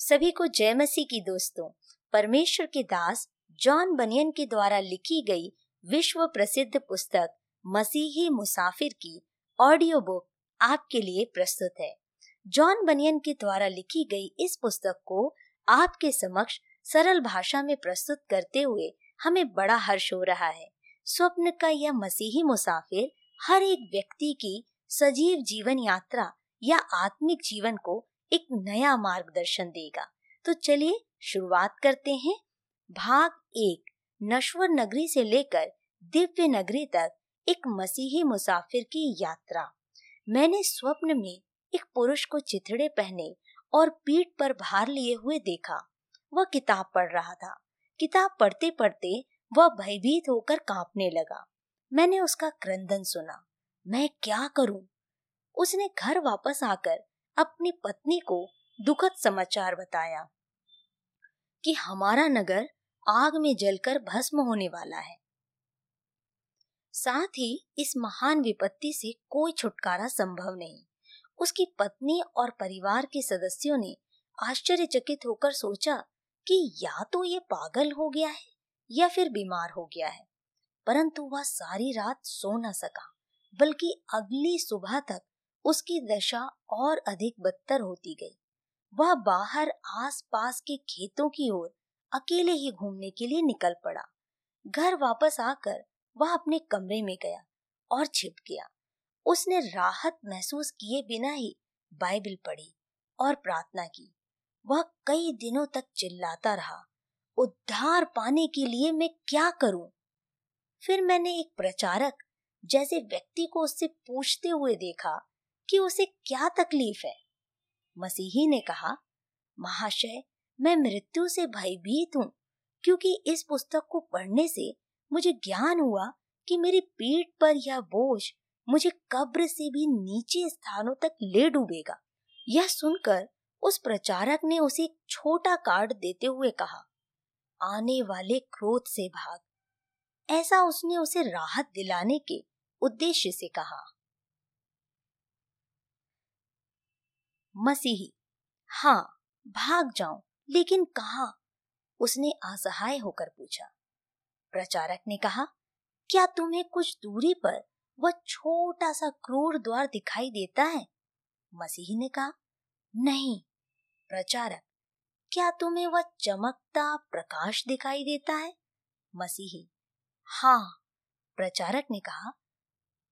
सभी को जय मसीह की दोस्तों, परमेश्वर के दास जॉन बनियन के द्वारा लिखी गई विश्व प्रसिद्ध पुस्तक मसीही मुसाफिर की ऑडियो बुक आपके लिए प्रस्तुत है। जॉन बनियन के द्वारा लिखी गई इस पुस्तक को आपके समक्ष सरल भाषा में प्रस्तुत करते हुए हमें बड़ा हर्ष हो रहा है। स्वप्न का यह मसीही मुसाफिर हर एक व्यक्ति की सजीव जीवन यात्रा या आत्मिक जीवन को एक नया मार्गदर्शन देगा। तो चलिए शुरुआत करते हैं। भाग एक, नश्वर नगरी से लेकर दिव्य नगरी तक एक मसीही मुसाफिर की यात्रा। मैंने स्वप्न में एक पुरुष को चिथड़े पहने और पीठ पर भार लिए हुए देखा। वह किताब पढ़ रहा था। किताब पढ़ते पढ़ते वह भयभीत होकर कांपने लगा। मैंने उसका क्रंदन सुना। मैं क्या करूँ? उसने घर वापस आकर अपनी पत्नी को दुखद समाचार बताया कि हमारा नगर आग में जलकर भस्म होने वाला है। साथ ही इस महान विपत्ति से कोई छुटकारा संभव नहीं। उसकी पत्नी और परिवार के सदस्यों ने आश्चर्यचकित होकर सोचा कि या तो ये पागल हो गया है या फिर बीमार हो गया है, परंतु वह सारी रात सो न सका, बल्कि अगली सुबह तक उसकी दशा और अधिक बदतर होती गई। वह बाहर आस पास के खेतों की ओर अकेले ही घूमने के लिए निकल पड़ा। घर वापस आकर वह अपने कमरे में गया और छिप गया। उसने राहत महसूस किए बिना ही बाइबल पढ़ी और प्रार्थना की। वह कई दिनों तक चिल्लाता रहा, उद्धार पाने के लिए मैं क्या करूँ? फिर मैंने एक प्रचारक जैसे व्यक्ति को उससे पूछते हुए देखा कि उसे क्या तकलीफ़ है? मसीही ने कहा, महाशय, मैं मृत्यु से भयभीत हूँ, क्योंकि इस पुस्तक को पढ़ने से मुझे ज्ञान हुआ कि मेरी पीठ पर यह बोझ मुझे कब्र से भी नीचे स्थानों तक ले डूबेगा। यह सुनकर उस प्रचारक ने उसे एक छोटा कार्ड देते हुए कहा, आने वाले क्रोध से भाग। ऐसा उसने उसे राहत दिलाने के उद्देश्य से कहा। मसीही हाँ। भाग जाऊँ, लेकिन कहा? उसने असहाय होकर पूछा। प्रचारक ने कहा, क्या तुम्हें कुछ दूरी पर वह छोटा सा क्रूर द्वार दिखाई देता है? मसीही ने कहा, नहीं। प्रचारक, क्या तुम्हें वह चमकता प्रकाश दिखाई देता है? मसीही हाँ। प्रचारक ने कहा,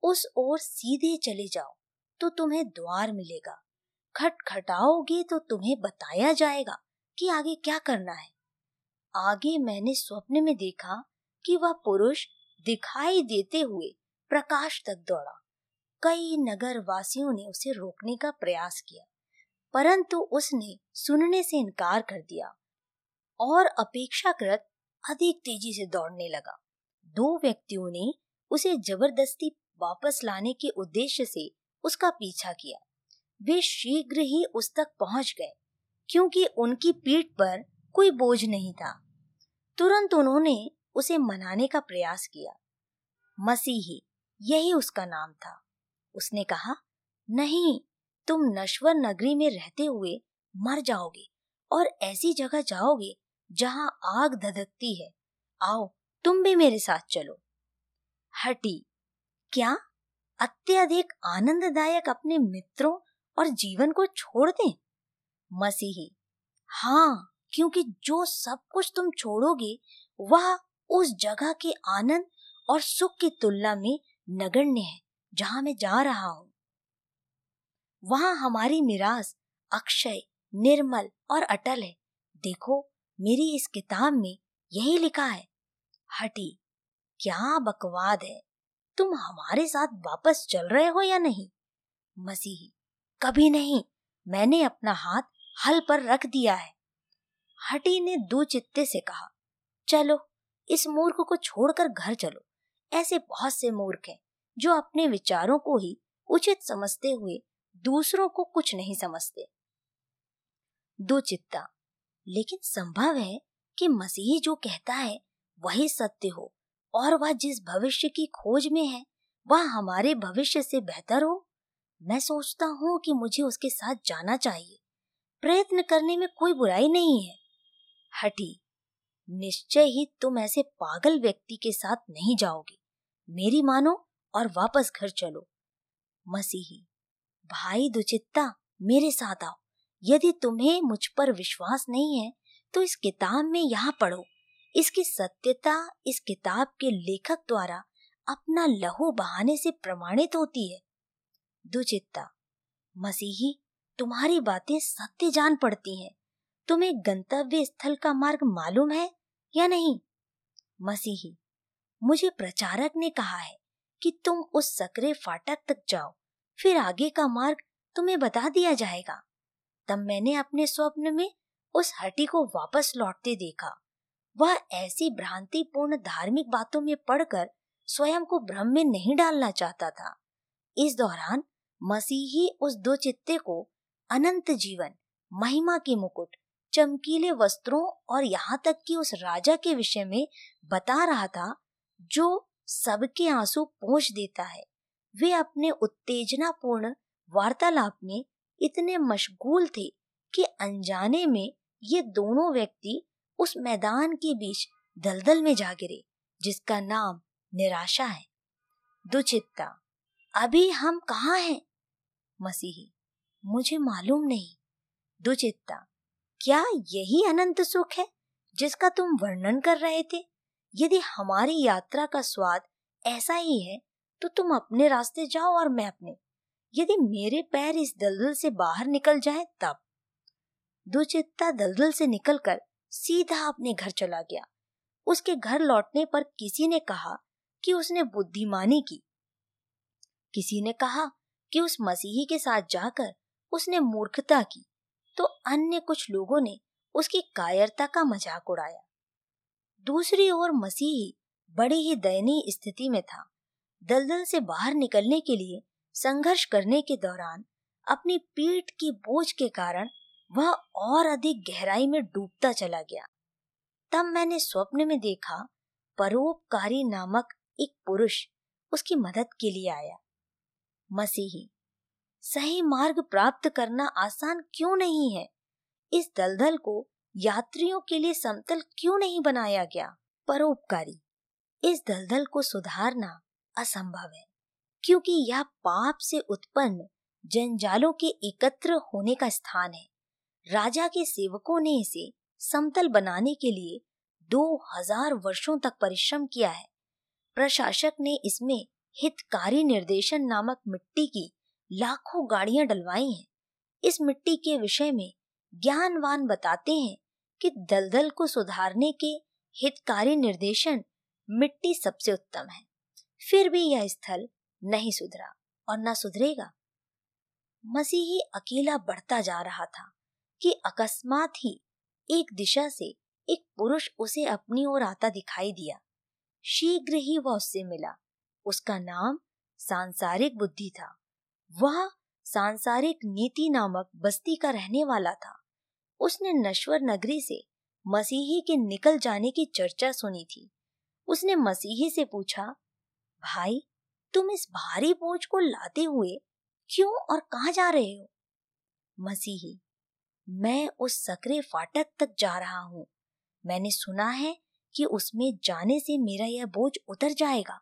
उस ओर सीधे चले जाओ तो तुम्हें द्वार मिलेगा। खटखटाओगे तो तुम्हें बताया जाएगा कि आगे क्या करना है। आगे मैंने स्वप्न में देखा कि वह पुरुष दिखाई देते हुए प्रकाश तक दौड़ा। कई नगर वासियों ने उसे रोकने का प्रयास किया, परंतु उसने सुनने से इनकार कर दिया और अपेक्षाकृत अधिक तेज़ी से दौड़ने लगा। दो व्यक्तियों ने उसे ज़बरदस्ती वापस लाने के उद्देश्य से उसका पीछा किया। वे शीघ्र ही उस तक पहुँच गए, क्योंकि उनकी पीठ पर कोई बोझ नहीं था। तुरंत उन्होंने उसे मनाने का प्रयास किया। मसीही, यही उसका नाम था। उसने कहा, नहीं, तुम नश्वर नगरी में रहते हुए मर जाओगे, और ऐसी जगह जाओगे जहाँ आग धधकती है। आओ, तुम भी मेरे साथ चलो। हटी, क्या? अत्यधिक आनंददायक अपने मित्रों और जीवन को छोड़ दें? मसीही। हाँ क्योंकि जो सब कुछ तुम छोड़ोगे, वह उस जगह के आनंद और सुख की तुलना में नगण्य है, जहाँ मैं जा रहा हूँ। वहाँ हमारी मिरास अक्षय, निर्मल और अटल है। देखो, मेरी इस किताब में यही लिखा है। हटी, क्या बकवाद है? तुम हमारे साथ वापस चल रहे हो या नहीं? मसीही कभी नहीं, मैंने अपना हाथ हल पर रख दिया है। हटी ने दो चित्ते से कहा, चलो, इस मूर्ख को छोड़कर घर चलो। ऐसे बहुत से मूर्ख हैं, जो अपने विचारों को ही उचित समझते हुए दूसरों को कुछ नहीं समझते। दो चित्ता, लेकिन संभव है कि मसीह जो कहता है, वही सत्य हो, और वह जिस भविष्य की खोज में है, वह हमारे भविष्य से बेहतर हो। मैं सोचता हूँ कि मुझे उसके साथ जाना चाहिए। प्रयत्न करने में कोई बुराई नहीं है। हटी निश्चय ही तुम ऐसे पागल व्यक्ति के साथ नहीं जाओगे। मेरी मानो और वापस घर चलो। मसीही, भाई दुचित्ता मेरे साथ आओ। यदि तुम्हें मुझ पर विश्वास नहीं है तो इस किताब में यहाँ पढ़ो। इसकी सत्यता इस किताब के लेखक द्वारा अपना लहू बहाने से प्रमाणित होती है। दुचित्ता। मसीही, तुम्हारी बातें सत्य जान पड़ती हैं। तुम्हें गंतव्य स्थल का मार्ग मालूम है या नहीं? मसीही, मुझे प्रचारक ने कहा है कि तुम उस सकरे फाटक तक जाओ, फिर आगे का मार्ग तुम्हें बता दिया जाएगा। तब मैंने अपने स्वप्न में उस हटी को वापस लौटते देखा। वह ऐसी भ्रांतिपूर्ण धार्मिक बातों में पढ़कर स्वयं को भ्रम में नहीं डालना चाहता था। इस दौरान मसीही उस दो चित्ते को अनंत जीवन, महिमा के मुकुट, चमकीले वस्त्रों और यहाँ तक कि उस राजा के विषय में बता रहा था, जो सबके आँसू पहुँच देता है। वे अपने उत्तेजनापूर्ण वार्तालाप में इतने मशगूल थे कि अनजाने में ये दोनों व्यक्ति उस मैदान के बीच दलदल में जा गिरे, जिसका नाम निराशा है। दुचित्ता अभी हम कहाँ हैं? मसीही, मुझे मालूम नहीं। दुचित्ता क्या यही अनंत सुख है जिसका तुम वर्णन कर रहे थे? यदि हमारी यात्रा का स्वाद ऐसा ही है तो तुम अपने रास्ते जाओ और मैं अपने। यदि मेरे पैर इस दलदल से बाहर निकल जाए, तब। दुचित्ता दलदल से निकलकर सीधा अपने घर चला गया। उसके घर लौटने पर किसी ने कहा कि उसने बुद्धिमानी की। किसी ने कहा कि उस मसीही के साथ जाकर उसने मूर्खता की तो अन्य कुछ लोगों ने उसकी कायरता का मज़ाक उड़ाया। दूसरी ओर मसीही बड़ी ही दयनीय स्थिति में था। दलदल से बाहर निकलने के लिए संघर्ष करने के दौरान अपनी पीठ की बोझ के कारण वह और अधिक गहराई में डूबता चला गया। तब मैंने स्वप्न में देखा परोपकारी नामक एक पुरुष उसकी मदद के लिए आया। मसीही सही मार्ग प्राप्त करना आसान क्यों नहीं है? इस दलदल को यात्रियों के लिए समतल क्यों नहीं बनाया गया? परोपकारी। इस दलदल को सुधारना असंभव है, क्योंकि यह पाप से उत्पन्न जंजालों के एकत्र होने का स्थान है। राजा के सेवकों ने इसे समतल बनाने के लिए दो हज़ार वर्षों तक परिश्रम किया है। प्रशासक ने इसमें हितकारी निर्देशन नामक मिट्टी की लाखों गाड़ियाँ डलवाई हैं। इस मिट्टी के विषय में ज्ञानवान बताते हैं कि दलदल को सुधारने के हितकारी निर्देशन मिट्टी सबसे उत्तम है। फिर भी यह स्थल नहीं सुधरा और न सुधरेगा। मसीही अकेला बढ़ता जा रहा था कि अकस्मात ही एक दिशा से एक पुरुष उसे अपनी ओर आता दिखाई दिया। शीघ्र ही वह उससे मिला। उसका नाम सांसारिक बुद्धि था। वह सांसारिक नीति नामक बस्ती का रहने वाला था। उसने नश्वर नगरी से मसीही के निकल जाने की चर्चा सुनी थी। उसने मसीही से पूछा, भाई, तुम इस भारी बोझ को लाते हुए क्यों और कहा जा रहे हो? मसीही, मैं उस सकरे फाटक तक जा रहा हूँ। मैंने सुना है कि उसमें जाने से मेरा यह बोझ उतर जाएगा।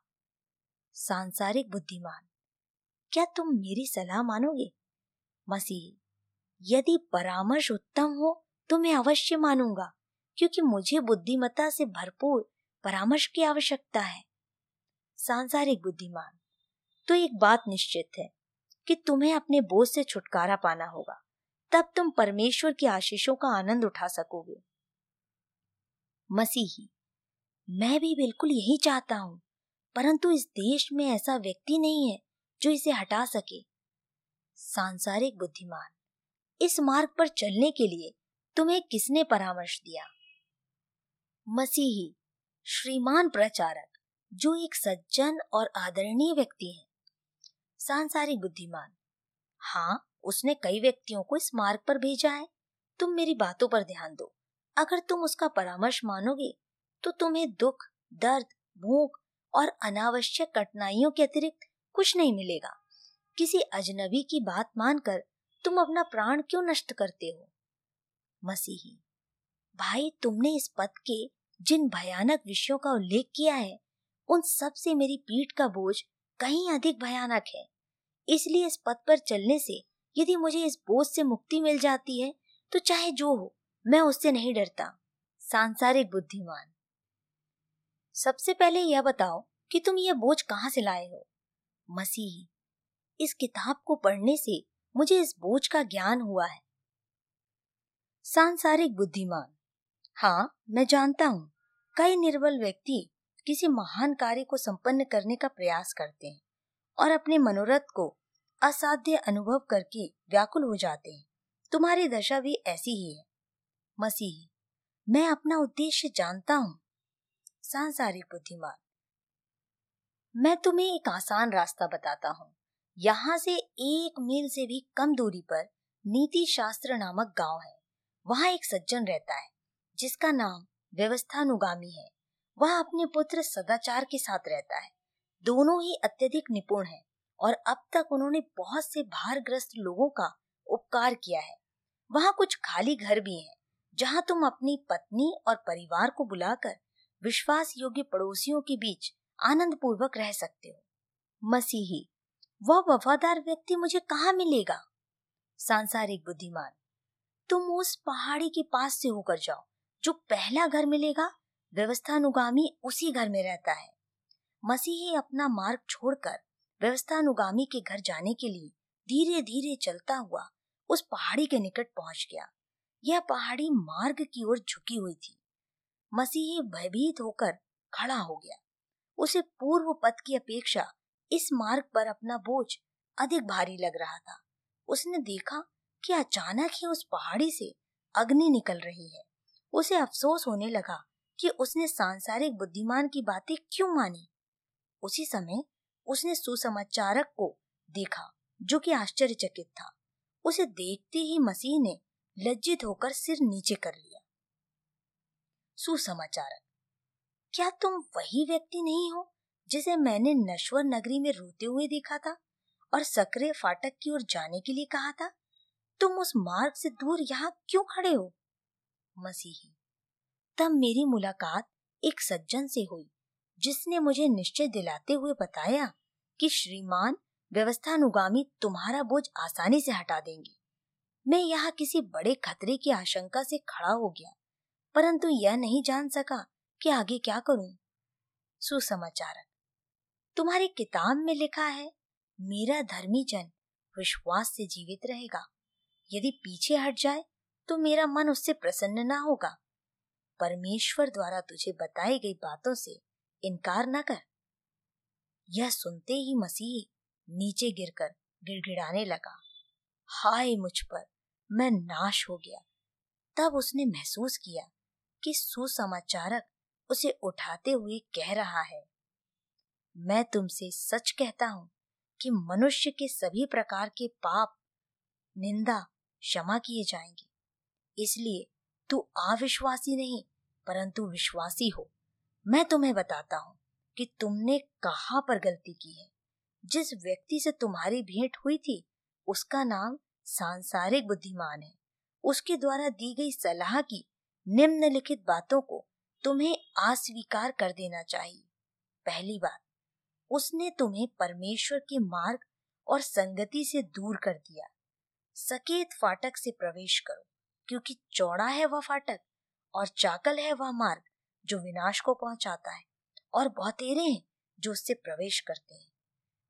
सांसारिक बुद्धिमान। क्या तुम मेरी सलाह मानोगे? मसीही, यदि परामर्श उत्तम हो तो मैं अवश्य मानूँगा, क्योंकि मुझे बुद्धिमत्ता से भरपूर परामर्श की आवश्यकता है। सांसारिक बुद्धिमान तो एक बात निश्चित है कि तुम्हें अपने बोझ से छुटकारा पाना होगा, तब तुम परमेश्वर की आशीषों का आनंद उठा सकोगे। मसीही, मैं भी बिल्कुल यही चाहता हूँ परंतु इस देश में ऐसा व्यक्ति नहीं है जो इसे हटा सके। सांसारिक बुद्धिमान, इस मार्ग पर चलने के लिए तुम्हें किसने परामर्श दिया? मसीही, श्रीमान प्रचारक, जो एक सज्जन और आदरणीय व्यक्ति हैं। सांसारिक बुद्धिमान हाँ उसने कई व्यक्तियों को इस मार्ग पर भेजा है। तुम मेरी बातों पर ध्यान दो। अगर तुम उसका परामर्श मानोगे तो तुम्हें दुख, दर्द, भूख और अनावश्यक कठिनाइयों के अतिरिक्त कुछ नहीं मिलेगा। किसी अजनबी की बात मानकर तुम अपना प्राण क्यों नष्ट करते हो? मसीही, भाई तुमने इस पद के जिन भयानक विषयों का उल्लेख किया है, उन सबसे मेरी पीठ का बोझ कहीं अधिक भयानक है। इसलिए इस पद पर चलने से यदि मुझे इस बोझ से मुक्ति मिल जाती है तो चाहे जो हो, मैं उससे नहीं डरता। सांसारिक बुद्धिमान सबसे पहले यह बताओ कि तुम यह बोझ कहाँ से लाए हो? मसीही, इस किताब को पढ़ने से मुझे इस बोझ का ज्ञान हुआ है। सांसारिक बुद्धिमान हाँ मैं जानता हूँ, कई निर्बल व्यक्ति किसी महान कार्य को संपन्न करने का प्रयास करते हैं और अपने मनोरथ को असाध्य अनुभव करके व्याकुल हो जाते हैं। तुम्हारी दशा भी ऐसी ही है। मसीही, मैं अपना उद्देश्य जानता हूँ सांसारिक बुद्धिमान। मैं तुम्हें एक आसान रास्ता बताता हूँ। यहाँ से एक मील से भी कम दूरी पर नीति शास्त्र नामक गाँव है। वहाँ एक सज्जन रहता है जिसका नाम व्यवस्थानुगामी है। वह अपने पुत्र सदाचार के साथ रहता है। दोनों ही अत्यधिक निपुण हैं और अब तक उन्होंने बहुत से भारग्रस्त लोगों का उपकार किया है। वहाँ कुछ खाली घर भी हैं, जहाँ तुम अपनी पत्नी और परिवार को बुलाकर विश्वास योग्य पड़ोसियों के बीच आनंद पूर्वक रह सकते हो। मसीही, वह वफादार व्यक्ति मुझे कहाँ मिलेगा? सांसारिक बुद्धिमान, तुम उस पहाड़ी के पास से होकर जाओ, जो पहला घर मिलेगा, व्यवस्थानुगामी उसी घर में रहता है। मसीही अपना मार्ग छोड़कर व्यवस्थानुगामी के घर जाने के लिए धीरे धीरे चलता हुआ उस पहाड़ी के निकट पहुँच गया। यह पहाड़ी मार्ग की ओर झुकी हुई थी। मसीही भयभीत होकर खड़ा हो गया। उसे पूर्व पथ की अपेक्षा इस मार्ग पर अपना बोझ अधिक भारी लग रहा था। उसने देखा कि अचानक ही उस पहाड़ी से अग्नि निकल रही है। उसे अफसोस होने लगा कि उसने सांसारिक बुद्धिमान की बातें क्यों मानी। उसी समय उसने सुसमाचारक को देखा, जो कि आश्चर्यचकित था। उसे देखते ही मसीह ने लज्जित होकर सिर नीचे कर लिया। सुसमाचारक। क्या तुम वही व्यक्ति नहीं हो जिसे मैंने नश्वर नगरी में रोते हुए देखा था और सक्रिय फाटक की ओर जाने के लिए कहा था? तुम उस मार्ग से दूर यहाँ क्यों खड़े हो? मसीही, तब मेरी मुलाकात एक सज्जन से हुई जिसने मुझे निश्चय दिलाते हुए बताया कि श्रीमान व्यवस्थानुगामी तुम्हारा बोझ आसानी से हटा देंगे। मैं यहाँ किसी बड़े खतरे की आशंका से खड़ा हो गया। परंतु यह नहीं जान सका कि आगे क्या करूँ। सुसमाचारक, तुम्हारी किताब में लिखा है, मेरा धर्मी जन विश्वास से जीवित रहेगा। यदि पीछे हट जाए तो मेरा मन उससे प्रसन्न ना होगा। परमेश्वर द्वारा तुझे बताई गई बातों से इनकार न कर। यह सुनते ही मसीह नीचे गिरकर गिड़गिड़ाने लगा। हाय मुझ पर, मैं नाश हो गया। तब उसने महसूस किया कि सुसमाचारक उसे उठाते हुए कह रहा है। मैं तुमसे सच कहता हूँ कि मनुष्य के सभी प्रकार के पाप निंदा क्षमा किए जाएँगे। इसलिए तू अविश्वासी नहीं, परंतु विश्वासी हो। मैं तुम्हें बताता हूँ कि तुमने कहाँ पर गलती की है। जिस व्यक्ति से तुम्हारी भेंट हुई थी, उसका नाम सांसारिक बुद्धिमान है। उसके द्वारा दी गई सलाह की निम्नलिखित बातों को तुम्हें अस्वीकार कर देना चाहिए। पहली बात, उसने तुम्हें परमेश्वर के मार्ग और संगति से दूर कर दिया। सकेत फाटक से प्रवेश करो, क्योंकि चौड़ा है वह फाटक और चाकल है वह मार्ग जो विनाश को पहुंचाता है और बहुतेरे हैं जो उससे प्रवेश करते हैं।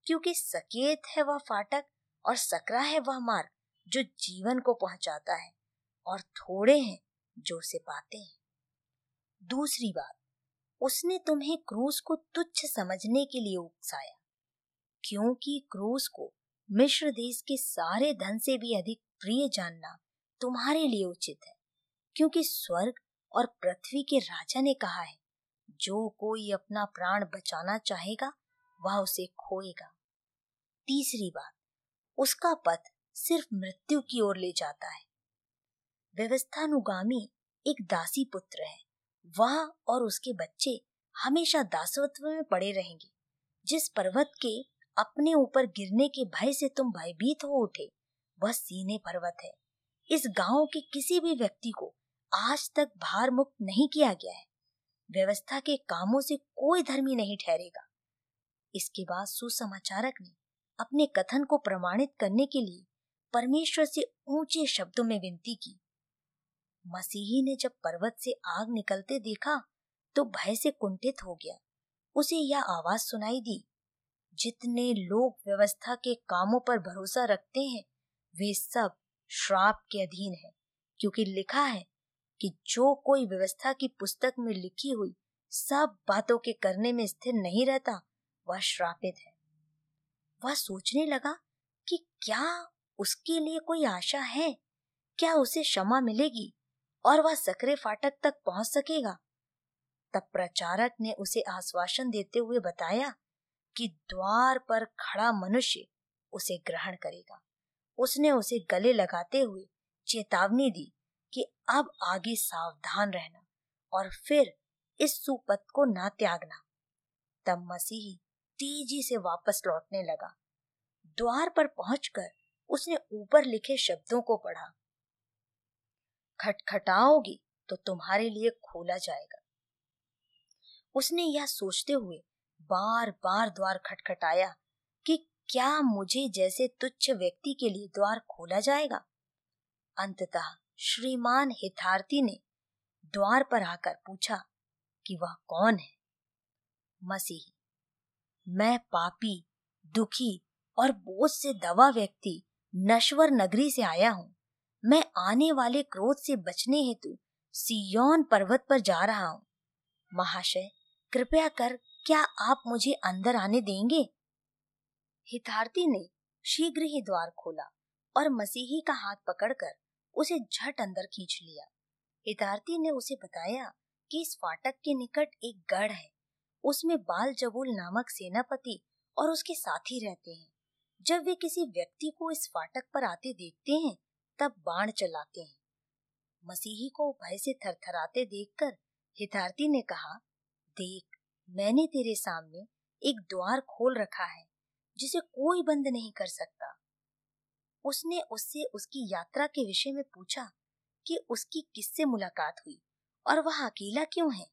क्योंकि सकेत है वह फाटक और सकरा है वह मार्ग जो जीवन को पहुंचाता है और थोड़े हैं जो उसे पाते हैं। दूसरी बात, उसने तुम्हें क्रूस को तुच्छ समझने के लिए उकसाया, क्योंकि क्रूस को मिश्र देश के सारे धन से भी अधिक प्रिय जानना तुम्हारे लिए उचित है, क्योंकि स्वर्ग और पृथ्वी के राजा ने कहा है, जो कोई अपना प्राण बचाना चाहेगा, वह उसे खोएगा। तीसरी बात, उसका पथ सिर्फ़ मृत्यु की ओर ले जाता है। व्यवस्थानुगामी एक दासी पुत्र है। वह और उसके बच्चे हमेशा दासत्व में पड़े रहेंगे। जिस पर्वत के अपने ऊपर गिरने के भय से तुम भयभीत हो उठे, वह सीने पर्वत है। इस गाँव के किसी भी व्यक्ति को आज तक भार मुक्त नहीं किया गया है। व्यवस्था के कामों से कोई धर्मी नहीं ठहरेगा। इसके बाद सुसमाचारक ने अपने कथन को प्रमाणित करने के लिए परमेश्वर से ऊँचे शब्दों में विनती की। मसीही ने जब पर्वत से आग निकलते देखा तो भय से कुंठित हो गया। उसे यह आवाज़ सुनाई दी, जितने लोग व्यवस्था के कामों पर भरोसा रखते हैं, वे सब श्राप के अधीन है, क्योंकि लिखा है कि जो कोई व्यवस्था की पुस्तक में लिखी हुई सब बातों के करने में स्थिर नहीं रहता, वह श्रापित है। वह सोचने लगा कि क्या उसके लिए कोई आशा है? क्या उसे क्षमा मिलेगी? और वह सकरे फाटक तक पहुँच सकेगा। तब प्रचारक ने उसे आश्वासन देते हुए बताया कि द्वार पर खड़ा मनुष्य उसे ग्रहण करेगा। उसने उसे गले लगाते हुए चेतावनी दी कि अब आगे सावधान रहना और फिर इस सुपथ को ना त्यागना। तब मसीही तेज़ी से वापस लौटने लगा। द्वार पर पहुंचकर उसने ऊपर लिखे शब्दों को पढ़ा। खटखटाओगी तो तुम्हारे लिए खोला जाएगा। उसने यह सोचते हुए बार बार द्वार खटखटाया कि क्या मुझे जैसे तुच्छ व्यक्ति के लिए द्वार खोला जाएगा? अंततः श्रीमान हितार्थी ने द्वार पर आकर पूछा कि वह कौन है? मसीही, मैं पापी, दुखी और बोझ से दवा व्यक्ति नश्वर नगरी से आया हूँ। मैं आने वाले क्रोध से बचने हेतु सियोन पर्वत पर जा रहा हूँ। महाशय, कृपया कर, क्या आप मुझे अंदर आने देंगे? हितार्थी ने शीघ्र ही द्वार खोला और मसीही का हाथ पकड़कर उसे झट अंदर खींच लिया। हितार्थी ने उसे बताया कि इस फाटक के निकट एक गढ़ है। उसमें बाल जबूल नामक सेनापति और उसके साथी रहते हैं। जब वे किसी व्यक्ति को इस फाटक पर आते देखते हैं तब बाण चलाते हैं। मसीही को भय से थरथराते देखकर हितार्थी ने कहा, देख, मैंने तेरे सामने एक द्वार खोल रखा है, जिसे कोई बंद नहीं कर सकता। उसने उससे उसकी यात्रा के विषय में पूछा कि उसकी किससे मुलाकात हुई और वह अकेला क्यों है।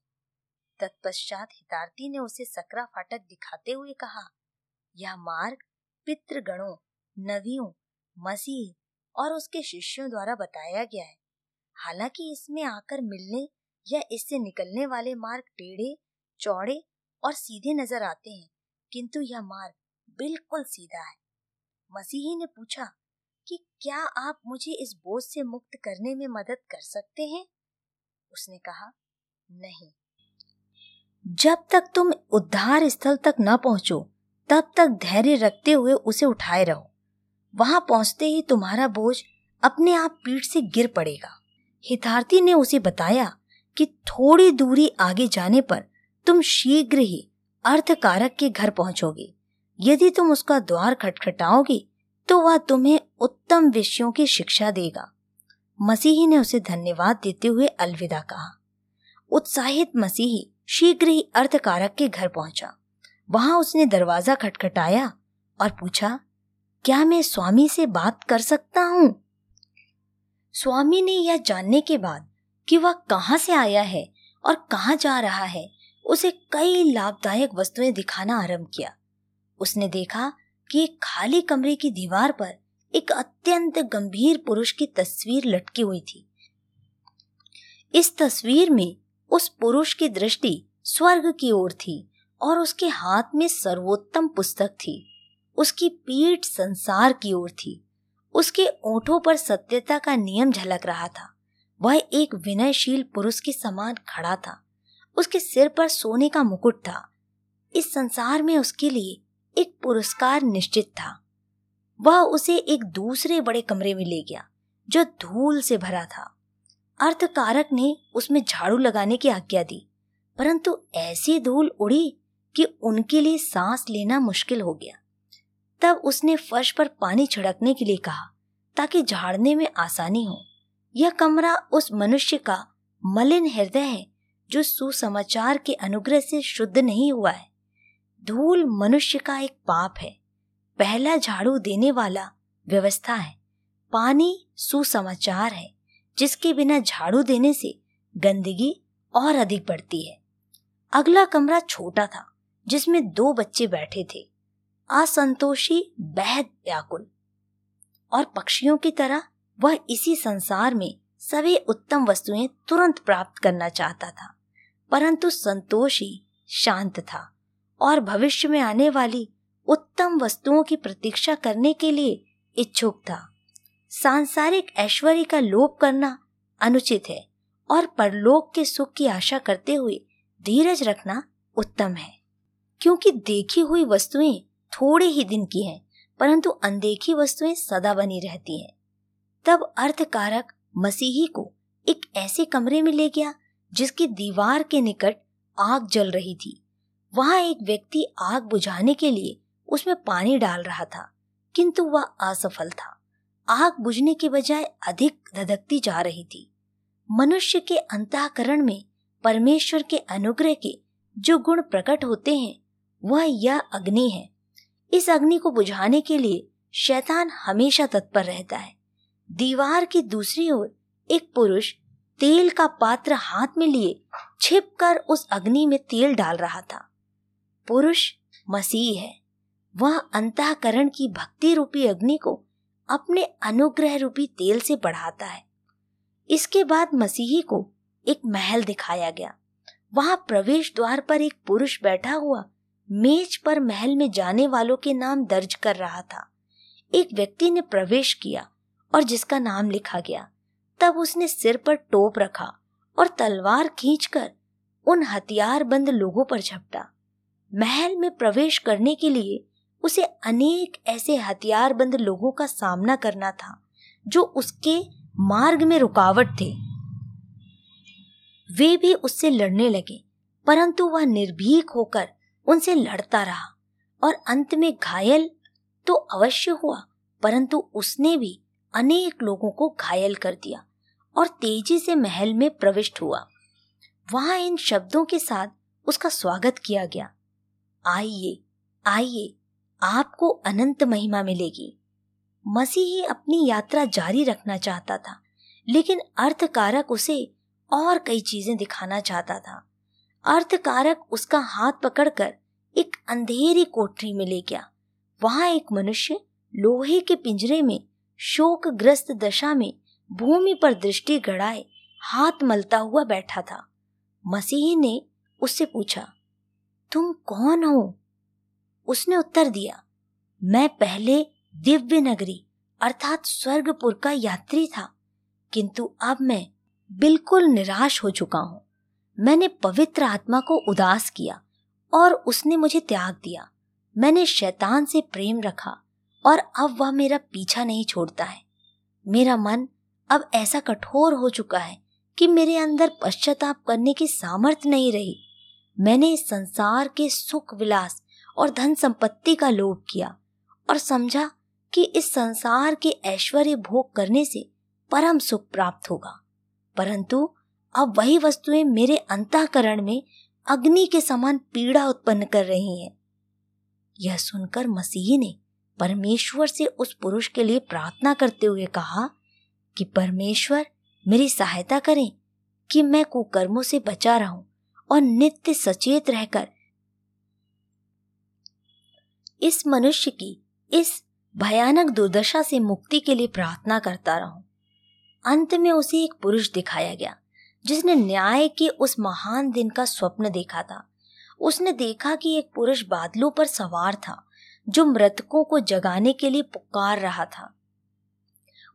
तत्पश्चात हितार्थी ने उसे सकरा फाटक दिखाते हुए कहा, यह मार्ग पितृगणों नवियों मसीह और उसके शिष्यों द्वारा बताया गया है। हालाँकि इसमें आकर मिलने या इससे निकलने वाले मार्ग टेढ़े, चौड़े और सीधे नज़र आते हैं, किंतु यह मार्ग बिल्कुल सीधा है। मसीही ने पूछा, कि क्या आप मुझे इस बोझ से मुक्त करने में मदद कर सकते हैं? उसने कहा, नहीं। जब तक तुम उद्धार स्थल तक न पहुंचो, तब तक धैर्य रखते हुए उसे उठाए रहो। वहाँ पहुँचते ही तुम्हारा बोझ अपने आप पीठ से गिर पड़ेगा। हितार्थी ने उसे बताया कि थोड़ी दूरी आगे जाने पर तुम शीघ्र ही अर्थकारक के घर पहुंचोगे। यदि तुम उसका द्वार खटखटाओगे तो वह तुम्हें उत्तम विषयों की शिक्षा देगा। मसीही ने उसे धन्यवाद देते हुए अलविदा कहा। उत्साहित मसीही शीघ्र ही अर्थकारक के घर पहुँचा। वहाँ उसने दरवाज़ा खटखटाया और पूछा क्या मैं स्वामी से बात कर सकता हूँ? स्वामी ने यह जानने के बाद कि वह कहाँ से आया है और कहाँ जा रहा है, उसे कई लाभदायक वस्तुएँ दिखाना आरंभ किया। उसने देखा कि एक खाली कमरे की दीवार पर एक अत्यंत गंभीर पुरुष की तस्वीर लटकी हुई थी। इस तस्वीर में उस पुरुष की दृष्टि स्वर्ग की ओर थी और उसके हाथ में सर्वोत्तम पुस्तक थी। उसकी पीठ संसार की ओर थी। उसके ओठों पर सत्यता का नियम झलक रहा था। वह एक विनयशील पुरुष के समान खड़ा था। उसके सिर पर सोने का मुकुट था। इस संसार में उसके लिए एक पुरस्कार निश्चित था। वह उसे एक दूसरे बड़े कमरे में ले गया, जो धूल से भरा था। अर्थकारक ने उसमें झाड़ू लगाने की आज्ञा दी, परंतु ऐसी धूल उड़ी कि उनके लिए सांस लेना मुश्किल हो गया। तब उसने फर्श पर पानी छिड़कने के लिए कहा, ताकि झाड़ने में आसानी हो। यह कमरा उस मनुष्य का मलिन हृदय है, जो सुसमाचार के अनुग्रह से शुद्ध नहीं हुआ है। धूल मनुष्य का एक पाप है। पहला झाड़ू देने वाला व्यवस्था है। पानी सुसमाचार है, जिसके बिना झाड़ू देने से गंदगी और अधिक बढ़ती है। अगला कमरा छोटा था, जिसमें दो बच्चे बैठे थे। असंतोषी, बेहद व्याकुल। और पक्षियों की तरह वह इसी संसार में सभी उत्तम वस्तुएँ तुरंत प्राप्त करना चाहता था, परंतु संतोषी शांत था और भविष्य में आने वाली उत्तम वस्तुओं की प्रतीक्षा करने के लिए इच्छुक था। सांसारिक ऐश्वर्य का लोप करना अनुचित है और परलोक के सुख की आशा करते हुए धीरज रखना उत्तम है, क्योंकि देखी हुई वस्तुएँ थोड़े ही दिन की हैं, परंतु अनदेखी वस्तुएँ सदा बनी रहती हैं। तब अर्थकारक मसीही को एक ऐसे कमरे में ले गया, जिसकी दीवार के निकट आग जल रही थी। वहाँ एक व्यक्ति आग बुझाने के लिए उसमें पानी डाल रहा था, किंतु वह असफल था। आग बुझने के बजाय अधिक धधकती जा रही थी। मनुष्य के अंतकरण में परमेश्वर के अनुग्रह के जो गुण प्रकट होते हैं, वह यह अग्नि है इस अग्नि को बुझाने के लिए शैतान हमेशा तत्पर रहता है। दीवार की दूसरी ओर एक पुरुष तेल का पात्र हाथ में लिए छिपकर उस अग्नि में तेल डाल रहा था। पुरुष मसीह है। वह अंतकरण की भक्ति रूपी अग्नि को अपने अनुग्रह रूपी तेल से बढ़ाता है। इसके बाद मसीही को एक महल दिखाया गया। वहाँ प्रवेश द्वार पर एक पुरुष बैठा हुआ मेज पर महल में जाने वालों के नाम दर्ज कर रहा था। एक व्यक्ति ने प्रवेश किया और जिसका नाम लिखा गया, तब उसने सिर पर टोप रखा और तलवार खींचकर उन हथियारबंद लोगों पर झपटा। महल में प्रवेश करने के लिए उसे अनेक ऐसे हथियारबंद लोगों का सामना करना था, जो उसके मार्ग में रुकावट थे। वे भी उससे लड़ने लगे, परंतु वह निर्भीक होकर उनसे लड़ता रहा और अंत में घायल तो अवश्य हुआ, परंतु उसने भी अनेक लोगों को घायल कर दिया और तेज़ी से महल में प्रविष्ट हुआ। वहाँ इन शब्दों के साथ उसका स्वागत किया गया। आइए आइए, आपको अनंत महिमा मिलेगी। मसीह अपनी यात्रा जारी रखना चाहता था, लेकिन अर्थकारक उसे और कई चीज़ें दिखाना चाहता था। अर्थकारक उसका हाथ पकड़कर एक अंधेरी कोठरी में ले गया। वहाँ एक मनुष्य लोहे के पिंजरे में शोकग्रस्त दशा में भूमि पर दृष्टि गड़ाए हाथ मलता हुआ बैठा था। मसीह ने उससे पूछा, तुम कौन हो? उसने उत्तर दिया, मैं पहले दिव्य नगरी अर्थात स्वर्गपुर का यात्री था, किंतु अब मैं बिल्कुल निराश हो चुका हूँ। मैंने पवित्र आत्मा को उदास किया और उसने मुझे त्याग दिया। मैंने शैतान से प्रेम रखा और अब वह मेरा पीछा नहीं छोड़ता है। मेरा मन अब ऐसा कठोर हो चुका है कि मेरे अंदर पश्चाताप करने की सामर्थ्य नहीं रही। मैंने इस संसार के सुख, विलास और धन संपत्ति का लोभ किया और समझा कि इस संसार के ऐश्वर्य भोग करने से परम सुख प्राप्त होगा। परंतु अब वही वस्तुएँ मेरे अंतकरण में अग्नि के समान पीड़ा उत्पन्न कर रही हैं। यह सुनकर मसीह ने परमेश्वर से उस पुरुष के लिए प्रार्थना करते हुए कहा कि परमेश्वर मेरी सहायता करें कि मैं कुकर्मों से बचा रहूँ और नित्य सचेत रहकर इस मनुष्य की इस भयानक दुर्दशा से मुक्ति के लिए प्रार्थना करता रहूँ। अंत में उसे एक पुरुष दिखाया गया। जिसने न्याय के उस महान दिन का स्वप्न देखा था। उसने देखा कि एक पुरुष बादलों पर सवार था, जो मृतकों को जगाने के लिए पुकार रहा था।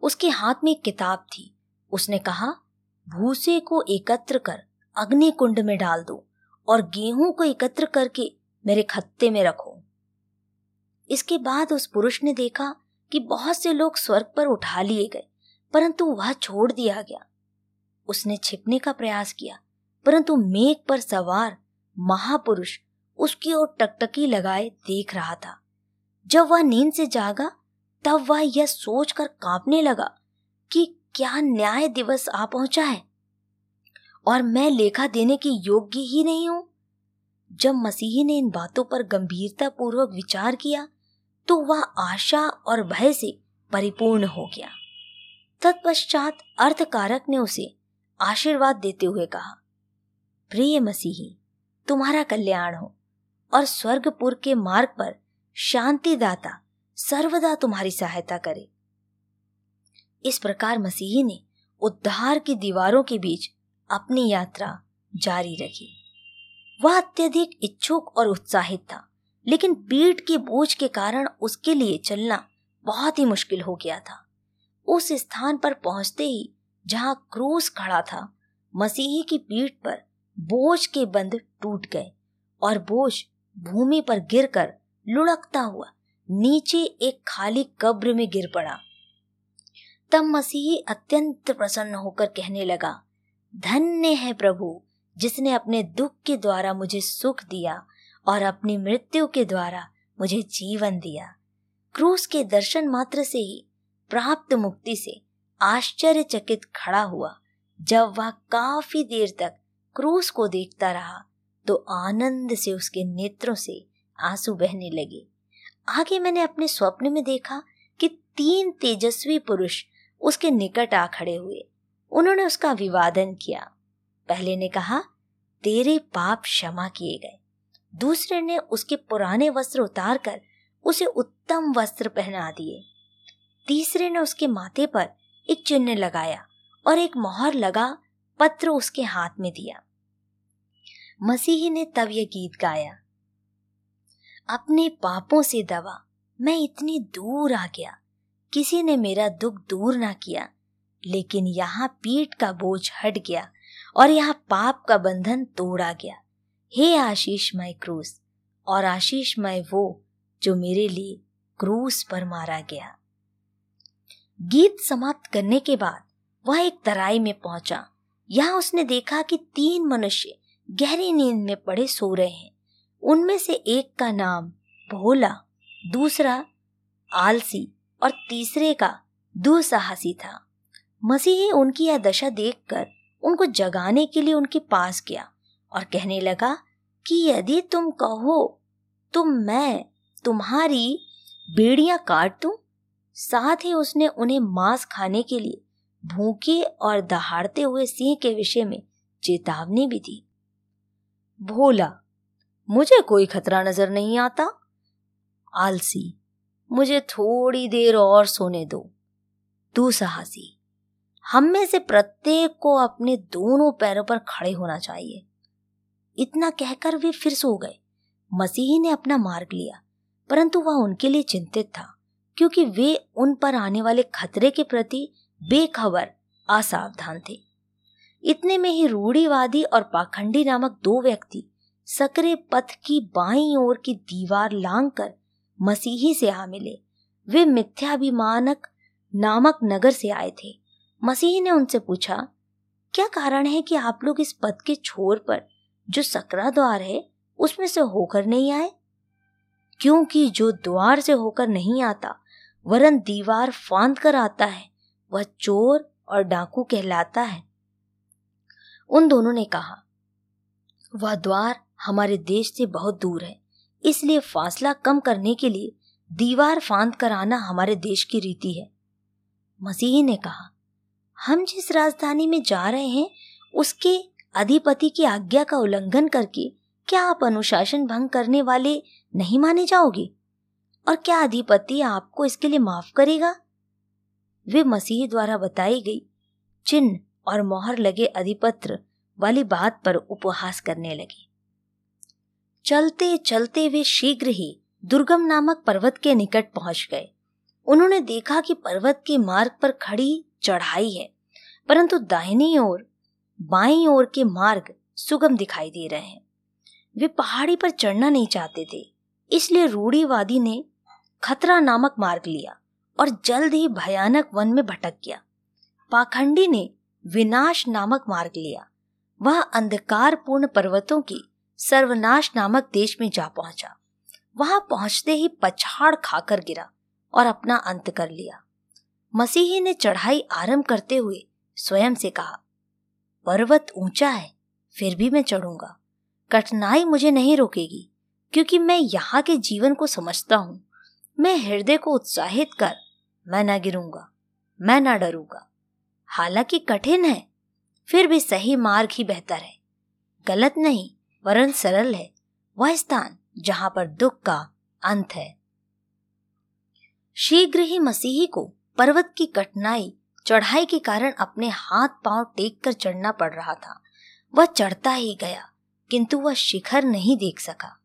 उसके हाथ में एक किताब थी। उसने कहा, भूसे को एकत्र कर, अग्नि कुंड में डाल दो, और गेहूँ को एकत्र करके मेरे खत्ते में रखो। इसके बाद उस पुरुष ने देखा कि बहुत से लोग स्वर्ग पर उठा लिए गए, परंतु वह छोड़ दिया गया। उसने छिपने का प्रयास किया, परंतु मेघ पर सवार महापुरुष उसकी ओर टकटकी लगाए देख रहा था। जब वह नींद से जागा, तब वह यह सोचकर कांपने लगा कि क्या न्याय दिवस आ पहुँचा है और मैं लेखा देने की योग्य ही नहीं हूँ। जब मसीही ने इन बातों पर गंभीरता पूर्वक विचार किया तो वह आशा और भय से परिपूर्ण हो गया। तत्पश्चात अर्थकारक ने उसे आशीर्वाद देते हुए कहा, प्रिय मसीही, तुम्हारा कल्याण हो और स्वर्गपुर के मार्ग पर शांतिदाता सर्वदा तुम्हारी सहायता करे। इस प्रकार मसीही ने उद्धार की दीवारों के बीच अपनी यात्रा जारी रखी। वह अत्यधिक इच्छुक और उत्साहित था, लेकिन पीठ के बोझ के कारण उसके लिए चलना बहुत ही मुश्किल हो गया था। उस स्थान पर पहुँचते ही जहाँ क्रूस खड़ा था, मसीही की पीठ पर बोझ के बंद टूट गए और बोझ भूमि पर गिरकर लुढ़कता हुआ नीचे एक खाली कब्र में गिर पड़ा। तब मसीही अत्यंत प्रसन्न होकर कहने लगा, धन्य है प्रभु, जिसने अपने दुख के द्वारा मुझे सुख दिया और अपनी मृत्यु के द्वारा मुझे जीवन दिया। क्रूस के दर्शन मात्र से ही प्राप्त मुक्ति से आश्चर्यचकित खड़ा हुआ। जब वह काफ़ी देर तक क्रूस को देखता रहा तो आनंद से उसके नेत्रों से आँसू बहने लगे। आगे मैंने अपने स्वप्न में देखा कि तीन तेजस्वी पुरुष उसके निकट आ खड़े हुए। उन्होंने उसका विवादन किया। पहले ने कहा, तेरे पाप क्षमा किए गए। दूसरे ने उसके पुराने वस्त्र उतारकर उसे उत्तम वस्त्र पहना दिए। तीसरे ने उसके माथे पर एक चिन्ह लगाया और एक मोहर लगा पत्र उसके हाथ में दिया। मसीही ने तब यह गीत गाया, अपने पापों से दवा मैं इतनी दूर आ गया, किसी ने मेरा दुख दूर ना किया, लेकिन यहाँ पीठ का बोझ हट गया और यहाँ पाप का बंधन तोड़ा गया। हे आशीष आशीषमय क्रूस, और आशीष आशीषमय वो जो मेरे लिए क्रूस पर मारा गया। गीत समाप्त करने के बाद वह एक तराई में पहुँचा। यहाँ उसने देखा कि तीन मनुष्य गहरी नींद में पड़े सो रहे हैं। उनमें से एक का नाम भोला, दूसरा आलसी और तीसरे का दुस्साहसी था। मसीही उनकी यह दशा देखकर उनको जगाने के लिए उनके पास गया और कहने लगा कि यदि तुम कहो तो मैं, तुम्हारी बेड़ियाँ काट दूँ? साथ ही उसने उन्हें मांस खाने के लिए भूखे और दहाड़ते हुए सिंह के विषय में चेतावनी भी दी। भोला, मुझे कोई खतरा नज़र नहीं आता। आलसी, मुझे थोड़ी देर और सोने दो। तू साहसी, हम में से प्रत्येक को अपने दोनों पैरों पर खड़े होना चाहिए। इतना कहकर वे फिर सो गए। मसीही ने अपना मार्ग लिया, परंतु वह उनके लिए चिंतित था। क्योंकि वे उन पर आने वाले खतरे के प्रति बेखबर, असावधान थे। इतने में ही रूढ़ीवादी और पाखंडी नामक दो व्यक्ति सकरे पथ की बाई ओर की दीवार लांग कर मसीही से आ मिले। वे मिथ्याभिमानक नामक नगर से आए थे। मसीही ने उनसे पूछा, क्या कारण है कि आप लोग इस पद के छोर पर जो सकरा द्वार है, उसमें से होकर नहीं आए? क्योंकि जो द्वार से होकर नहीं आता वरन दीवार फांद कर आता है। वह चोर और डाकू कहलाता है। उन दोनों ने कहा, वह द्वार हमारे देश से बहुत दूर है। इसलिए फासला कम करने के लिए दीवार फांद कर आना हमारे देश की रीति है। मसीही ने कहा, हम जिस राजधानी में जा रहे हैं, उसके अधिपति की आज्ञा का उल्लंघन करके क्या आप अनुशासन भंग करने वाले नहीं माने जाओगे? और क्या अधिपति आपको इसके लिए माफ़ करेगा? वे मसीह द्वारा बताई गई चिन्ह और मोहर लगे अधिपत्र वाली बात पर उपहास करने लगे। चलते चलते वे शीघ्र ही दुर्गम नामक पर्वत के निकट पहुँच गए। उन्होंने देखा कि पर्वत के मार्ग पर खड़ी चढ़ाई है, परंतु दाहिनी ओर, बाई ओर के मार्ग सुगम दिखाई दे रहे हैं। वे पहाड़ी पर चढ़ना नहीं चाहते थे, इसलिए रूढ़ीवादी ने खतरा नामक मार्ग लिया और जल्द ही भयानक वन में भटक गया। पाखंडी ने विनाश नामक मार्ग लिया। वह अंधकारपूर्ण पर्वतों की सर्वनाश नामक देश में जा पहुँचा। वहाँ पहुँचते ही पछाड़ खाकर गिरा और अपना अंत कर लिया। मसीही ने चढ़ाई आरंभ करते हुए स्वयं से कहा, पर्वत ऊँचा है, फिर भी मैं चढ़ूँगा। कठिनाई मुझे नहीं रोकेगी, क्योंकि मैं यहाँ के जीवन को समझता हूँ। मैं हृदय को उत्साहित कर मैं न गिरूँगा, मैं ना डरूँगा। हालाँकि कठिन है, फिर भी सही मार्ग ही बेहतर है। गलत नहीं, वरन सरल है, वह स्थान जहाँ पर दुख का अंत है। शीघ्र ही मसीही को पर्वत की कठिनाई, चढ़ाई के कारण अपने हाथ पाँव टेक कर चढ़ना पड़ रहा था। वह चढ़ता ही गया, किंतु वह शिखर नहीं देख सका।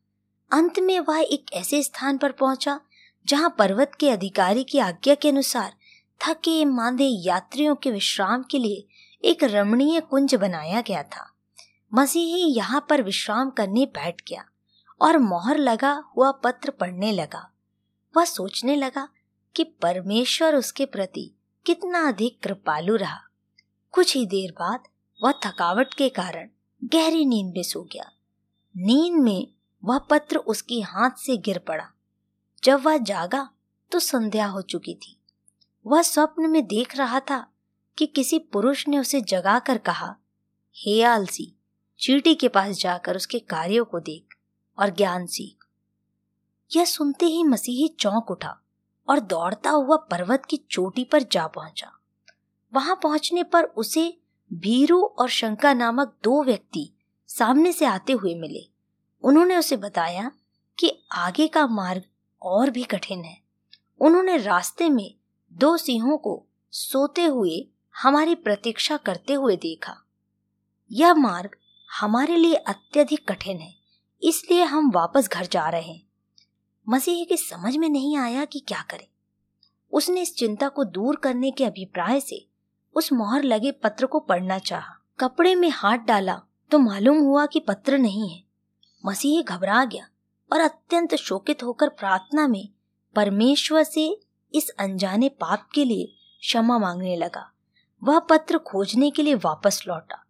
अंत में वह एक ऐसे स्थान पर पहुँचा जहाँ पर्वत के अधिकारी की आज्ञा के अनुसार थके मांदे यात्रियों के विश्राम के लिए एक रमणीय कुंज बनाया गया था। मसीही यहाँ पर विश्राम करने बैठ गया और मोहर लगा हुआ पत्र पढ़ने लगा। वह सोचने लगा कि परमेश्वर उसके प्रति कितना अधिक कृपालु रहा। कुछ ही देर बाद वह थकावट के कारण गहरी नींद में सो गया। नींद में वह पत्र उसकी हाथ से गिर पड़ा। जब वह जागा तो संध्या हो चुकी थी। वह स्वप्न में देख रहा था कि किसी पुरुष ने उसे जगाकर कहा, हे आलसी, चीटी के पास जाकर उसके कार्यों को देख और ज्ञान सीख। यह सुनते ही मसीही चौंक उठा और दौड़ता हुआ पर्वत की चोटी पर जा पहुँचा। वहाँ पहुँचने पर उसे भीरू और शंका नामक दो व्यक्ति सामने से आते हुए मिले। उन्होंने उसे बताया कि आगे का मार्ग और भी कठिन है। उन्होंने रास्ते में दो सिंहों को सोते हुए हमारी प्रतीक्षा करते हुए देखा। यह मार्ग हमारे लिए अत्यधिक कठिन है, इसलिए हम वापस घर जा रहे हैं। मसीह के समझ में नहीं आया कि क्या करे। उसने इस चिंता को दूर करने के अभिप्राय से उस मोहर लगे पत्र को पढ़ना चाहा। कपड़े में हाथ डाला तो मालूम हुआ कि पत्र नहीं है। मसीह घबरा गया। और अत्यंत शोकित होकर प्रार्थना में परमेश्वर से इस अनजाने पाप के लिए क्षमा मांगने लगा। वह पत्र खोजने के लिए वापस लौटा।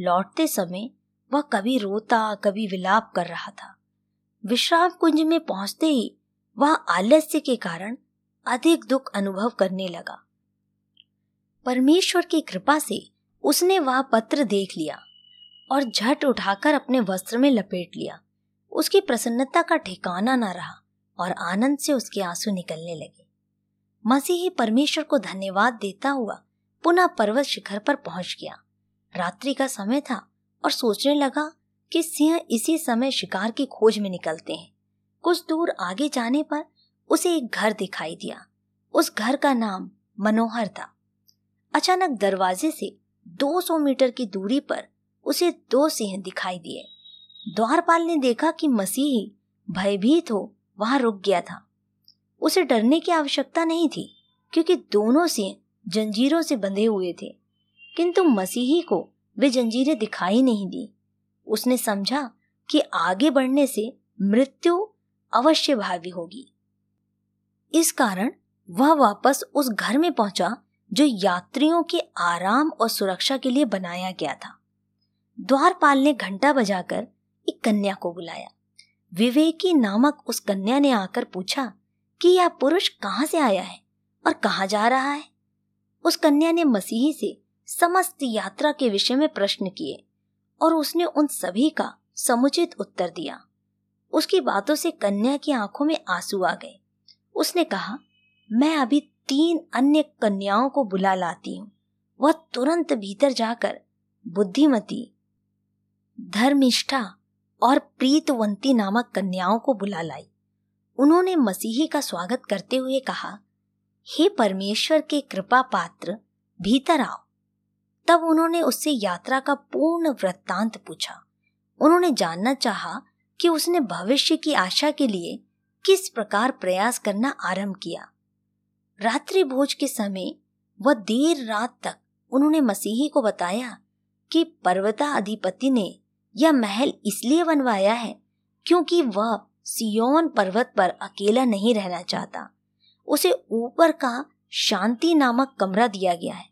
लौटते समय वह कभी रोता, कभी विलाप कर रहा था। विश्राम कुंज में पहुँचते ही वह आलस्य के कारण अधिक दुख अनुभव करने लगा। परमेश्वर की कृपा से उसने वह पत्र देख लिया और झट उठाकर अपने वस्त्र में लपेट लिया। उसकी प्रसन्नता का ठिकाना न रहा और आनंद से उसके आँसू निकलने लगे। मसीही परमेश्वर को धन्यवाद देता हुआ पुनः पर्वत शिखर पर पहुँच गया। रात्रि का समय था और सोचने लगा कि सिंह इसी समय शिकार की खोज में निकलते हैं। कुछ दूर आगे जाने पर उसे एक घर दिखाई दिया। उस घर का नाम मनोहर था। अचानक दरवाजे से 200 मीटर की दूरी पर उसे दो सिंह दिखाई दिए। द्वारपाल ने देखा कि मसीही भयभीत हो, वहाँ रुक गया था। उसे डरने की आवश्यकता नहीं थी, क्योंकि दोनों सिंह जंजीरों से बंधे हुए थे। किंतु मसीही को वे जंजीरें दिखाई नहीं दी। उसने समझा कि आगे बढ़ने से मृत्यु अवश्य भावी होगी। इस कारण वह वापस उस घर में पहुँचा, जो यात्रियों के आराम और सुरक्षा के लिए बनाया गया था। द्वारपाल ने घंटा बजाकर एक कन्या को बुलाया। विवेकी नामक उस कन्या ने आकर पूछा कि यह पुरुष कहाँ से आया है और कहाँ जा रहा है? उस कन्या ने मसीही से समस्त यात्रा के विषय में प्रश्न किए और उसने उन सभी का समुचित उत्तर दिया। उसकी बातों से कन्या की आँखों में आँसू आ गए। उसने कहा, मैं अभी तीन अन्य कन्याओं को बुला लाती हूँ। वह तुरंत भीतर जाकर बुद्धिमती, धर्मिष्ठा और प्रीतवंती नामक कन्याओं को बुला लाई। उन्होंने मसीही का स्वागत करते हुए कहा, हे परमेश्वर के कृपा पात्र, भीतर आओ। तब उन्होंने उससे यात्रा का पूर्ण वृत्तांत पूछा। उन्होंने जानना चाहा कि उसने भविष्य की आशा के लिए किस प्रकार प्रयास करना आरंभ किया। रात्रि भोज के समय वह देर रात तक उन्होंने मसीही को बताया कि पर्वता अधिपति ने यह महल इसलिए बनवाया है क्योंकि वह सियोन पर्वत पर अकेला नहीं रहना चाहता। उसे ऊपर का शांति नामक कमरा दिया गया है,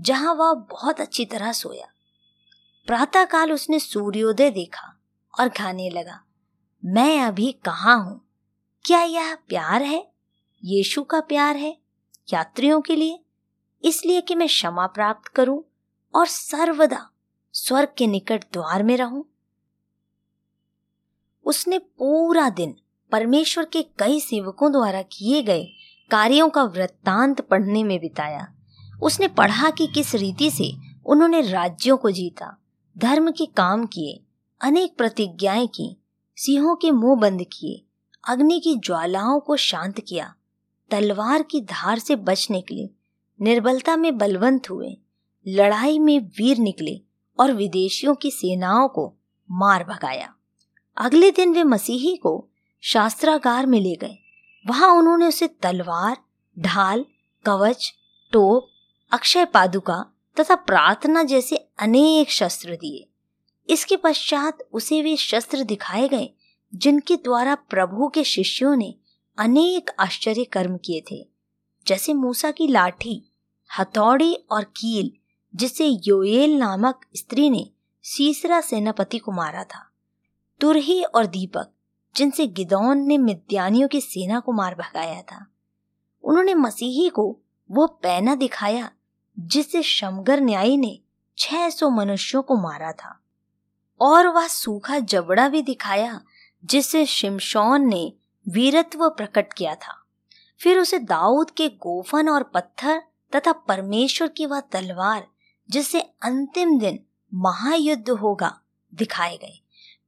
जहाँ वह बहुत अच्छी तरह सोया। प्रातःकाल उसने सूर्योदय देखा और खाने लगा। मैं अभी कहा हूँ? क्या यह प्यार है? यीशु का प्यार है? यात्रियों के लिए? इसलिए कि मैं क्षमा प्राप्त करूँ और सर्वदा स्वर्ग के निकट द्वार में रहूँ? उसने पूरा दिन परमेश्वर के कई सेवकों द्वारा किए गए कार्यों का वृत्तांत पढ़ने में बिताया। उसने पढ़ा कि किस रीति से उन्होंने राज्यों को जीता, धर्म के काम किए, अनेक प्रतिज्ञाएँ की, सिंहों के मुँह बंद किए, अग्नि की ज्वालाओं को शांत किया, तलवार की धार से बच निकले, निर्बलता में बलवंत हुए, लड़ाई में वीर निकले और विदेशियों की सेनाओं को मार भगाया। अगले दिन वे मसीही को शास्त्रागार में ले गए। वहाँ उन्होंने उसे तलवार, ढाल, कवच, टोप, अक्षय पादुका तथा प्रार्थना जैसे अनेक शस्त्र दिए। इसके पश्चात उसे वे शस्त्र दिखाए गए, जिनके द्वारा प्रभु के शिष्यों ने अनेक आश्चर्य कर्म किए थे। जैसे मूसा की लाठी, हथौड़ी और कील जिसे योएल नामक स्त्री ने सीसरा सेनापति को मारा था। तुरही और दीपक, जिनसे गिदौन ने मिद्यानियों की सेना को मार भगाया था, उन्होंने मसीही को वो पैना दिखाया जिससे शमगर न्यायी ने 600 मनुष्यों को मारा था। और वह सूखा जबड़ा भी दिखाया जिससे शिमशौन ने वीरत्व प्रकट किया था। फिर उसे दाऊद के गोफन और पत्थर तथा परमेश्वर की वह तलवार जिससे अंतिम दिन महायुद्ध होगा, दिखाए गए।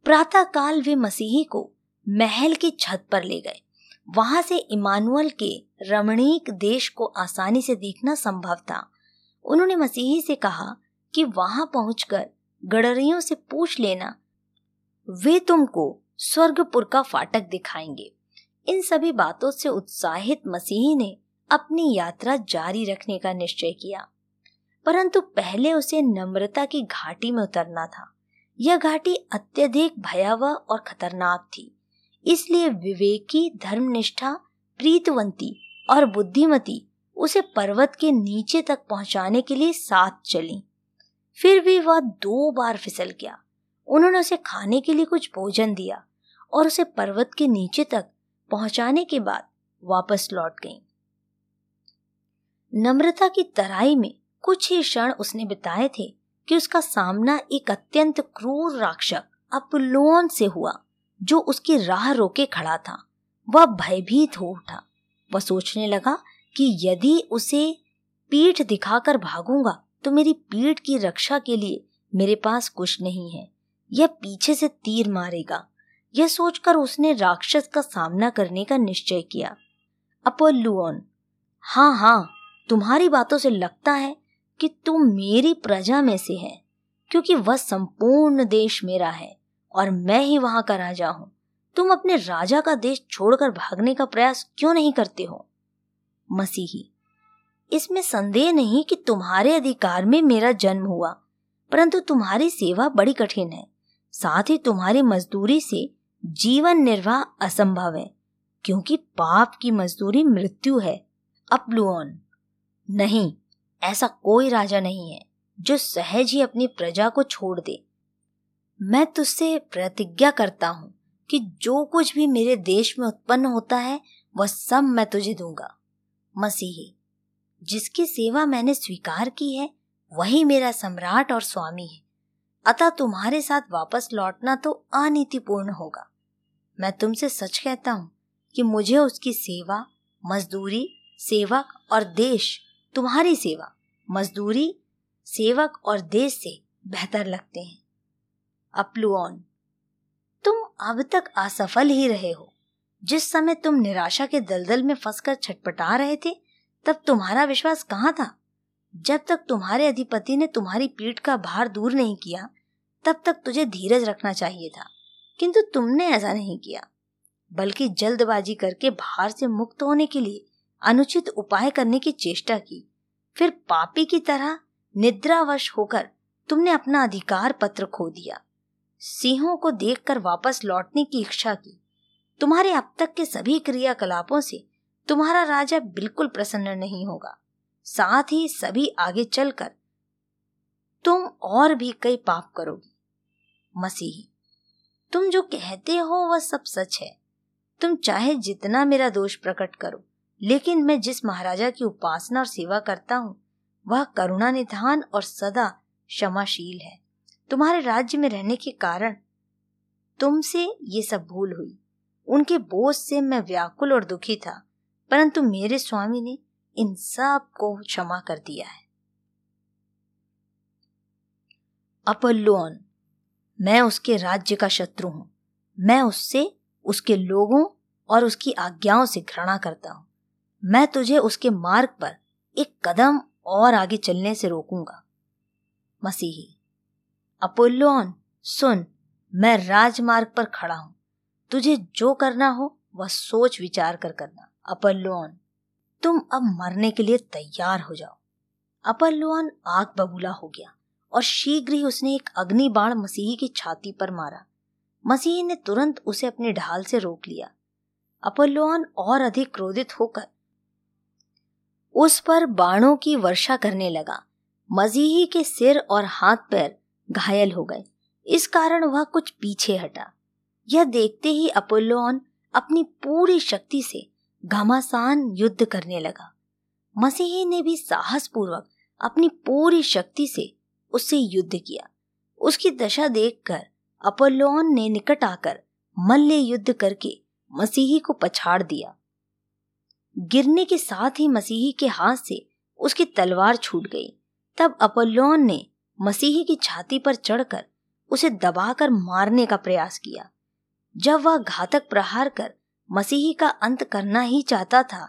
प्रातः काल वे मसीही को महल की छत पर ले गए। वहाँ से इमानुअल के रमणीक देश को आसानी से देखना संभव था। उन्होंने मसीही से कहा कि वहाँ पहुंचकर गडरियों से पूछ लेना, वे तुमको स्वर्गपुर का फाटक दिखाएँगे। इन सभी बातों से उत्साहित मसीही ने अपनी यात्रा जारी रखने का निश्चय किया। परंतु पहले उसे नम्रता की घाटी में उतरना था। यह घाटी अत्यधिक भयावह और खतरनाक थी। इसलिए विवेकी, धर्मनिष्ठा, प्रीतवंती और बुद्धिमती उसे पर्वत के नीचे तक पहुँचाने के लिए साथ चली। फिर भी वह दो बार फिसल गया। उन्होंने उसे खाने के लिए कुछ भोजन दिया और उसे पर्वत के नीचे तक पहुँचाने के बाद वापस लौट गई। नम्रता की तराई में कुछ ही क्षण उसने बिताए थे कि उसका सामना एक अत्यंत क्रूर राक्षक अपुलोन से हुआ, जो उसकी राह रोके खड़ा था। वह भयभीत हो उठा। वह सोचने लगा कि यदि उसे पीठ दिखाकर भागूँगा तो मेरी पीठ की रक्षा के लिए मेरे पास कुछ नहीं है। यह पीछे से तीर मारेगा। यह सोचकर उसने राक्षस का सामना करने का निश्चय किया। अपोलुओन हाँ हाँ तुम्हारी बातों से लगता है कि तुम मेरी प्रजा में से है, क्योंकि वह संपूर्ण देश मेरा है और मैं ही वहाँ का राजा हूँ। तुम अपने राजा का देश छोड़कर भागने का प्रयास क्यों नहीं करते हो? मसीही, इसमें संदेह नहीं कि तुम्हारे अधिकार में मेरा जन्म हुआ, परंतु तुम्हारी सेवा बड़ी कठिन है। साथ ही तुम्हारी मजदूरी से जीवन निर्वाह असंभव है, क्योंकि पाप की मजदूरी मृत्यु है। अपलुओन, नहीं ऐसा कोई राजा नहीं है, जो सहज ही अपनी प्रजा को छोड़ दे। मैं तुझसे प्रतिज्ञा करता हूँ कि जो कुछ भी मेरे देश में उत्पन्न होता है, वह सब मैं तुझे दूँगा। मसीही, जिसकी सेवा मैंने स्वीकार की है, वही मेरा सम्राट और स्वामी है। अतः तुम्हारे साथ वापस लौटना तो अनीतिपूर्ण होगा। मैं तुमसे सच कहता हूँ कि मुझे उसकी सेवा, मजदूरी सेवक और देश तुम्हारी सेवा, मजदूरी, सेवक और देश से बेहतर लगते हैं। अपलुओन, तुम अब तक असफल ही रहे हो। जिस समय तुम निराशा के दलदल में फंसकर छटपटा रहे थे, तब तुम्हारा विश्वास कहाँ था? जब तक तुम्हारे अधिपति ने तुम्हारी पीठ का भार दूर नहीं किया, तब तक तुझे धीरज रखना चाहिए था। किंतु तुमने ऐसा नहीं किया, बल्कि जल्दबाजी करके भार से मुक्त होने के लिए अनुचित उपाय करने की चेष्टा की। फिर पापी की तरह निद्रावश होकर तुमने अपना अधिकार पत्र खो दिया। सिंहों को देखकर वापस लौटने की इच्छा की। तुम्हारे अब तक के सभी क्रियाकलापों से तुम्हारा राजा बिल्कुल प्रसन्न नहीं होगा। साथ ही सभी आगे चलकर तुम और भी कई पाप करोगे। मसीही, तुम जो कहते हो वह सब सच है। तुम चाहे जितना मेरा दोष प्रकट करो लेकिन मैं जिस महाराजा की उपासना और सेवा करता हूँ, वह करुणा निधान और सदा क्षमाशील है। तुम्हारे राज्य में रहने के कारण तुमसे ये सब भूल हुई। उनके बोझ से मैं व्याकुल और दुखी था, परंतु मेरे स्वामी ने इन सबको क्षमा कर दिया है। अपलोन मैं उसके राज्य का शत्रु हूँ। मैं उससे, उसके लोगों और उसकी आज्ञाओं से घृणा करता हूँ। मैं तुझे उसके मार्ग पर एक कदम और आगे चलने से रोकूँगा। मसीही, अपोलोन, सुन, मैं राजमार्ग पर खड़ा हूँ। तुझे जो करना हो, वह सोच विचार कर करना। अपोलोन, तुम अब मरने के लिए तैयार हो जाओ। अपोलोन आग बबूला हो गया और शीघ्र ही उसने एक अग्नि बाण मसीही की छाती पर मारा। मसीही ने तुरंत उसे अपनी ढाल से रोक लिया। अपोलोन और अधिक क्रोधित होकर उस पर बाणों की वर्षा करने लगा। मसीही के सिर और हाथ पैर घायल हो गए। इस कारण वह कुछ पीछे हटा। यह देखते ही अपोलोन अपनी पूरी शक्ति से घमासान युद्ध करने लगा। मसीही ने भी साहस पूर्वक अपनी पूरी शक्ति से उससे युद्ध किया। उसकी दशा देखकर अपोलोन ने निकट आकर मल्ल युद्ध करके मसीही को पछाड़ दिया। गिरने के साथ ही मसीही के हाथ से उसकी तलवार छूट गई। तब अपोलोन ने मसीही की छाती पर चढ़कर उसे दबाकर मारने का प्रयास किया। जब वह घातक प्रहार कर मसीही का अंत करना ही चाहता था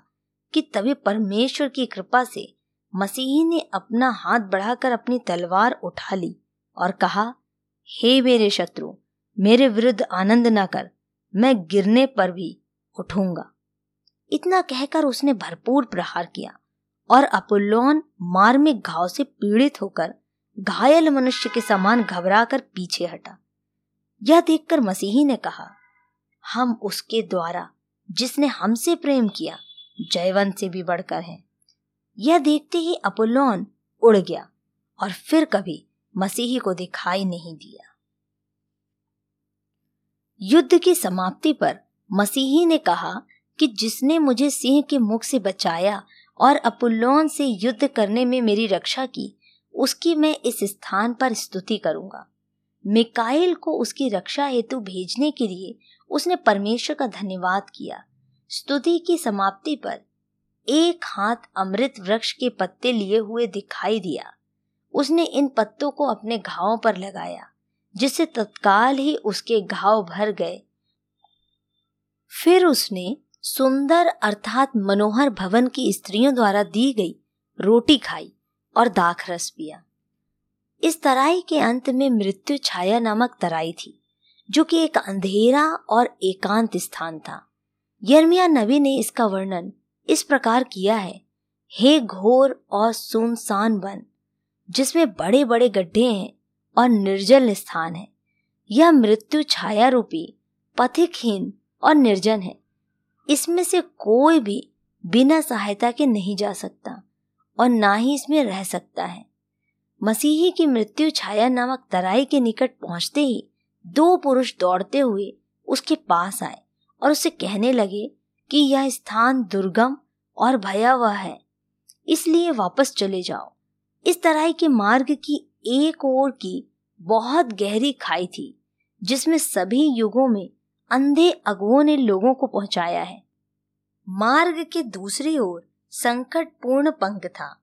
कि तभी परमेश्वर की कृपा से मसीही ने अपना हाथ बढ़ाकर अपनी तलवार उठा ली और कहा, हे मेरे शत्रु, मेरे विरुद्ध आनंद न कर, मैं गिरने पर भी उठूँगा। इतना कहकर उसने भरपूर प्रहार किया और अपोलोन मार्मिक घाव से पीड़ित होकर घायल मनुष्य के समान घबराकर पीछे हटा। यह देखकर मसीही ने कहा, हम उसके द्वारा, जिसने हमसे प्रेम किया, जयवंत से भी बढ़कर है। यह देखते ही अपोलोन उड़ गया और फिर कभी मसीही को दिखाई नहीं दिया। युद्ध की समाप्ति पर मसीही ने कहा कि जिसने मुझे सिंह के मुख से बचाया और अपुल्लोन से युद्ध करने में मेरी रक्षा की, उसकी मैं इस स्थान पर स्तुति करूँगा। मिकाइल को उसकी रक्षा हेतु भेजने के लिए उसने परमेश्वर का धन्यवाद किया। स्तुति की समाप्ति पर एक हाथ अमृत वृक्ष के पत्ते लिए हुए दिखाई दिया। उसने इन पत्तों को अपने घावों पर लगाया, जिससे तत्काल ही उसके घाव भर गए। फिर उसने सुंदर अर्थात मनोहर भवन की स्त्रियों द्वारा दी गई रोटी खाई और दाख रस पिया। इस तराई के अंत में मृत्यु छाया नामक तराई थी, जो कि एक अंधेरा और एकांत स्थान था। यर्मिया नबी ने इसका वर्णन इस प्रकार किया है, हे घोर और सुनसान वन, जिसमें बड़े बड़े गड्ढे हैं और निर्जल स्थान है, यह मृत्यु छाया रूपी, पथिकहीन और निर्जन है। इसमें से कोई भी बिना सहायता के नहीं जा सकता और ना ही इसमें रह सकता है। मसीही की मृत्यु छाया नामक तराई के निकट पहुँचते ही दो पुरुष दौड़ते हुए उसके पास आए और उसे कहने लगे कि यह स्थान दुर्गम और भयावह है, इसलिए वापस चले जाओ। इस तराई के मार्ग की एक ओर की बहुत गहरी खाई थी, जिसमें सभी युगों में अंधे अगुओं ने लोगों को पहुँचाया है। मार्ग के दूसरी ओर संकट पूर्ण पंख था।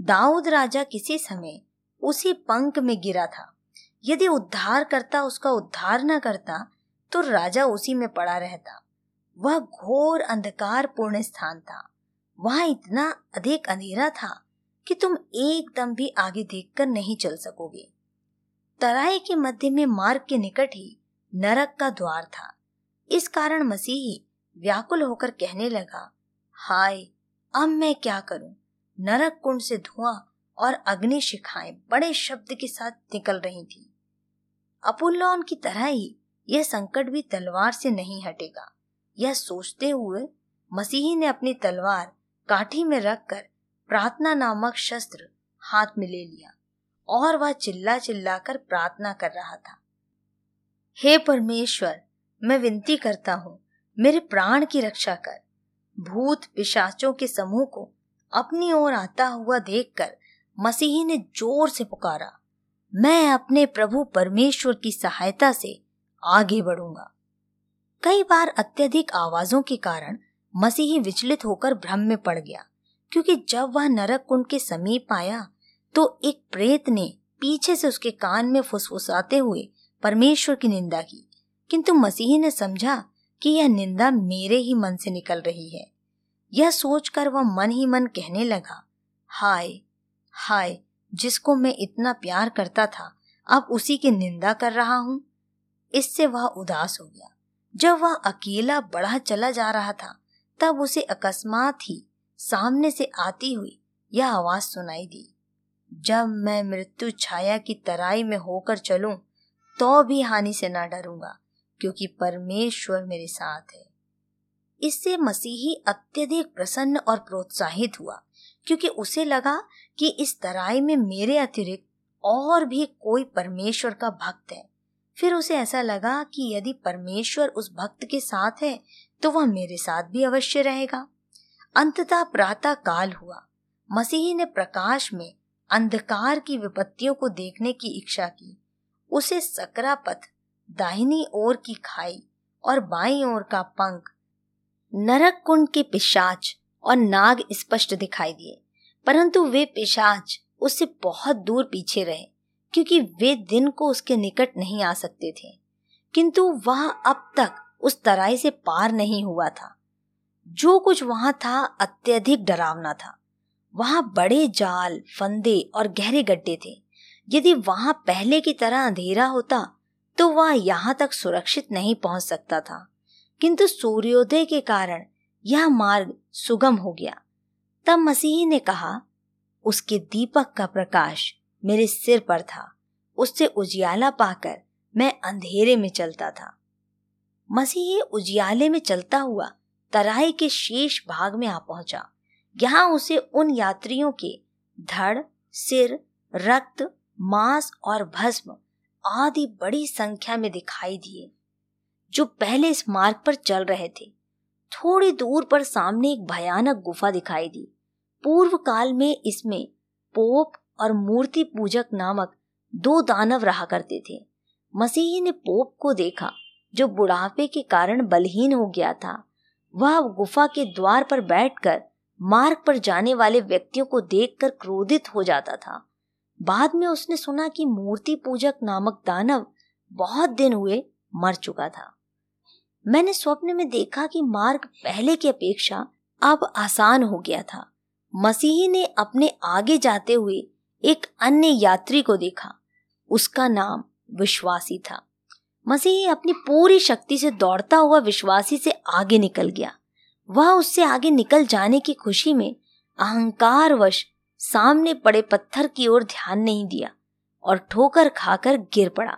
दाऊद राजा किसी समय उसी पंख में गिरा था। यदि उद्धार करता उसका उद्धार न करता तो राजा उसी में पड़ा रहता। वह घोर अंधकार पूर्ण स्थान था। वहाँ इतना अधिक अंधेरा था कि तुम एकदम भी आगे देखकर नहीं चल सकोगे। तराई के मध्य में मार्ग के निकट ही नरक का द्वार था। इस कारण मसीही व्याकुल होकर कहने लगा, हाय, अब मैं क्या करूँ? नरक कुंड से धुआँ और अग्नि शिखाएँ बड़े शब्द के साथ निकल रही थी। अपुल्लौन की तरह ही यह संकट भी तलवार से नहीं हटेगा। यह सोचते हुए मसीही ने अपनी तलवार काठी में रखकर प्रार्थना नामक शस्त्र हाथ में ले लिया और वह चिल्ला चिल्ला कर प्रार्थना कर रहा था। हे परमेश्वर मैं विनती करता हूँ, मेरे प्राण की रक्षा कर। भूत पिशाचों के समूह को अपनी ओर आता हुआ देखकर मसीही ने ज़ोर से पुकारा, मैं अपने प्रभु परमेश्वर की सहायता से आगे बढ़ूँगा। कई बार अत्यधिक आवाजों के कारण मसीही विचलित होकर भ्रम में पड़ गया, क्योंकि जब वह नरक कुंड के समीप आया तो एक प्रेत ने पीछे से उसके कान में फुसफुसाते हुए परमेश्वर की निंदा की। किंतु मसीही ने समझा कि यह निंदा मेरे ही मन से निकल रही है। यह सोचकर वह मन ही मन कहने लगा, हाय हाय, जिसको मैं इतना प्यार करता था, अब उसी की निंदा कर रहा हूँ? इससे वह उदास हो गया। जब वह अकेला बढ़ा चला जा रहा था, तब उसे अकस्मात ही सामने से आती हुई यह आवाज़ सुनाई दी, जब मैं मृत्यु छाया की तराई में होकर चलूँ तो भी हानि से ना डरूँगा। क्योंकि परमेश्वर मेरे साथ है। इससे मसीही अत्यधिक प्रसन्न और प्रोत्साहित हुआ, क्योंकि उसे लगा कि इस तराई में मेरे अतिरिक्त और भी कोई परमेश्वर का भक्त है। फिर उसे ऐसा लगा कि यदि परमेश्वर उस भक्त के साथ है तो वह मेरे साथ भी अवश्य रहेगा। अंततः प्रातः काल हुआ। मसीही ने प्रकाश में अंधकार की विपत्तियों को देखने की इच्छा की। उसे सकरा पथ दाहिनी ओर की खाई और बाई ओर का पंख नरक कुंड के पिशाच और नाग स्पष्ट दिखाई दिए। परंतु वे पिशाच उससे बहुत दूर पीछे रहे, क्योंकि वे दिन को उसके निकट नहीं आ सकते थे। किंतु वह अब तक उस तराई से पार नहीं हुआ था। जो कुछ वहाँ था अत्यधिक डरावना था। वहाँ बड़े जाल, फंदे और गहरे गड्ढे थे। यदि वहाँ पहले की तरह अंधेरा होता तो वह यहाँ तक सुरक्षित नहीं पहुँच सकता था। किंतु सूर्योदय के कारण यह मार्ग सुगम हो गया। तब मसीही ने कहा, उसके दीपक का प्रकाश मेरे सिर पर था। उससे उजियाला पाकर मैं अंधेरे में चलता था। मसीह उजियाले में चलता हुआ तराई के शेष भाग में आ पहुँचा। यहाँ उसे उन यात्रियों के धड़, सिर, रक्त, मांस और भस्म आदि बड़ी संख्या में दिखाई दिए, जो पहले इस मार्ग पर चल रहे थे। थोड़ी दूर पर सामने एक भयानक गुफा दिखाई दी। पूर्व काल में इसमें पोप और मूर्ति पूजक नामक दो दानव रहा करते थे। मसीही ने पोप को देखा, जो बुढ़ापे के कारण बलहीन हो गया था। वह गुफा के द्वार पर बैठकर मार्ग पर जाने वाले व्यक्तियों को देखकर क्रोधित हो जाता था। बाद में उसने सुना कि मूर्ति पूजक नामक दानव बहुत दिन हुए मर चुका था। मैंने स्वप्न में देखा कि मार्ग पहले की अपेक्षा अब आसान हो गया था। मसीही ने अपने आगे जाते हुए एक अन्य यात्री को देखा। उसका नाम विश्वासी था। मसीही अपनी पूरी शक्ति से दौड़ता हुआ विश्वासी से आगे निकल गया। वह उससे आगे निकल जाने की खुशी में अहंकार वश सामने पड़े पत्थर की ओर ध्यान नहीं दिया और ठोकर खाकर गिर पड़ा।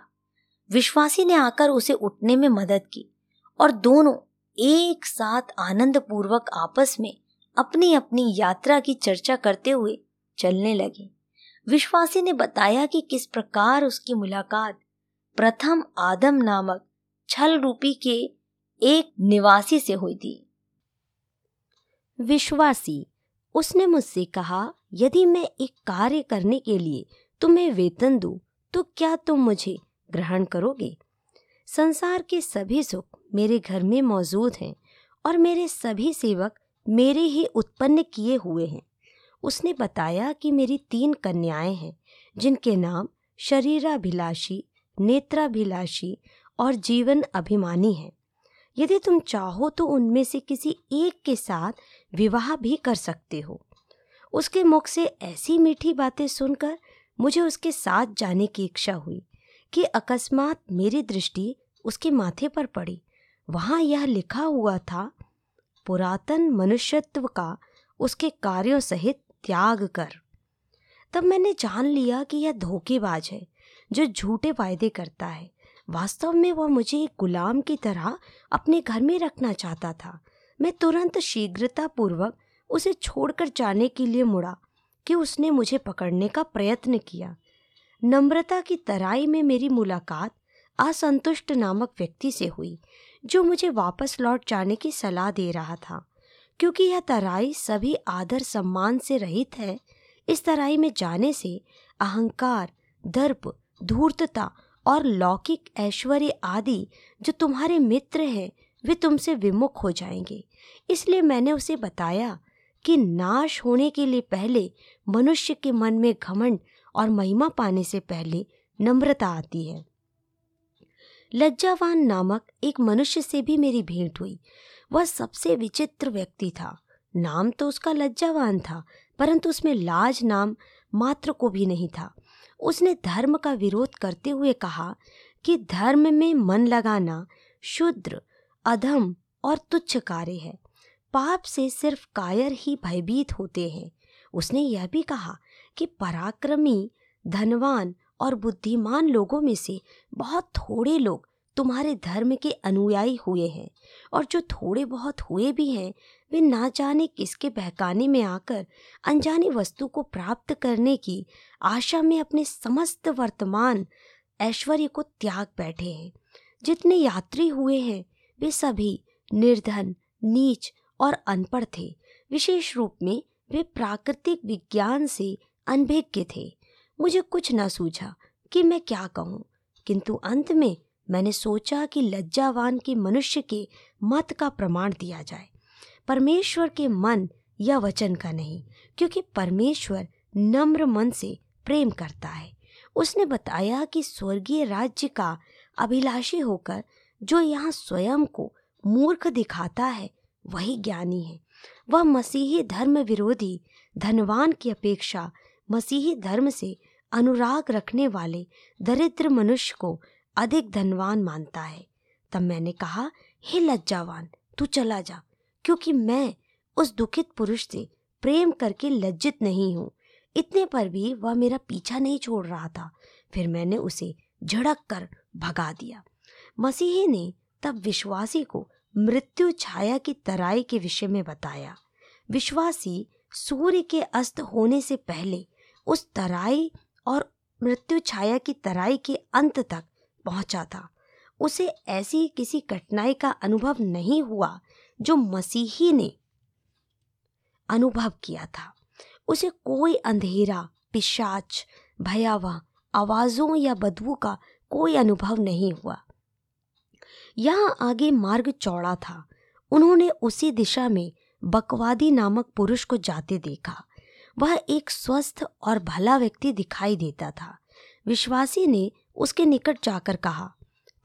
विश्वासी ने आकर उसे उठने में मदद की और दोनों एक साथ आनंद पूर्वक आपस में अपनी अपनी यात्रा की चर्चा करते हुए चलने लगे। विश्वासी ने बताया कि किस प्रकार उसकी मुलाकात प्रथम आदम नामक छल रूपी के एक निवासी से हुई थी। विश्वासी, उसने मुझसे कहा यदि मैं एक कार्य करने के लिए तुम्हें वेतन दूँ तो क्या तुम मुझे ग्रहण करोगे? संसार के सभी सुख मेरे घर में मौजूद हैं और मेरे सभी सेवक मेरे ही उत्पन्न किए हुए हैं। उसने बताया कि मेरी तीन कन्याएँ हैं, जिनके नाम शरीराभिलाषी, नेत्राभिलाषी और जीवन अभिमानी हैं। यदि तुम चाहो तो उनमें से किसी एक के साथ विवाह भी कर सकते हो। उसके मुख से ऐसी मीठी बातें सुनकर मुझे उसके साथ जाने की इच्छा हुई कि अकस्मात मेरी दृष्टि उसके माथे पर पड़ी। वहाँ यह लिखा हुआ था, पुरातन मनुष्यत्व का उसके कार्यों सहित त्याग कर। तब मैंने जान लिया कि यह धोखेबाज है, जो झूठे वायदे करता है। वास्तव में वह मुझे एक गुलाम की तरह अपने घर में रखना चाहता था। मैं तुरंत शीघ्रता पूर्वक उसे छोड़कर जाने के लिए मुड़ा कि उसने मुझे पकड़ने का प्रयत्न किया। नम्रता की तराई में मेरी मुलाकात असंतुष्ट नामक व्यक्ति से हुई, जो मुझे वापस लौट जाने की सलाह दे रहा था। क्योंकि यह तराई सभी आदर सम्मान से रहित है, इस तराई में जाने से अहंकार, दर्प, धूर्तता और लौकिक ऐश्वर्य आदि जो तुम्हारे मित्र हैं, वे तुमसे विमुख हो जाएँगे। इसलिए मैंने उसे बताया कि नाश होने के लिए पहले मनुष्य के मन में घमंड और महिमा पाने से पहले नम्रता आती है। लज्जावान नामक एक मनुष्य से भी मेरी भेंट हुई। वह सबसे विचित्र व्यक्ति था। नाम तो उसका लज्जावान था, परंतु उसमें लाज नाम मात्र को भी नहीं था। उसने धर्म का विरोध करते हुए कहा कि धर्म में मन लगाना शुद्र, अधम और तुच्छ कार्य है। पाप से सिर्फ़ कायर ही भयभीत होते हैं। उसने यह भी कहा कि पराक्रमी, धनवान और बुद्धिमान लोगों में से बहुत थोड़े लोग तुम्हारे धर्म के अनुयायी हुए हैं और जो थोड़े बहुत हुए भी हैं, वे ना जाने किसके बहकाने में आकर अनजानी वस्तु को प्राप्त करने की आशा में अपने समस्त वर्तमान ऐश्वर्य को त्याग बैठे हैं। जितने यात्री हुए हैं, वे सभी निर्धन, नीच और अनपढ़ थे। विशेष रूप में वे प्राकृतिक विज्ञान से अनभिज्ञ थे। मुझे कुछ न सूझा कि मैं क्या कहूँ, किंतु अंत में मैंने सोचा कि लज्जावान के मनुष्य के मत का प्रमाण दिया जाए। परमेश्वर के मन या वचन का नहीं, क्योंकि परमेश्वर नम्र मन से प्रेम करता है। उसने बताया कि स्वर्गीय राज्य का अभिलाषी होकर जो यहाँ स्वयं को मूर्ख दिखाता है वही ज्ञानी है। वह मसीही धर्म विरोधी, धनवान की अपेक्षा मसीही धर्म से अनुराग रखने वाले दरिद्र मनुष्य को अधिक धनवान मानता है। तब मैंने कहा, हे लज्जावान, तू चला जा, क्योंकि मैं उस दुखित पुरुष से प्रेम करके लज्जित नहीं हूँ। इतने पर भी वह मेरा पीछा नहीं छोड़ रहा था। फिर मैंने उसे झड़क कर भगा दिया। मसीही ने तब विश्वासी को मृत्यु छाया की तराई के विषय में बताया। विश्वासी सूर्य के अस्त होने से पहले उस तराई और मृत्यु छाया की तराई के अंत तक पहुँचा था। उसे ऐसी किसी कठिनाई का अनुभव नहीं हुआ जो मसीही ने अनुभव किया था। उसे कोई अंधेरा, पिशाच, भयावह आवाजों या बदबू का कोई अनुभव नहीं हुआ। यहाँ आगे मार्ग चौड़ा था। उन्होंने उसी दिशा में बकवादी नामक पुरुष को जाते देखा। वह एक स्वस्थ और भला व्यक्ति दिखाई देता था। विश्वासी ने उसके निकट जाकर कहा,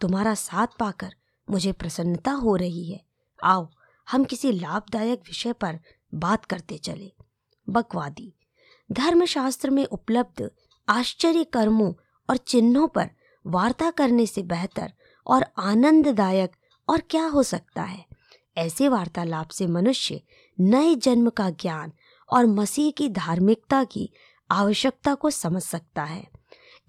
तुम्हारा साथ पाकर मुझे प्रसन्नता हो रही है। आओ, हम किसी लाभदायक विषय पर बात करते चले। बकवादी। धर्मशास्त्र में उपलब्ध आश्चर्य कर्मों और चिन्हों पर वार्ता करने से बेहतर और आनंददायक, और क्या हो सकता है? ऐसे वार्तालाप से मनुष्य नए जन्म का ज्ञान और मसीह की धार्मिकता की आवश्यकता को समझ सकता है।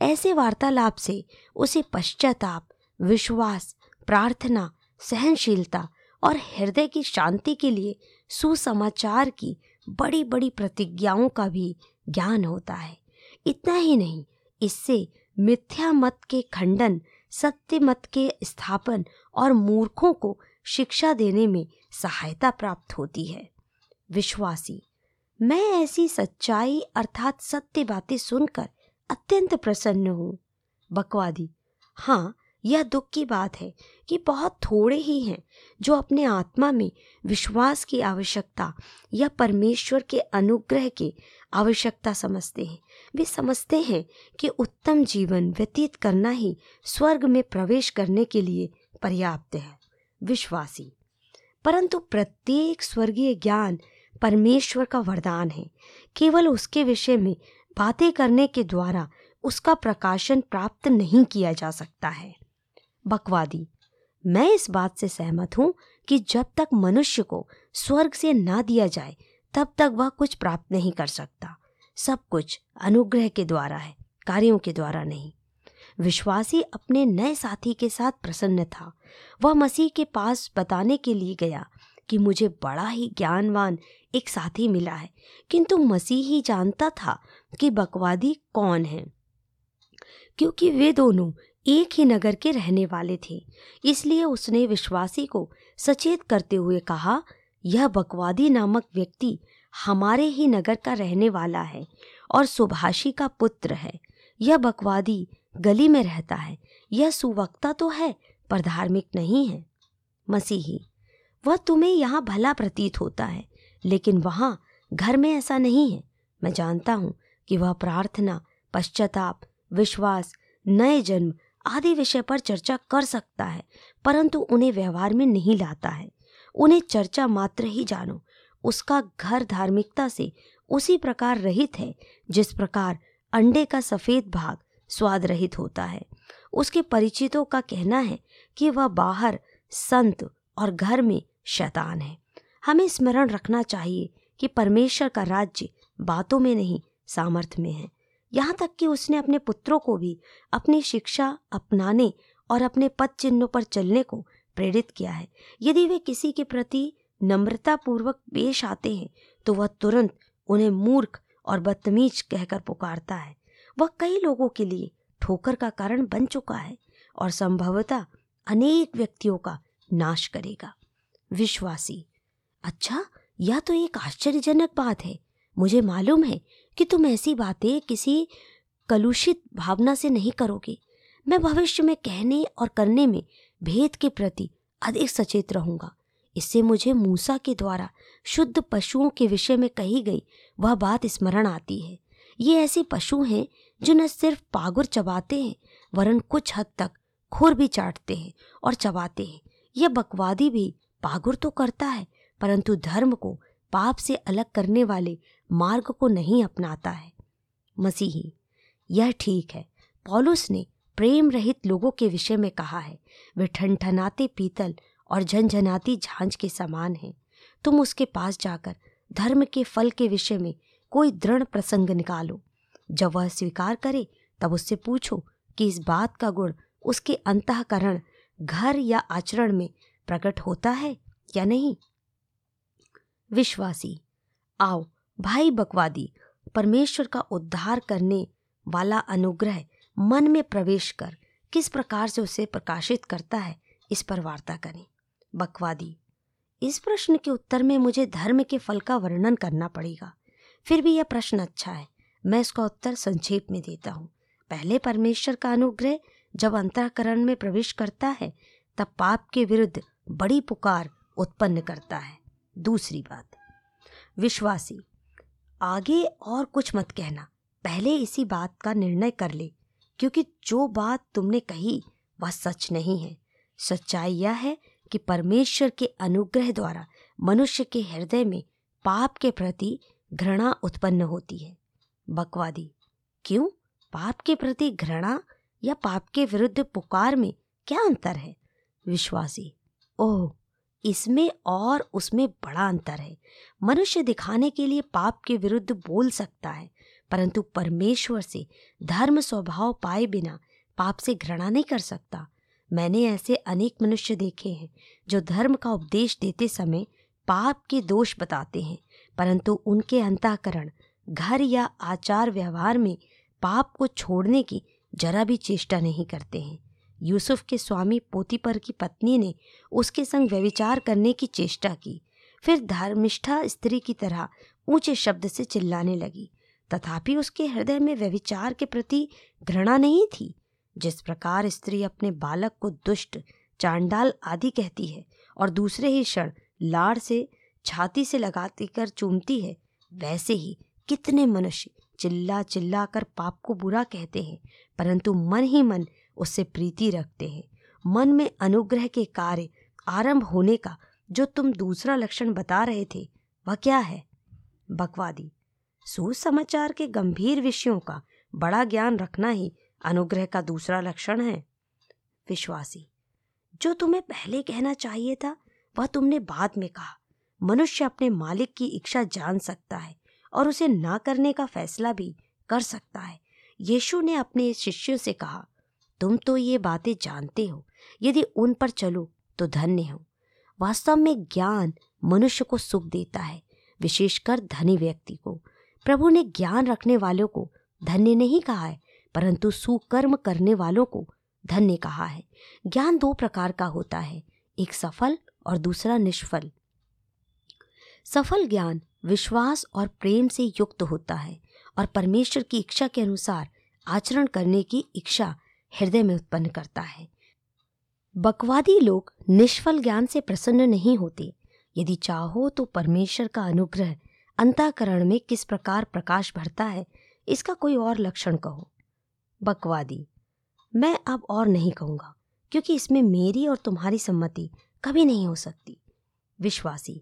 ऐसे वार्तालाप से उसे पश्चाताप, विश्वास, प्रार्थना, सहनशीलता और हृदय की शांति के लिए सुसमाचार की बड़ी बड़ी प्रतिज्ञाओं का भी ज्ञान होता है। इतना ही नहीं, इससे मिथ्या मत के खंडन सत्य मत के स्थापन और मूर्खों को शिक्षा देने में सहायता प्राप्त होती है। विश्वासी, मैं ऐसी सच्चाई अर्थात सत्य बातें सुनकर अत्यंत प्रसन्न हूँ। बकवादी हाँ यह दुख की बात है कि बहुत थोड़े ही हैं जो अपने आत्मा में विश्वास की आवश्यकता या परमेश्वर के अनुग्रह की आवश्यकता समझते हैं। वे समझते हैं कि उत्तम जीवन व्यतीत करना ही स्वर्ग में प्रवेश करने के लिए पर्याप्त है। विश्वासी। परंतु प्रत्येक स्वर्गीय ज्ञान परमेश्वर का वरदान है। केवल उसके विषय में बातें करने के द्वारा उसका प्रकाशन प्राप्त नहीं किया जा सकता है। बकवादी। मैं इस बात से सहमत हूँ कि जब तक मनुष्य को स्वर्ग से ना दिया जाए, तब तक वह कुछ प्राप्त नहीं कर सकता। सब कुछ अनुग्रह के द्वारा है, कार्यों के द्वारा नहीं। विश्वासी अपने नए साथी के साथ प्रसन्न था। वह मसीह के पास बताने के लिए गया कि मुझे बड़ा ही ज्ञानवान एक साथी मिला है, किंतु मसीह ही जानता था कि बकवादी कौन है। क्योंकि वे दोनों एक ही नगर के रहने वाले थे। इसलिए उसने विश्वासी को सचेत करते हुए कहा, यह बकवादी नामक व्यक्ति हमारे ही नगर का रहने वाला है और सुभाषी का पुत्र है। यह बकवादी गली में रहता है। यह सुवक्ता तो है, पर धार्मिक नहीं है। मसीही, वह तुम्हें यहाँ भला प्रतीत होता है, लेकिन वहाँ घर में ऐसा नहीं है। मैं जानता हूँ कि वह प्रार्थना, पश्चाताप, विश्वास, नए जन्म आदि विषय पर चर्चा कर सकता है, परंतु उन्हें व्यवहार में नहीं लाता है। उन्हें चर्चा मात्र ही जानो, उसका घर धार्मिकता से उसी प्रकार रहित है, जिस प्रकार अंडे का सफ़ेद भाग स्वाद रहित होता है। उसके परिचितों का कहना है कि वह बाहर संत और घर में शैतान है। हमें स्मरण रखना चाहिए कि परमेश्वर का राज्य बातों में नहीं सामर्थ्य में है। यहाँ तक कि उसने अपने पुत्रों को भी अपनी शिक्षा अपनाने और अपने पद चिन्हों पर चलने को प्रेरित किया है। यदि वे किसी के प्रति नम्रता पूर्वक पेश आते हैं तो वह तुरंत उन्हें मूर्ख और बदतमीज कहकर पुकारता है। वह कई लोगों के लिए ठोकर का कारण बन चुका है और संभवतः अनेक व्यक्तियों का नाश करेगा। विश्वासी अच्छा यह तो एक आश्चर्यजनक बात है। मुझे मालूम है कि तुम ऐसी बातें किसी कलुषित भावना से नहीं करोगे। मैं भविष्य में कहने और करने में भेद के प्रति अधिक सचेत रहूँगा। इससे मुझे मूसा के द्वारा शुद्ध पशुओं के विषय में कही गई वह बात स्मरण आती है। ये ऐसे पशु हैं जो न सिर्फ़ पागुर चबाते हैं, वरन कुछ हद तक खुर भी चाटते हैं और चबाते हैं। यह बकवादी भी पागुर तो करता है, परंतु धर्म को पाप से अलग करने वाले मार्ग को नहीं अपनाता है। मसीही, यह ठीक है। पॉलुस ने प्रेम रहित लोगों के विषय में कहा है, वे ठनठनाते पीतल और झनझनाती झांझ के समान हैं। तुम उसके पास जाकर धर्म के फल के विषय में कोई दृढ़ प्रसंग निकालो। जब वह स्वीकार करे, तब उससे पूछो कि इस बात का गुण उसके अंतकरण, घर या आचरण में प्रकट होता है या नहीं। विश्वासी, आओ भाई बकवादी, परमेश्वर का उद्धार करने वाला अनुग्रह मन में प्रवेश कर किस प्रकार से उसे प्रकाशित करता है, इस पर वार्ता करें। बकवादी, इस प्रश्न के उत्तर में मुझे धर्म के फल का वर्णन करना पड़ेगा। फिर भी यह प्रश्न अच्छा है। मैं इसका उत्तर संक्षेप में देता हूँ। पहले परमेश्वर का अनुग्रह जब अंतःकरण में प्रवेश करता है, तब पाप के विरुद्ध बड़ी पुकार उत्पन्न करता है। दूसरी बात, विश्वासी आगे और कुछ मत कहना। पहले इसी बात का निर्णय कर ले, क्योंकि जो बात तुमने कही वह सच नहीं है। सच्चाई यह है कि परमेश्वर के अनुग्रह द्वारा मनुष्य के हृदय में पाप के प्रति घृणा उत्पन्न होती है। बकवादी, क्यों? पाप के प्रति घृणा या पाप के विरुद्ध पुकार में क्या अंतर है? विश्वासी, ओह इसमें और उसमें बड़ा अंतर है। मनुष्य दिखाने के लिए पाप के विरुद्ध बोल सकता है, परंतु परमेश्वर से धर्म स्वभाव पाए बिना पाप से घृणा नहीं कर सकता। मैंने ऐसे अनेक मनुष्य देखे हैं, जो धर्म का उपदेश देते समय पाप के दोष बताते हैं, परंतु उनके अंतःकरण, घर या आचार व्यवहार में पाप को छोड़ने की जरा भी चेष्टा नहीं करते हैं। यूसुफ के स्वामी पोतीपर की पत्नी ने उसके संग व्यविचार करने की चेष्टा की। फिर धर्मिष्ठा स्त्री की तरह ऊँचे शब्द से चिल्लाने लगी। तथापि उसके हृदय में व्यविचार के प्रति घृणा नहीं थी। जिस प्रकार स्त्री अपने बालक को दुष्ट, चांडाल आदि कहती है और दूसरे ही क्षण लाड़ से, छाती से लगाती कर चूमती है, वैसे ही कितने मनुष्य चिल्ला चिल्ला कर पाप को बुरा कहते हैं। परंतु मन ही मन उससे प्रीति रखते हैं। मन में अनुग्रह के कार्य आरंभ होने का जो तुम दूसरा लक्षण बता रहे थे, वह क्या है? बकवादी। सुसमाचार के गंभीर विषयों का बड़ा ज्ञान रखना ही अनुग्रह का दूसरा लक्षण है। विश्वासी। जो तुम्हें पहले कहना चाहिए था, वह तुमने बाद में कहा। मनुष्य अपने मालिक की इच्छा जान सकता है और उसे ना करने का फैसला भी कर सकता है। यीशु ने अपने शिष्यों से कहा तुम तो ये बातें जानते हो। यदि उन पर चलो तो धन्य हो। वास्तव में ज्ञान मनुष्य को सुख देता है, विशेषकर धनी व्यक्ति को। प्रभु ने ज्ञान रखने वालों को धन्य नहीं कहा है, परंतु सुकर्म करने वालों को धन्य कहा है। ज्ञान दो प्रकार का होता है, एक सफल और दूसरा निष्फल। सफल ज्ञान विश्वास और प्रेम से युक्त होता है, और परमेश्वर की इच्छा के अनुसार आचरण करने की इच्छा हृदय में उत्पन्न करता है। बकवादी लोग निष्फल ज्ञान से प्रसन्न नहीं होते। यदि चाहो तो परमेश्वर का अनुग्रह अंताकरण में किस प्रकार प्रकाश भरता है, इसका कोई और लक्षण कहो। बकवादी, मैं अब और नहीं कहूँगा, क्योंकि इसमें मेरी और तुम्हारी सम्मति कभी नहीं हो सकती। विश्वासी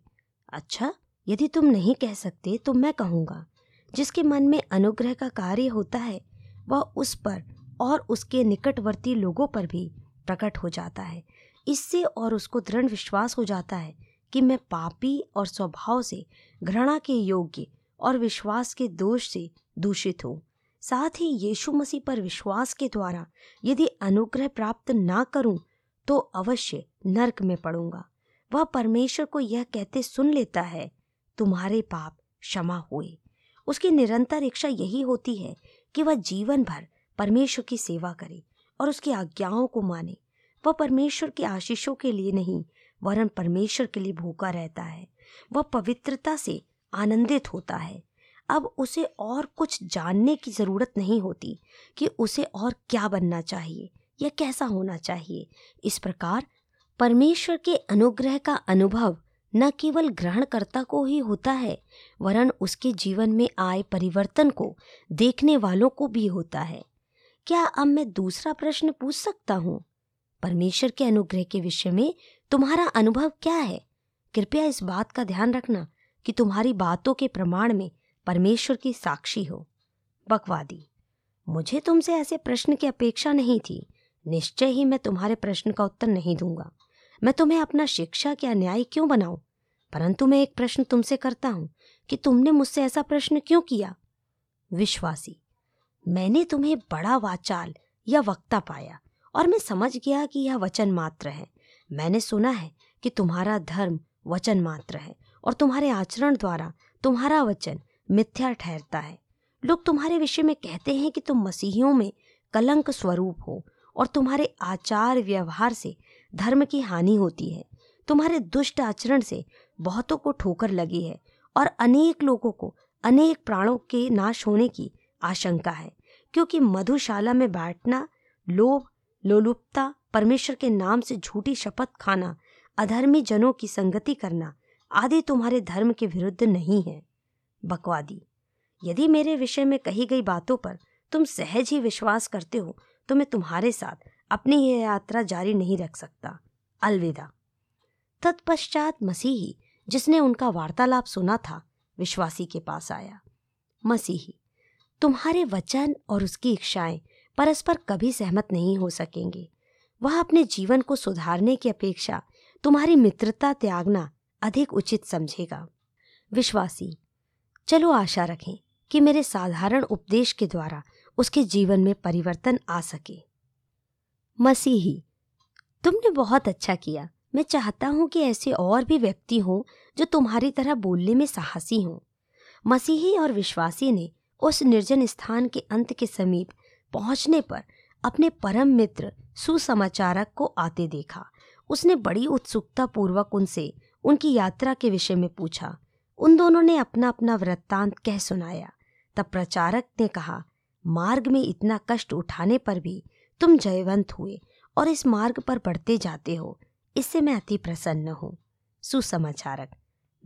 अच्छा यदि तुम नहीं कह सकते तो मैं कहूँगा, जिसके मन में अनुग्रह का कार्य होता है, वह उस पर और उसके निकटवर्ती लोगों पर भी प्रकट हो जाता है। इससे और उसको दृढ़ विश्वास हो जाता है कि मैं पापी और स्वभाव से, घृणा के योग्य और विश्वास के दोष से दूषित हूँ। साथ ही यीशु मसीह पर विश्वास के द्वारा यदि अनुग्रह प्राप्त ना करूँ तो अवश्य नरक में पड़ूँगा। वह परमेश्वर को यह कहते सुन लेता है, तुम्हारे पाप क्षमा हुए। उसकी निरंतर इच्छा यही होती है कि वह जीवन भर परमेश्वर की सेवा करे और उसकी आज्ञाओं को माने। वह परमेश्वर के आशीषों के लिए नहीं, वरन परमेश्वर के लिए भूखा रहता है। वह पवित्रता से आनंदित होता है। अब उसे और कुछ जानने की ज़रूरत नहीं होती कि उसे और क्या बनना चाहिए या कैसा होना चाहिए। इस प्रकार परमेश्वर के अनुग्रह का अनुभव न केवल ग्रहणकर्ता को ही होता है, वरन उसके जीवन में आए परिवर्तन को देखने वालों को भी होता है। क्या अब मैं दूसरा प्रश्न पूछ सकता हूँ? परमेश्वर के अनुग्रह के विषय में तुम्हारा अनुभव क्या है? कृपया इस बात का ध्यान रखना कि तुम्हारी बातों के प्रमाण में परमेश्वर की साक्षी हो। बकवादी, मुझे तुमसे ऐसे प्रश्न की अपेक्षा नहीं थी। निश्चय ही मैं तुम्हारे प्रश्न का उत्तर नहीं दूँगा। मैं तुम्हें अपना शिक्षा के अन्याय क्यों बनाऊँ? परंतु मैं एक प्रश्न तुमसे करता हूँ कि तुमने मुझसे ऐसा प्रश्न क्यों किया? विश्वासी मैंने तुम्हें बड़ा वाचाल या वक्ता पाया और मैं समझ गया कि यह वचन मात्र है। मैंने सुना है कि तुम्हारा धर्म वचन मात्र है और तुम्हारे आचरण द्वारा तुम्हारा वचन मिथ्या ठहरता है। लोग तुम्हारे विषय में कहते हैं कि तुम मसीहियों में कलंक स्वरूप हो और तुम्हारे आचार व्यवहार से धर्म की हानि होती है। तुम्हारे दुष्ट आचरण से बहुतों को ठोकर लगी है और अनेक लोगों को अनेक प्राणों के नाश होने की आशंका है, क्योंकि मधुशाला में बैठना लोभ, लोलुपता, परमेश्वर के नाम से झूठी शपथ खाना, अधर्मी जनों की संगति करना, आदि तुम्हारे धर्म के विरुद्ध नहीं है। बकवादी, यदि मेरे विषय में कही गई बातों पर तुम सहज ही विश्वास करते हो तो मैं तुम्हारे साथ अपनी यह यात्रा जारी नहीं रख सकता। अलविदा। तत्पश्चात मसीही, जिसने उनका वार्तालाप सुना था, विश्वासी के पास आया। मसीही तुम्हारे वचन और उसकी इच्छाएँ परस्पर कभी सहमत नहीं हो सकेंगे। वह अपने जीवन को सुधारने की अपेक्षा तुम्हारी मित्रता त्यागना अधिक उचित समझेगा। विश्वासी, चलो आशा रखें कि मेरे साधारण उपदेश के द्वारा उसके जीवन में परिवर्तन आ सके। मसीही, तुमने बहुत अच्छा किया। मैं चाहता हूँ कि ऐसे और भी व्यक्ति हों जो तुम्हारी तरह बोलने में साहसी हों। मसीही और विश्वासी ने उस निर्जन स्थान के अंत के समीप पहुँचने पर अपने परम मित्र सुसमाचारक को आते देखा। उसने बड़ी उत्सुकता पूर्वक उनसे उनकी यात्रा के विषय में पूछा। उन दोनों ने अपना अपना वृत्तांत कह सुनाया। तब प्रचारक ने कहा, मार्ग में इतना कष्ट उठाने पर भी तुम जयवंत हुए और इस मार्ग पर बढ़ते जाते हो। इससे मैं अति प्रसन्न हूँ। सुसमाचारक,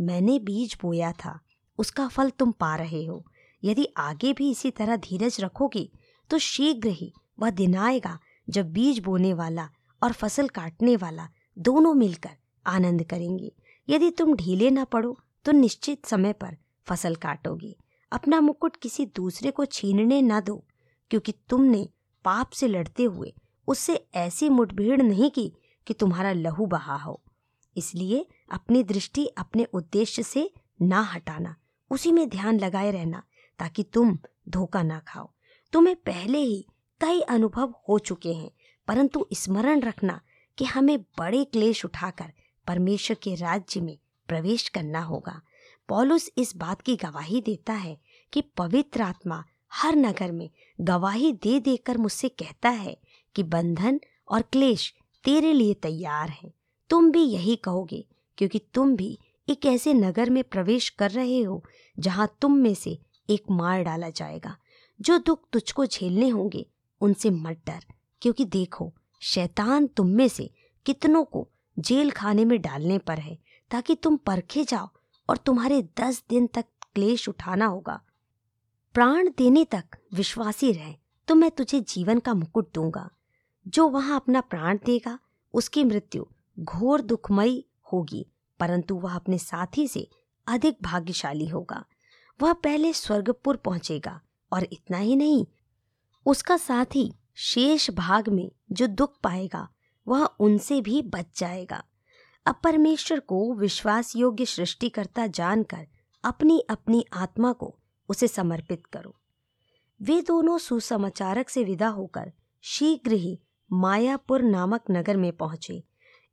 मैंने बीज बोया था, उसका फल तुम पा रहे हो। यदि आगे भी इसी तरह धीरज रखोगे तो शीघ्र ही वह दिन आएगा जब बीज बोने वाला और फ़सल काटने वाला दोनों मिलकर आनंद करेंगे। यदि तुम ढीले ना पड़ो तो निश्चित समय पर फ़सल काटोगे। अपना मुकुट किसी दूसरे को छीनने न दो, क्योंकि तुमने पाप से लड़ते हुए उससे ऐसी मुठभेड़ नहीं की कि तुम्हारा लहू बहा हो। इसलिए अपनी दृष्टि अपने उद्देश्य से ना हटाना, उसी में ध्यान लगाए रहना। ताकि तुम धोखा ना खाओ। तुम्हें पहले ही कई अनुभव हो चुके हैं, परंतु स्मरण रखना कि हमें बड़े क्लेश उठाकर परमेश्वर के राज्य में प्रवेश करना होगा। पॉलुस इस बात की गवाही देता है कि पवित्र आत्मा हर नगर में गवाही दे देकर मुझसे कहता है कि बंधन और क्लेश तेरे लिए तैयार है। तुम भी यही कहोगे, क्योंकि तुम भी एक ऐसे नगर में प्रवेश कर रहे हो जहाँ तुम में से एक मार डाला जाएगा। जो दुख तुझको झेलने होंगे, उनसे मत डर, क्योंकि देखो, शैतान तुम में से कितनों को जेल खाने में डालने पर है, ताकि तुम परखे जाओ और तुम्हारे दस दिन तक क्लेश उठाना होगा। प्राण देने तक विश्वासी रहे तो मैं तुझे जीवन का मुकुट दूँगा। जो वहाँ अपना प्राण देगा, उसकी मृत्यु घोर दुखमयी होगी, परंतु वह अपने साथी से अधिक भाग्यशाली होगा। वह पहले स्वर्गपुर पहुंचेगा, और इतना ही नहीं, उसका साथी शेष भाग में जो दुख पाएगा, वह उनसे भी बच जाएगा। अब परमेश्वर को विश्वास योग्य सृष्टिकर्ता जानकर अपनी अपनी आत्मा को उसे समर्पित करो। वे दोनों सुसमाचारक से विदा होकर शीघ्र ही मायापुर नामक नगर में पहुँचे।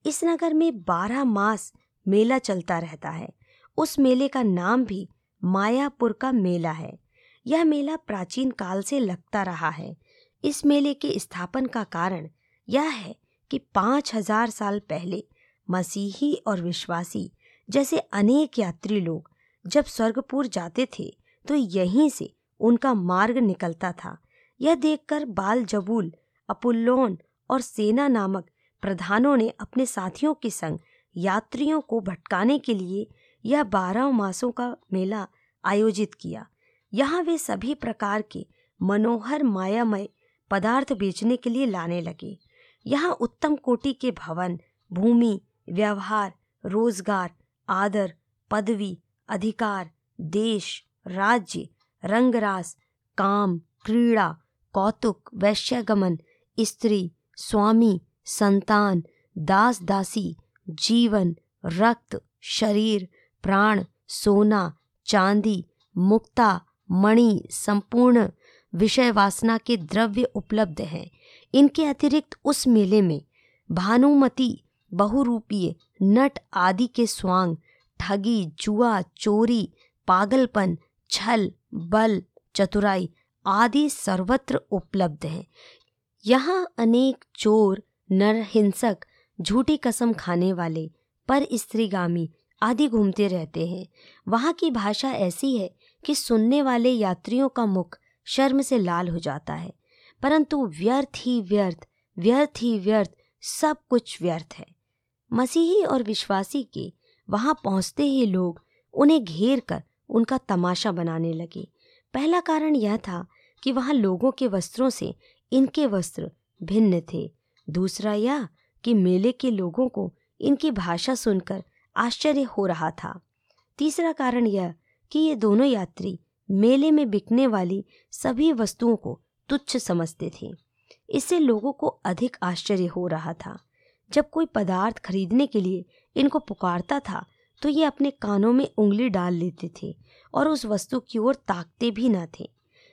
इस नगर में बारह मास मेला चलता रहता है। उस मेले का नाम भी मायापुर का मेला है। यह मेला प्राचीन काल से लगता रहा है। इस मेले के स्थापन का कारण यह है कि पाँच हज़ार साल पहले मसीही और विश्वासी, जैसे अनेक यात्री लोग, जब स्वर्गपुर जाते थे तो यहीं से उनका मार्ग निकलता था। यह देखकर बाल जबूल, अपुल्लोन और सेना नामक प्रधानों ने अपने साथियों के संग यात्रियों को भटकाने के लिए यह बारह मासों का मेला आयोजित किया। यहाँ वे सभी प्रकार के मनोहर, मायामय पदार्थ बेचने के लिए लाने लगे। यहाँ उत्तम कोटि के भवन, भूमि, व्यवहार, रोज़गार, आदर, पदवी, अधिकार, देश, राज्य रंगरास काम, क्रीड़ा, कौतुक, वैश्यगमन, स्त्री, स्वामी, संतान दास दासी जीवन, रक्त, शरीर प्राण, सोना, चांदी, मुक्ता, मणि, संपूर्ण विषय वासना के द्रव्य उपलब्ध हैं। इनके अतिरिक्त उस मेले में भानुमति, बहुरूपीय, नट आदि के स्वांग, ठगी, जुआ, चोरी, पागलपन, छल, बल, चतुराई आदि सर्वत्र उपलब्ध हैं। यहाँ अनेक चोर नरहिंसक झूठी कसम खाने वाले, पर स्त्रीगामी आदि घूमते रहते हैं। वहाँ की भाषा ऐसी है कि सुनने वाले यात्रियों का मुख शर्म से लाल हो जाता है। परंतु व्यर्थ ही व्यर्थ व्यर्थ ही व्यर्थ, सब कुछ व्यर्थ है। मसीही और विश्वासी के वहाँ पहुँचते ही लोग उन्हें घेर कर उनका तमाशा बनाने लगे। पहला कारण यह था कि वहाँ लोगों के वस्त्रों से इनके वस्त्र भिन्न थे। दूसरा यह कि मेले के लोगों को इनकी भाषा सुनकर आश्चर्य हो रहा था। तीसरा कारण यह कि ये दोनों यात्री मेले में बिकने वाली सभी वस्तुओं को तुच्छ समझते थे। इससे लोगों को अधिक आश्चर्य हो रहा था। जब कोई पदार्थ खरीदने के लिए इनको पुकारता था तो ये अपने कानों में उंगली डाल लेते थे और उस वस्तु की ओर ताकते भी न थे।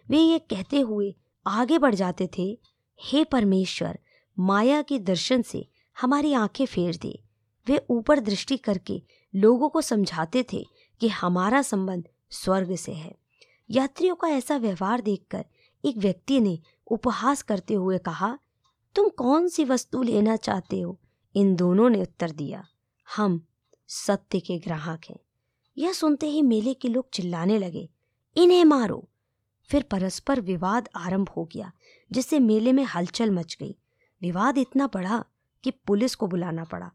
वे ये कहते हुए आगे बढ़ जाते थे, हे परमेश्वर, माया के दर्शन से हमारी आँखें फेर दे। वे ऊपर दृष्टि करके लोगों को समझाते थे कि हमारा संबंध स्वर्ग से है। यात्रियों का ऐसा व्यवहार देखकर एक व्यक्ति ने उपहास करते हुए कहा, तुम कौन सी वस्तु लेना चाहते हो? इन दोनों ने उत्तर दिया, हम सत्य के ग्राहक हैं। यह सुनते ही मेले के लोग चिल्लाने लगे, इन्हें मारो! फिर परस्पर विवाद आरंभ हो गया, जिससे मेले में हलचल मच गई। विवाद इतना बढ़ा कि पुलिस को बुलाना पड़ा।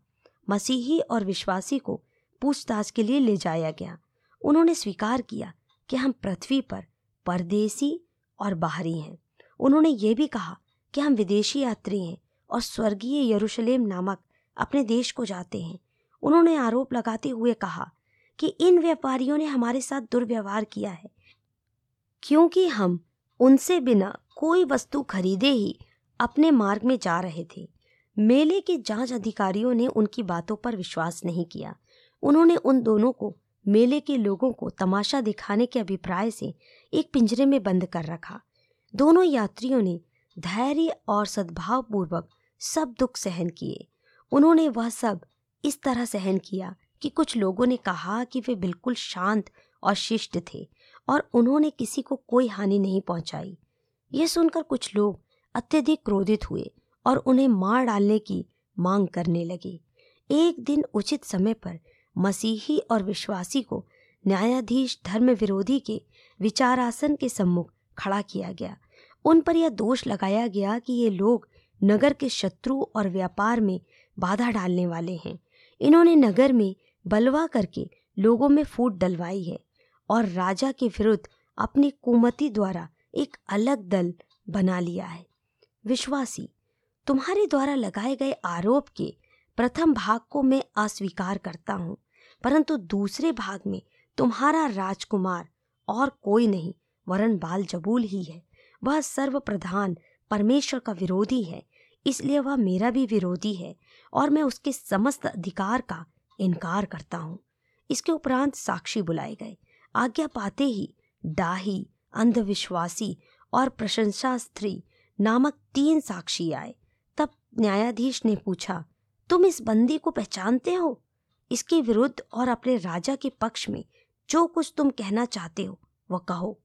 मसीही और विश्वासी को पूछताछ के लिए ले जाया गया। उन्होंने स्वीकार किया कि हम पृथ्वी पर परदेसी और बाहरी हैं। उन्होंने ये भी कहा कि हम विदेशी यात्री हैं और स्वर्गीय यरूशलेम नामक अपने देश को जाते हैं। उन्होंने आरोप लगाते हुए कहा कि इन व्यापारियों ने हमारे साथ दुर्व्यवहार किया है, क्योंकि हम उनसे बिना कोई वस्तु खरीदे ही अपने मार्ग में जा रहे थे। मेले के जाँच अधिकारियों ने उनकी बातों पर विश्वास नहीं किया। उन्होंने उन दोनों को, मेले के लोगों को तमाशा दिखाने के अभिप्राय से एक पिंजरे में बंद कर रखा। दोनों यात्रियों ने धैर्य और सद्भाव पूर्वक सब दुख सहन किए। उन्होंने वह सब इस तरह सहन किया कि कुछ लोगों ने कहा कि वे बिल्कुल शांत और शिष्ट थे और उन्होंने किसी को कोई हानि नहीं पहुंचाई। यह सुनकर कुछ लोग अत्यधिक क्रोधित हुए और उन्हें मार डालने की मांग करने लगे। एक दिन उचित समय पर मसीही और विश्वासी को न्यायाधीश धर्म विरोधी के विचारासन के सम्मुख खड़ा किया गया। उन पर यह दोष लगाया गया कि ये लोग नगर के शत्रु और व्यापार में बाधा डालने वाले हैं। इन्होंने नगर में बलवा करके लोगों में फूट डलवाई है और राजा के विरुद्ध अपनी कुमति द्वारा एक अलग दल बना लिया है। विश्वासी तुम्हारे द्वारा लगाए गए आरोप के प्रथम भाग को मैं अस्वीकार करता हूँ, परंतु दूसरे भाग में तुम्हारा राजकुमार और कोई नहीं, वरन बाल जबूल ही है। वह सर्व प्रधान परमेश्वर का विरोधी है, इसलिए वह मेरा भी विरोधी है और मैं उसके समस्त अधिकार का इनकार करता हूँ। इसके उपरांत साक्षी बुलाए गए। आज्ञा पाते ही डाही, अंधविश्वासी और प्रशंसा स्त्री नामक तीन साक्षी आए। न्यायाधीश ने पूछा, तुम इस बंदी को पहचानते हो? इसके विरुद्ध और अपने राजा के पक्ष में जो कुछ तुम कहना चाहते हो, वह कहो।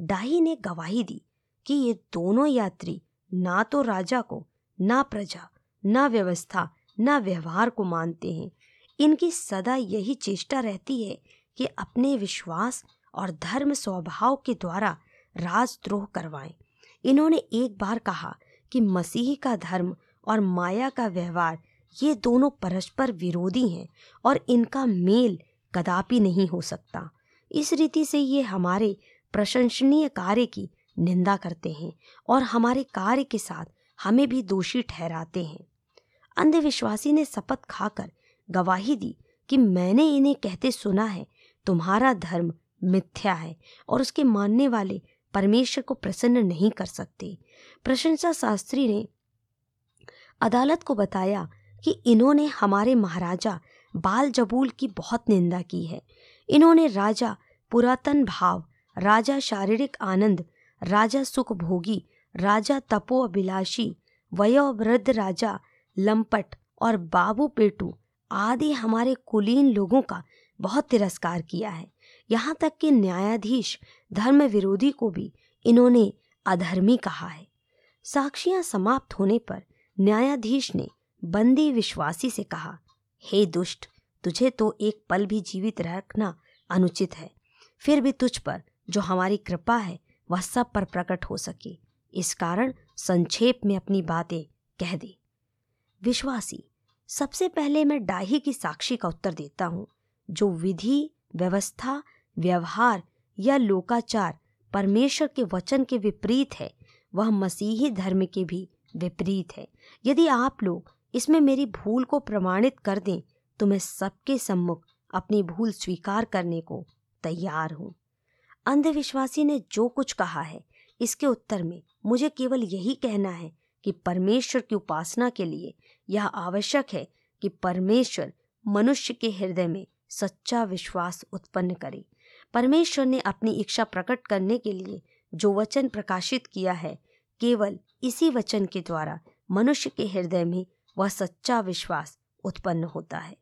डाही ने गवाही दी कि ये दोनों यात्री ना तो राजा को, ना प्रजा, ना व्यवस्था, ना व्यवहार को मानते हैं। इनकी सदा यही चेष्टा रहती है कि अपने विश्वास और धर्म स्वभाव के द्वारा राजद्रोह करवाएँ। इन्होंने एक बार कहा कि मसीह का धर्म और माया का व्यवहार, ये दोनों परस्पर विरोधी हैं और इनका मेल कदापि नहीं हो सकता। इस रीति से ये हमारे प्रशंसनीय कार्य की निंदा करते हैं और हमारे कार्य के साथ हमें भी दोषी ठहराते हैं। अंधविश्वासी ने शपथ खाकर गवाही दी कि मैंने इन्हें कहते सुना है, तुम्हारा धर्म मिथ्या है और उसके मानने वाले परमेश्वर को प्रसन्न नहीं कर सकते। प्रशंसा शास्त्री ने अदालत को बताया कि इन्होंने हमारे महाराजा बाल जबूल की बहुत निंदा की है। इन्होंने राजा पुरातन भाव, राजा शारीरिक आनंद, राजा सुख भोगी राजा तपो अभिलाषी वयोवृद्ध राजा लंपट और बाबू पेटू आदि हमारे कुलीन लोगों का बहुत तिरस्कार किया है। यहाँ तक कि न्यायाधीश धर्म विरोधी को भी इन्होंने अधर्मी कहा है। साक्षियाँ समाप्त होने पर न्यायाधीश ने बंदी विश्वासी से कहा, हे दुष्ट, तुझे तो एक पल भी जीवित रखना अनुचित है। फिर भी तुझ पर जो हमारी कृपा है, वह सब पर प्रकट हो सके। इस कारण संक्षेप में अपनी बातें कह दे। विश्वासी, सबसे पहले मैं डाही की साक्षी का उत्तर देता हूँ। जो विधि, व्यवस्था, व्यवहार या लोकाचार परमेश्वर के वचन के विपरीत है वह मसीही धर्म के भी विपरीत है। यदि आप लोग इसमें मेरी भूल को प्रमाणित कर दें तो मैं सबके सम्मुख अपनी भूल स्वीकार करने को तैयार हूँ। अंधविश्वासी ने जो कुछ कहा है, इसके उत्तर में मुझे केवल यही कहना है कि परमेश्वर की उपासना के लिए यह आवश्यक है कि परमेश्वर मनुष्य के हृदय में सच्चा विश्वास उत्पन्न करे। परमेश्वर ने अपनी इच्छा प्रकट करने के लिए जो वचन प्रकाशित किया है, केवल इसी वचन के द्वारा मनुष्य के हृदय में वह सच्चा विश्वास उत्पन्न होता है।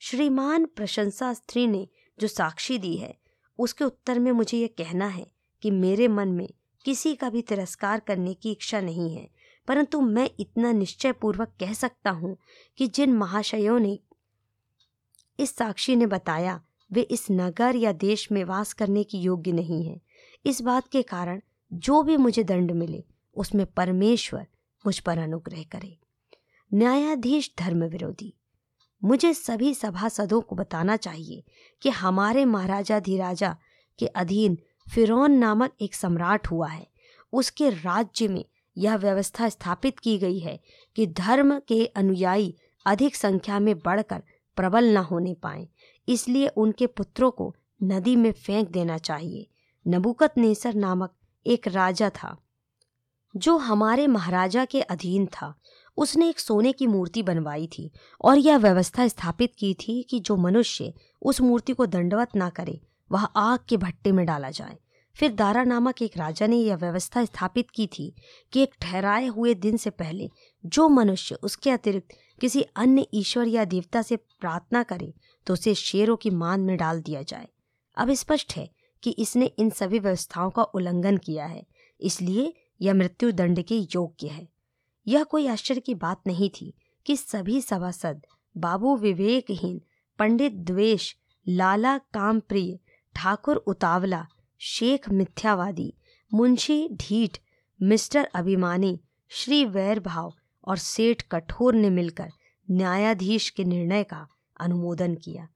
श्रीमान प्रशंसा स्त्री ने जो साक्षी दी है, उसके उत्तर में मुझे यह कहना है कि मेरे मन में किसी का भी तिरस्कार करने की इच्छा नहीं है, परंतु मैं इतना निश्चय पूर्वक कह सकता हूँ कि जिन महाशयों ने इस साक्षी ने बताया, वे इस नगर या देश में वास करने की योग्य नहीं है। इस बात के कारण जो भी मुझे दंड मिले, उसमें परमेश्वर मुझ पर अनुग्रह करे। न्यायाधीश धर्म विरोधी मुझे सभी सभासदों को बताना चाहिए कि हमारे महाराजा धीराजा के अधीन फिरौन नामक एक सम्राट हुआ है। उसके राज्य में यह व्यवस्था स्थापित की गई है कि धर्म के अनुयायी अधिक संख्या में बढ़कर प्रबल न होने पाए, इसलिए उनके पुत्रों को नदी में फेंक देना चाहिए। नबुकत नेसर नामक एक राजा था, जो हमारे महाराजा के अधीन था। उसने एक सोने की मूर्ति बनवाई थी और यह व्यवस्था स्थापित की थी कि जो मनुष्य उस मूर्ति को दंडवत ना करे, वह आग के भट्टे में डाला जाए। फिर दारा नामक एक राजा ने यह व्यवस्था स्थापित की थी कि एक ठहराए हुए दिन से पहले जो मनुष्य उसके अतिरिक्त किसी अन्य ईश्वर या देवता से प्रार्थना करे तो उसे शेरों की मान में डाल दिया जाए। अब स्पष्ट है कि इसने इन सभी व्यवस्थाओं का उल्लंघन किया है, इसलिए यह मृत्यु दंड के योग्य है। यह कोई आश्चर्य की बात नहीं थी कि सभी सभासद, बाबू विवेकहीन, पंडित द्वेष, लाला कामप्रिय, ठाकुर उतावला, शेख मिथ्यावादी, मुंशी ढीठ, मिस्टर अभिमानी, श्री वैर भाव और सेठ कठोर ने मिलकर न्यायाधीश के निर्णय का अनुमोदन किया।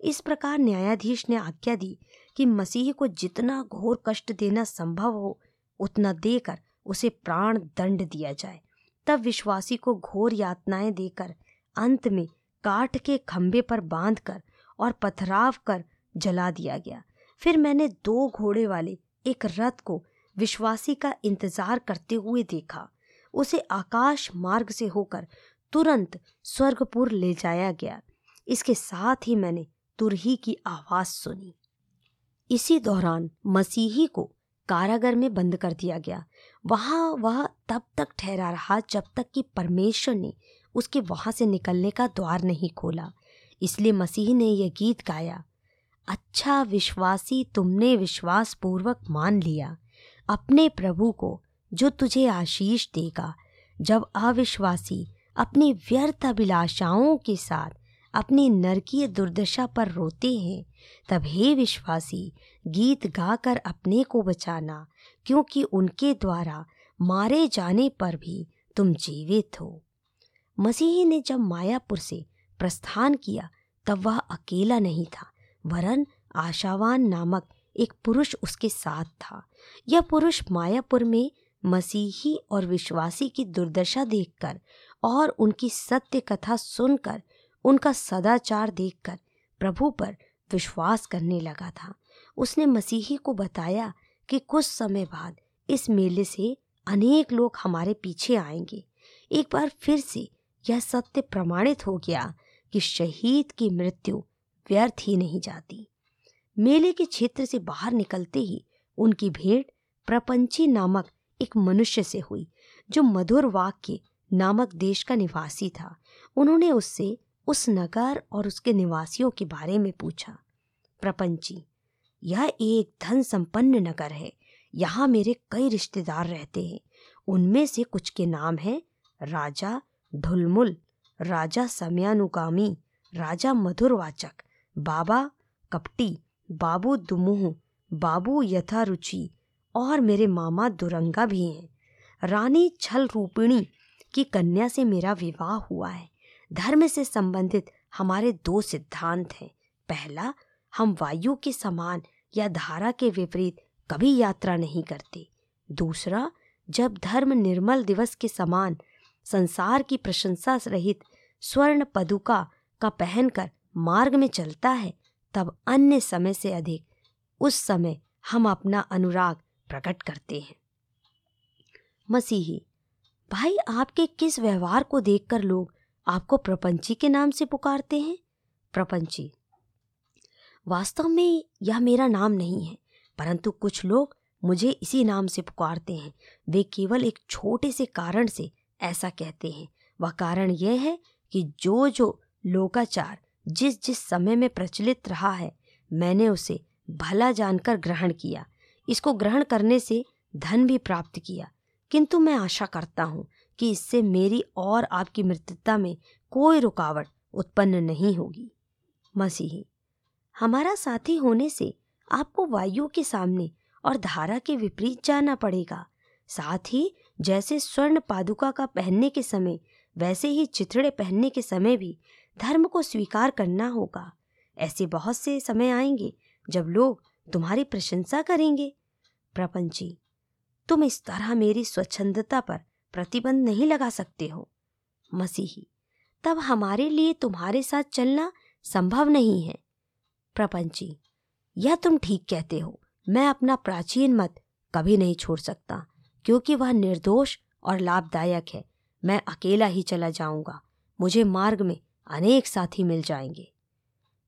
इस प्रकार न्यायाधीश ने आज्ञा दी कि मसीह को जितना घोर कष्ट देना संभव हो, उतना देकर उसे प्राण दंड दिया जाए। तब विश्वासी को घोर यातनाएँ देकर, अंत में काठ के खंभे पर बांधकर और पथराव कर जला दिया गया। फिर मैंने दो घोड़े वाले, एक रथ को विश्वासी का इंतज़ार करते हुए देखा। उसे आकाश मार्ग से होकर तुरंत स्वर्गपुर ले जाया गया। इसके साथ ही मैंने तुरही की आवाज़ सुनी। इसी दौरान मसीही को कारागर में बंद कर दिया गया। वहाँ वह तब तक ठहरा रहा जब तक कि परमेश्वर ने उसके वहाँ से निकलने का द्वार नहीं खोला। इसलिए मसीह ने यह गीत गाया अच्छा विश्वासी तुमने विश्वास पूर्वक मान लिया। अपने प्रभु को जो तुझे आशीष देगा, जब अविश्वासी अपनी व्यर्थ अभिलाषाओं के साथ अपनी नरकीय दुर्दशा पर रोते हैं, तब हे विश्वासी, गीत गाकर अपने को बचाना, क्योंकि उनके द्वारा मारे जाने पर भी तुम जीवित हो। मसीह ने जब मायापुर से प्रस्थान किया, तब वह अकेला नहीं था, वरन आशावान नामक एक पुरुष उसके साथ था। यह पुरुष मायापुर में मसीही और विश्वासी की दुर्दशा देखकर और उनकी सत्य कथा सुनकर उनका सदाचार देखकर प्रभु पर विश्वास करने लगा था। उसने मसीही को बताया कि कुछ समय बाद इस मेले से अनेक लोग हमारे पीछे आएँगे। एक बार फिर से यह सत्य प्रमाणित हो गया कि शहीद की मृत्यु व्यर्थ ही नहीं जाती। मेले के क्षेत्र से बाहर निकलते ही उनकी भेंट प्रपंची नामक एक मनुष्य से हुई, जो मधुर वाक्य नामक देश का निवासी था। उन्होंने उससे उस नगर और उसके निवासियों के बारे में पूछा, प्रपंची, यह एक धन संपन्न नगर है। यहाँ मेरे कई रिश्तेदार रहते हैं। उनमें से कुछ के नाम हैं, राजा ढुलमुल राजा समयानुगामी, राजा मधुरवाचक, बाबा कपटी, बाबू दुमुह, बाबू यथारुचि और मेरे मामा दुरंगा भी हैं। रानी छल रूपिणी की कन्या से मेरा विवाह हुआ है। धर्म से संबंधित हमारे दो सिद्धांत हैं। पहला, हम वायु के समान या धारा के विपरीत कभी यात्रा नहीं करते। दूसरा, जब धर्म निर्मल दिवस के समान संसार की प्रशंसा रहित स्वर्ण पदुका का पहनकर मार्ग में चलता है, तब अन्य समय से अधिक उस समय हम अपना अनुराग प्रकट करते हैं। मसीही, भाई आपके किस व्यवहार को देखकर लोग आपको प्रपंची के नाम से पुकारते हैं? प्रपंची। वास्तव में यह मेरा नाम नहीं है, परंतु कुछ लोग मुझे इसी नाम से पुकारते हैं। वे केवल एक छोटे से कारण से ऐसा कहते हैं। वह कारण यह है कि जो जो लोकाचार जिस जिस समय में प्रचलित रहा है, मैंने उसे भला जानकर ग्रहण किया। इसको ग्रहण करने से धन भी प्राप्त किया। किंतु मैं आशा करता हूँ कि इससे मेरी और आपकी मृत्यता में कोई रुकावट उत्पन्न नहीं होगी। मसीही, हमारा साथी होने से आपको वायु के सामने और धारा के विपरीत जाना पड़ेगा। साथ ही जैसे स्वर्ण पादुका का पहनने के समय, वैसे ही चिथड़े पहनने के समय भी धर्म को स्वीकार करना होगा। ऐसे बहुत से समय आएँगे जब लोग तुम्हारी प्रशंसा करेंगे। प्रपंची, तुम इस तरह मेरी स्वच्छंदता पर प्रतिबंध नहीं लगा सकते हो। मसीही, तब हमारे लिए तुम्हारे साथ चलना संभव नहीं है। प्रपंची, यह तुम ठीक कहते हो, मैं अपना प्राचीन मत कभी नहीं छोड़ सकता, क्योंकि वह निर्दोष और लाभदायक है, मैं अकेला ही चला जाऊँगा, मुझे मार्ग में अनेक साथी मिल जाएँगे।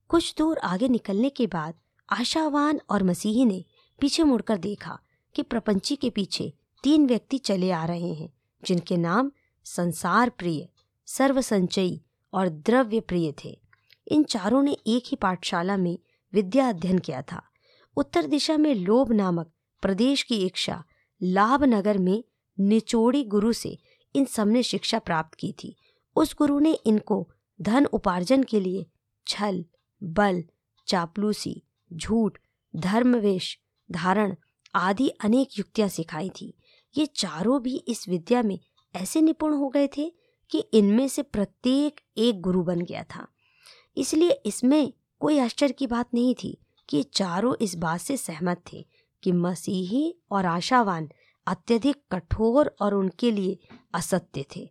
कुछ दूर आगे निकलने के बाद आशावान और मसीही ने पीछे मुड़कर देखा कि प्रपंची के पीछे तीन व्यक्ति चले आ रहे हैं। जिनके नाम संसार प्रिय सर्वसंचयी और द्रव्य प्रिय थे। इन चारों ने एक ही पाठशाला में विद्या अध्ययन किया था। उत्तर दिशा में लोभ नामक प्रदेश की इच्छा लाभ नगर में निचोड़ी गुरु से इन सबने शिक्षा प्राप्त की थी। उस गुरु ने इनको धन उपार्जन के लिए छल, बल, चापलूसी, झूठ, धर्मवेश, धारण आदि अनेक युक्तियाँ सिखाई थी। ये चारों भी इस विद्या में ऐसे निपुण हो गए थे कि इनमें से प्रत्येक एक गुरु बन गया था। इसलिए इसमें कोई आश्चर्य की बात नहीं थी कि चारों इस बात से सहमत थे कि मसीही और आशावान अत्यधिक कठोर और उनके लिए असत्य थे।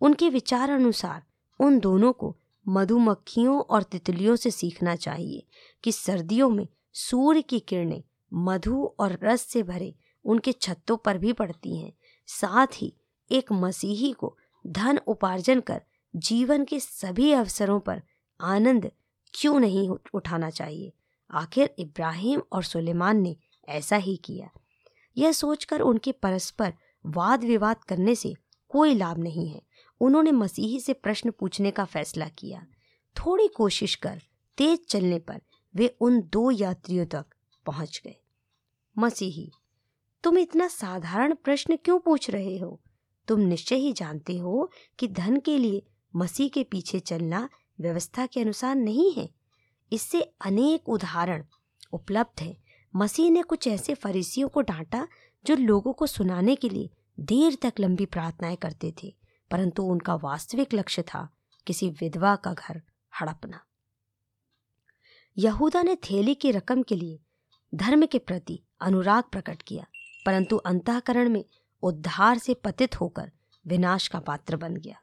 उनके विचार अनुसार उन दोनों को मधुमक्खियों और तितलियों से सीखना चाहिए कि सर्दियों में सूर्य की किरणें मधु और रस से भरे उनके छतों पर भी पड़ती हैं। साथ ही एक मसीही को धन उपार्जन कर जीवन के सभी अवसरों पर आनंद क्यों नहीं उठाना चाहिए? आखिर इब्राहिम और सुलेमान ने ऐसा ही किया। यह सोचकर उनके परस्पर वाद विवाद करने से कोई लाभ नहीं है। उन्होंने मसीही से प्रश्न पूछने का फैसला किया। थोड़ी कोशिश कर तेज चलने पर वे उन दो यात्रियों तक पहुँच गए। मसीही तुम इतना साधारण प्रश्न क्यों पूछ रहे हो? तुम निश्चय ही जानते हो कि धन के लिए मसीह के पीछे चलना व्यवस्था के अनुसार नहीं है। इससे अनेक उदाहरण उपलब्ध है। मसीह ने कुछ ऐसे फरीसियों को डांटा जो लोगों को सुनाने के लिए देर तक लंबी प्रार्थनाएँ करते थे, परंतु उनका वास्तविक लक्ष्य था किसी विधवा का घर हड़पना। यहूदा ने थैली की रकम के लिए धर्म के प्रति अनुराग प्रकट किया। परंतु अंतकरण में उद्धार से पतित होकर विनाश का पात्र बन गया।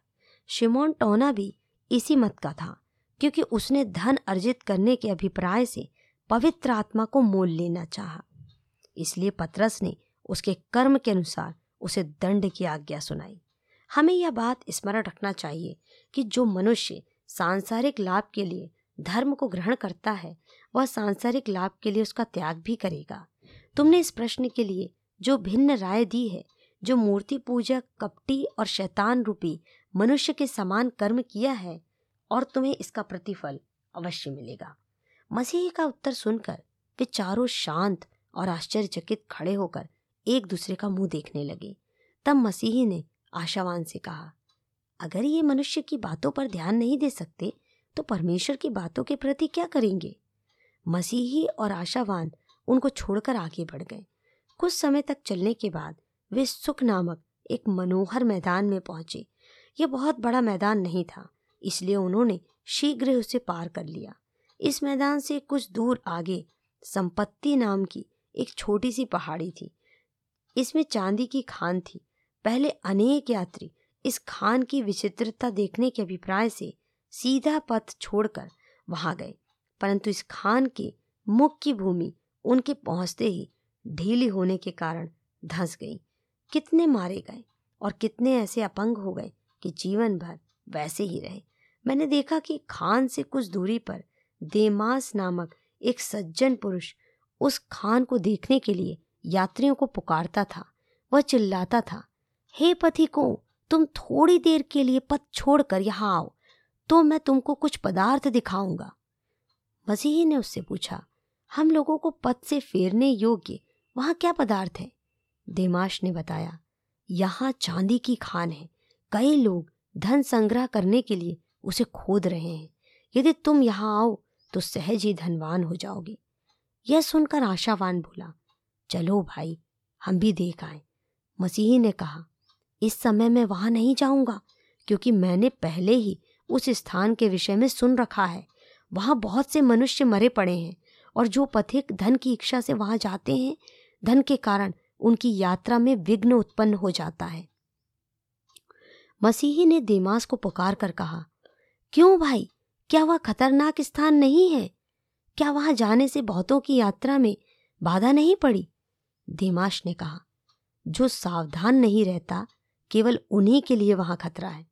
शिमोन टोना भी इसी मत का था, क्योंकि उसने धन अर्जित करने के अभिप्राय से पवित्र आत्मा को मोल लेना चाहा। इसलिए पतरस ने उसके कर्म के अनुसार उसे दंड की आज्ञा सुनाई। हमें यह बात स्मरण रखना चाहिए कि जो मनुष्य सांसारिक लाभ के लिए धर्म को ग्रहण करता है, वह सांसारिक लाभ के लिए उसका त्याग भी करेगा। तुमने इस प्रश्न के लिए जो भिन्न राय दी है, जो मूर्ति पूजक कपटी और शैतान रूपी मनुष्य के समान कर्म किया है और तुम्हें इसका प्रतिफल अवश्य मिलेगा। मसीह का उत्तर सुनकर वे चारों शांत और आश्चर्यचकित खड़े होकर एक दूसरे का मुँह देखने लगे। तब मसीही ने आशावान से कहा, अगर ये मनुष्य की बातों पर ध्यान नहीं दे सकते तो परमेश्वर की बातों के प्रति क्या करेंगे? मसीही और आशावान उनको छोड़कर आगे बढ़ गए। कुछ समय तक चलने के बाद वे सुख नामक एक मनोहर मैदान में पहुँचे। यह बहुत बड़ा मैदान नहीं था, इसलिए उन्होंने शीघ्र उसे पार कर लिया। इस मैदान से कुछ दूर आगे संपत्ति नाम की एक छोटी सी पहाड़ी थी। इसमें चांदी की खान थी। पहले अनेक यात्री इस खान की विचित्रता देखने के अभिप्राय से सीधा पथ छोड़कर वहाँ गए, परंतु इस खान के मुख्य भूमि उनके पहुँचते ही ढीली होने के कारण धंस गई। कितने मारे गए और कितने ऐसे अपंग हो गए कि जीवन भर वैसे ही रहे। मैंने देखा कि खान से कुछ दूरी पर देमास नामक एक सज्जन पुरुष उस खान को देखने के लिए यात्रियों को पुकारता था। वह चिल्लाता था, हे पथिको तुम थोड़ी देर के लिए पथ छोड़कर यहाँ आओ तो मैं तुमको कुछ पदार्थ दिखाऊँगा। मसीही ने उससे पूछा, हम लोगों को पथ से फेरने योग्य वहाँ क्या पदार्थ है? देमाश ने बताया, यहाँ चांदी की खान है। कई लोग धन संग्रह करने के लिए उसे खोद रहे हैं। यदि तुम यहाँ आओ तो सहज ही धनवान हो जाओगे। यह सुनकर आशावान बोला, चलो भाई, हम भी देख आए। मसीही ने कहा, इस समय मैं वहाँ नहीं जाऊँगा, क्योंकि मैंने पहले ही उस स्थान के विषय में सुन रखा है। वहाँ बहुत से मनुष्य मरे पड़े हैं, और जो पथिक धन की इच्छा से वहाँ जाते हैं धन के कारण उनकी यात्रा में विघ्न उत्पन्न हो जाता है। मसीही ने देमास को पुकार कर कहा, क्यों भाई? क्या वह खतरनाक स्थान नहीं है? क्या वहाँ जाने से बहुतों की यात्रा में बाधा नहीं पड़ी? देमाश ने कहा, जो सावधान नहीं रहता, केवल उन्हीं के लिए वहाँ खतरा है।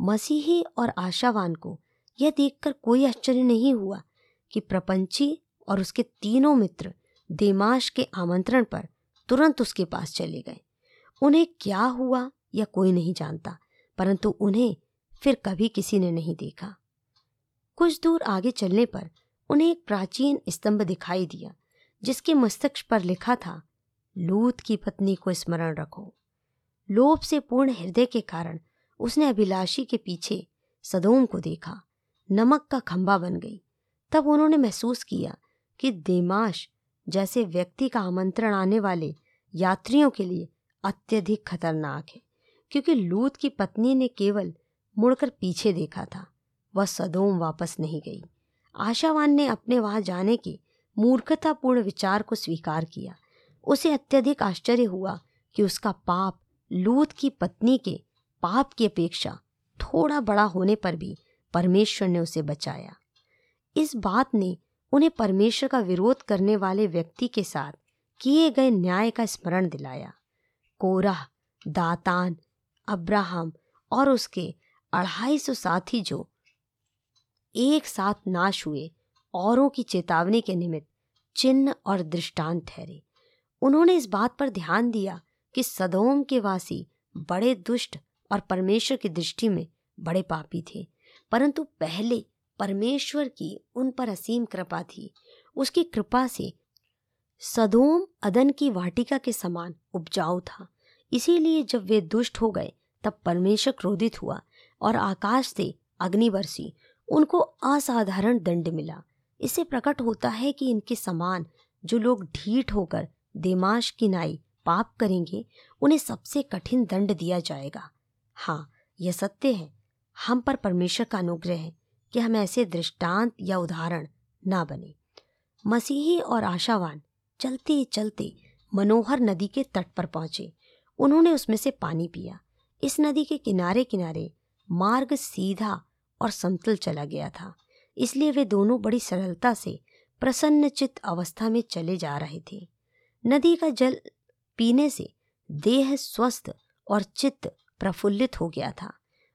मसीही और आशावान को यह देखकर कोई आश्चर्य नहीं हुआ कि प्रपंची और उसके तीनों मित्र देमाश के आमंत्रण पर तुरंत उसके पास चले गए। उन्हें क्या हुआ या कोई नहीं जानता, परंतु उन्हें फिर कभी किसी ने नहीं देखा। कुछ दूर आगे चलने पर उन्हें एक प्राचीन स्तंभ दिखाई दिया, जिसके मस्तिष्क पर लिखा था, लूत की पत्नी को स्मरण रखो। लोभ से पूर्ण हृदय के कारण उसने अभिलाषी के पीछे सदोम को देखा। नमक का खंबा बन गई। तब उन्होंने महसूस किया कि देमाश जैसे व्यक्ति का आमंत्रण आने वाले यात्रियों के लिए अत्यधिक खतरनाक है, क्योंकि लूत की पत्नी ने केवल मुड़कर पीछे देखा था। वह सदोम वापस नहीं गई। आशावान ने अपने वहाँ जाने के मूर्खतापूर्ण विचार को स्वीकार किया। उसे अत्यधिक आश्चर्य हुआ कि उसका पाप लूत की पत्नी के पाप की अपेक्षा थोड़ा बड़ा होने पर भी परमेश्वर ने उसे बचाया। इस बात ने उन्हें परमेश्वर का विरोध करने वाले व्यक्ति के साथ किए गए न्याय का स्मरण दिलाया। कोराह, दातान, अब्राहम और उसके अढ़ाई सौ साथी जो एक साथ नाश हुए, औरों की चेतावनी के निमित्त चिन्ह और दृष्टांत ठहरे। उन्होंने इस बात पर ध्यान दिया कि सदोम के वासी बड़े दुष्ट और परमेश्वर की दृष्टि में बड़े पापी थे, परंतु पहले परमेश्वर की उन पर असीम कृपा थी। उसकी कृपा से सदोम अदन की वाटिका के समान उपजाऊ था। इसीलिए जब वे दुष्ट हो गए, तब परमेश्वर क्रोधित हुआ और आकाश से अग्नि बरसी। उनको असाधारण दंड मिला। इससे प्रकट होता है कि इनके समान जो लोग ढीठ होकर दिमाश की नाई पाप करेंगे, उन्हें सबसे कठिन दंड दिया जाएगा। हाँ यह सत्य है। हम पर परमेश्वर का अनुग्रह है। कि हम ऐसे दृष्टांत या उदाहरण ना बने। मसीही और आशावान चलते चलते मनोहर नदी के तट पर पहुँचे। उन्होंने उसमें से पानी पिया। इस नदी के किनारे किनारे मार्ग सीधा और समतल चला गया था। इसलिए वे दोनों बड़ी सरलता से प्रसन्नचित अवस्था में चले जा रहे थे। नदी का जल पीने से देह स्वस्थ और चित्त प्रफुल्लित हो गया था।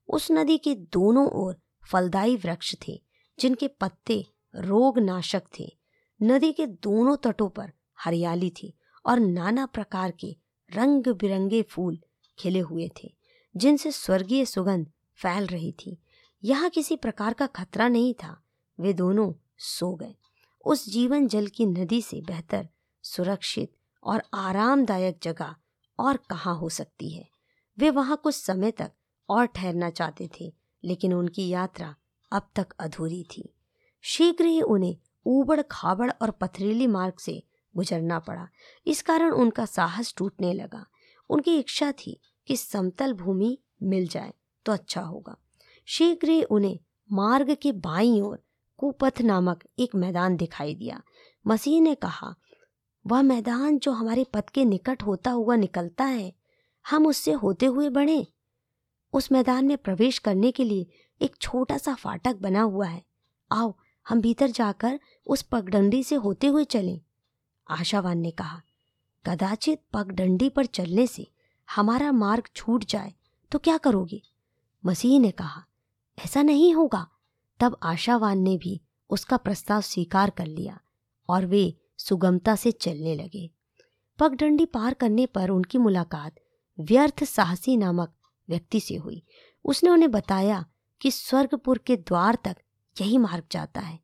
उस नदी के दोनों ओर फलदायी वृक्ष थे, जिनके पत्ते रोग नाशक थे। नदी के दोनों तटों पर हरियाली थी और नाना प्रकार के रंग बिरंगे फूल खिले हुए थे, जिनसे स्वर्गीय सुगंध फैल रही थी। यहाँ किसी प्रकार का खतरा नहीं था। वे दोनों सो गए। उस जीवन जल की नदी से बेहतर, सुरक्षित और आरामदायक जगह और कहाँ हो सकती है? वे वहाँ कुछ समय तक और ठहरना चाहते थे। लेकिन उनकी यात्रा अब तक अधूरी थी। शीघ्र ही उन्हें ऊबड़ खाबड़ और पथरीली मार्ग से गुजरना पड़ा। इस कारण उनका साहस टूटने लगा। उनकी इच्छा थी कि समतल भूमि मिल जाए तो अच्छा होगा। शीघ्र ही उन्हें मार्ग के बाईं ओर कुपथ नामक एक मैदान दिखाई दिया। मसीह ने कहा, वह मैदान जो हमारे पथ के निकट होता हुआ निकलता है, हम उससे होते हुए बढ़े। उस मैदान में प्रवेश करने के लिए एक छोटा सा फाटक बना हुआ है। आओ, हम भीतर जाकर उस पगडंडी से होते हुए चलें, आशावान ने कहा। कदाचित पगडंडी पर चलने से हमारा मार्ग छूट जाए तो क्या करोगे? मसीह ने कहा, ऐसा नहीं होगा। तब आशावान ने भी उसका प्रस्ताव स्वीकार कर लिया और वे सुगमता से चलने लगे। पगडंडी पार करने पर उनकी मुलाकात व्यर्थ साहसी नामक व्यक्ति से हुई। उसने उन्हें बताया कि स्वर्गपुर के द्वार तक यही मार्ग जाता है।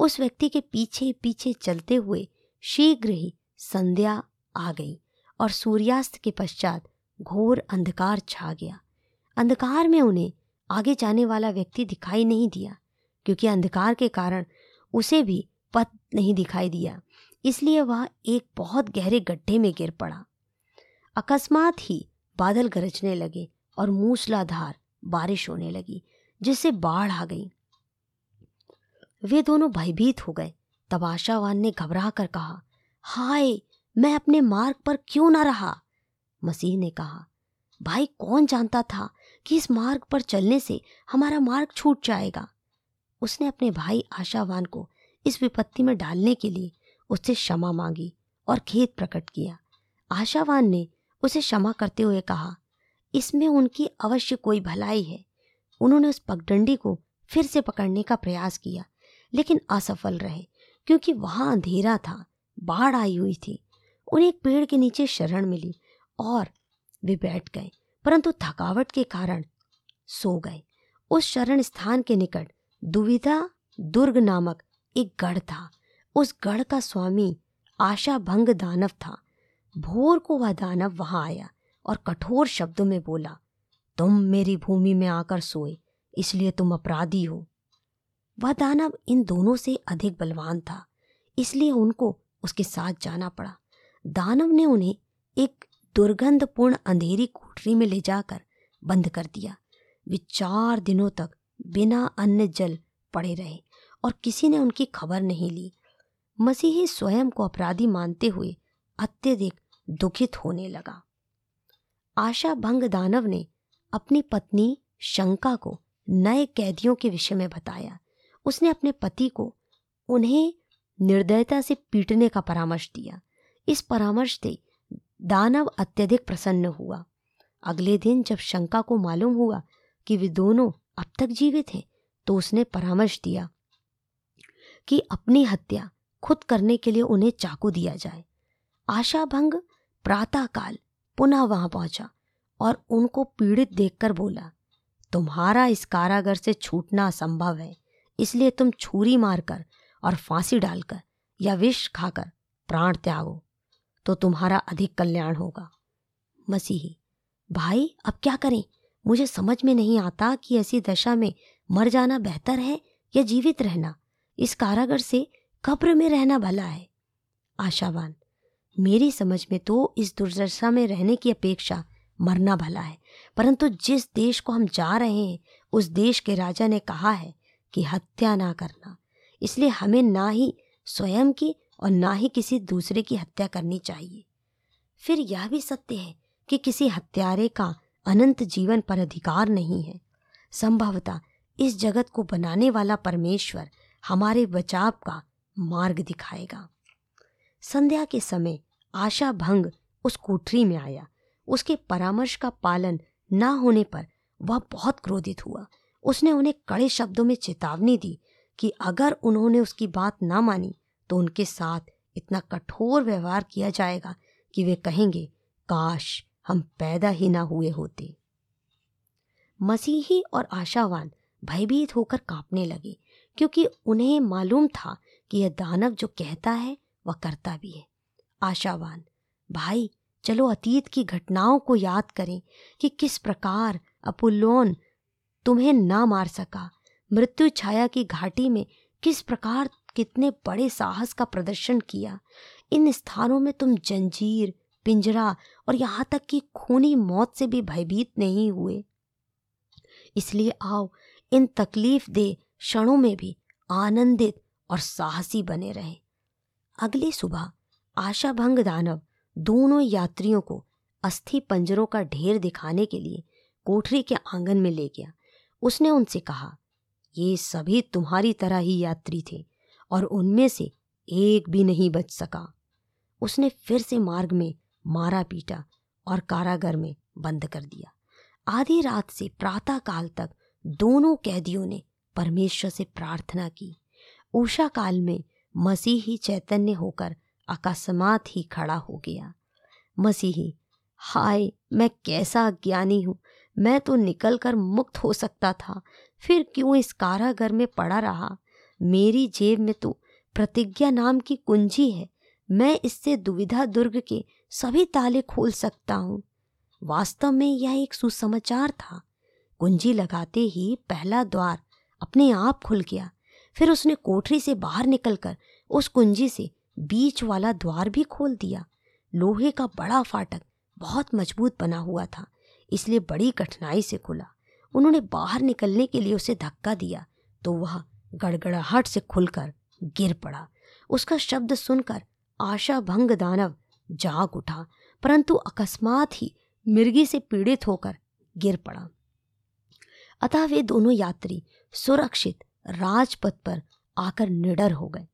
उस व्यक्ति के पीछे पीछे चलते हुए शीघ्र ही संध्या आ गई और सूर्यास्त के पश्चात घोर अंधकार छा गया। अंधकार में उन्हें आगे जाने वाला व्यक्ति दिखाई नहीं दिया, क्योंकि अंधकार के कारण उसे भी पथ नहीं दिखाई दिया। इसलिए वह एक बहुत गहरे गड्ढे में गिर पड़ा। अकस्मात ही बादल गरजने लगे और मूसलाधार बारिश होने लगी, जिससे बाढ़ आ गई। वे दोनों भयभीत हो गए। तब आशावान ने घबरा कर कहा, हाय, मैं अपने मार्ग पर क्यों ना रहा? मसीह ने कहा, भाई, कौन जानता था कि इस मार्ग पर चलने से हमारा मार्ग छूट जाएगा? उसने अपने भाई आशावान को इस विपत्ति में डालने के लिए उससे क्षमा मांगी और खेत प्रकट किया। आशावान ने उसे क्षमा करते हुए कहा इसमें उनकी अवश्य कोई भलाई है। उन्होंने उस पगडंडी को फिर से पकड़ने का प्रयास किया, लेकिन असफल रहे, क्योंकि वहाँ अंधेरा था, बाढ़ आई हुई थी। उन्हें एक पेड़ के नीचे शरण मिली और वे बैठ गए, परंतु थकावट के कारण सो गए। उस शरण स्थान के निकट दुविधा दुर्ग नामक एक गढ़ था। उस गढ़ का स्वामी आशा भंग दानव था। भोर को वह दानव वहाँ आया। और कठोर शब्दों में बोला, तुम मेरी भूमि में आकर सोए, इसलिए तुम अपराधी हो। वह दानव इन दोनों से अधिक बलवान था, इसलिए उनको उसके साथ जाना पड़ा। दानव ने उन्हें एक दुर्गंधपूर्ण अंधेरी कोठरी में ले जाकर बंद कर दिया। वे चार दिनों तक बिना अन्न जल पड़े रहे और किसी ने उनकी खबर नहीं ली। मसीही स्वयं को अपराधी मानते हुए अत्यधिक दुखित होने लगा। आशा भंग दानव ने अपनी पत्नी शंका को नए कैदियों के विषय में बताया। उसने अपने पति को उन्हें निर्दयता से पीटने का परामर्श दिया। इस परामर्श से दानव अत्यधिक प्रसन्न हुआ। अगले दिन जब शंका को मालूम हुआ कि वे दोनों अब तक जीवित हैं तो उसने परामर्श दिया कि अपनी हत्या खुद करने के लिए उन्हें चाकू दिया जाए। आशा भंग प्रातःकाल पुनः वहाँ पहुँचा और उनको पीड़ित देखकर बोला, तुम्हारा इस कारागर से छूटना असंभव है, इसलिए तुम छुरी मारकर और फांसी डालकर या विष खाकर प्राण त्यागो तो तुम्हारा अधिक कल्याण होगा। मसीही, भाई, अब क्या करें? मुझे समझ में नहीं आता कि ऐसी दशा में मर जाना बेहतर है या जीवित रहना। इस कारागर से कब्र में रहना भला है। आशावान मेरी समझ में तो इस दुर्दशा में रहने की अपेक्षा मरना भला है। परंतु जिस देश को हम जा रहे हैं, उस देश के राजा ने कहा है कि हत्या ना करना। इसलिए हमें ना ही स्वयं की और ना ही किसी दूसरे की हत्या करनी चाहिए। फिर यह भी सत्य है कि किसी हत्यारे का अनंत जीवन पर अधिकार नहीं है। संभवतः इस जगत को बनाने वाला परमेश्वर हमारे बचाव का मार्ग दिखाएगा। संध्या के समय आशा भंग उस कोठरी में आया। उसके परामर्श का पालन न होने पर वह बहुत क्रोधित हुआ। उसने उन्हें कड़े शब्दों में चेतावनी दी कि अगर उन्होंने उसकी बात ना मानी तो उनके साथ इतना कठोर व्यवहार किया जाएगा कि वे कहेंगे, काश हम पैदा ही ना हुए होते। मसीही और आशावान भयभीत होकर कांपने लगे, क्योंकि उन्हें मालूम था कि यह दानव जो कहता है, वह करता भी है। आशावान। भाई, चलो अतीत की घटनाओं को याद करें कि किस प्रकार अपुल्लोन तुम्हें ना मार सका। मृत्यु छाया की घाटी में किस प्रकार कितने बड़े साहस का प्रदर्शन किया। इन स्थानों में तुम जंजीर, पिंजरा और यहाँ तक कि खूनी मौत से भी भयभीत नहीं हुए। इसलिए आओ, इन तकलीफ़ दे क्षणों में भी आनंदित और साहसी बने रहे। अगली सुबह आशा भंग दानव दोनों यात्रियों को अस्थि पंजरों का ढेर दिखाने के लिए कोठरी के आँगन में ले गया। उसने उनसे कहा, ये सभी तुम्हारी तरह ही यात्री थे और उनमें से एक भी नहीं बच सका। उसने फिर से मार्ग में मारा पीटा और कारागर में बंद कर दिया। आधी रात से प्रातः काल तक दोनों कैदियों ने परमेश्वर से प्रार्थना की। उषा काल में मसीही चैतन्य होकर अकस्मात ही खड़ा हो गया। मसीही, हाय, मैं कैसा अज्ञानी हूँ। मैं तो निकल कर मुक्त हो सकता था। फिर क्यों इस कारागर में पड़ा रहा? मेरी जेब में तो प्रतिज्ञा नाम की कुंजी है। मैं इससे दुविधा दुर्ग के सभी ताले खोल सकता हूँ। वास्तव में यह एक सुसमाचार था। कुंजी लगाते ही पहला द्वार अपने आप खुल गया। फिर उसने कोठरी से बाहर निकलकर उस कुंजी से बीच वाला द्वार भी खोल दिया। लोहे का बड़ा फाटक बहुत मज़बूत बना हुआ था, इसलिए बड़ी कठिनाई से खुला। उन्होंने बाहर निकलने के लिए उसे धक्का दिया तो वह गड़गड़ाहट से खुलकर गिर पड़ा। उसका शब्द सुनकर आशा भंग दानव जाग उठा, परंतु अकस्मात ही मिर्गी से पीड़ित होकर गिर पड़ा। अतः वे दोनों यात्री सुरक्षित राजपथ पर आकर निडर हो गए।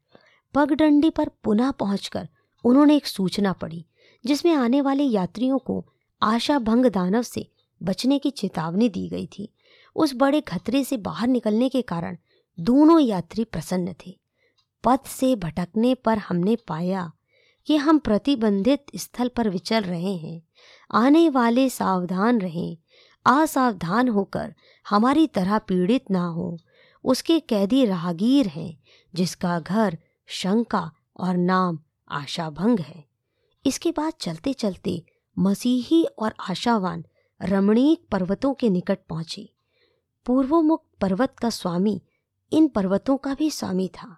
पगडंडी पर पुनः पहुंचकर उन्होंने एक सूचना पढ़ी, जिसमें आने वाले यात्रियों को आशा भंग दानव से बचने की चेतावनी दी गई थी। उस बड़े खतरे से बाहर निकलने के कारण दोनों यात्री प्रसन्न थे। पथ से भटकने पर हमने पाया कि हम प्रतिबंधित स्थल पर विचल रहे हैं, आने वाले सावधान रहें, असावधान होकर हमारी तरह पीड़ित ना हो, उसके कैदी राहगीर हैं, जिसका घर शंका और नाम आशाभंग है। इसके बाद चलते चलते मसीही और आशावान रमणीक पर्वतों के निकट पहुँचे। पूर्वोमुक्त पर्वत का स्वामी इन पर्वतों का भी स्वामी था,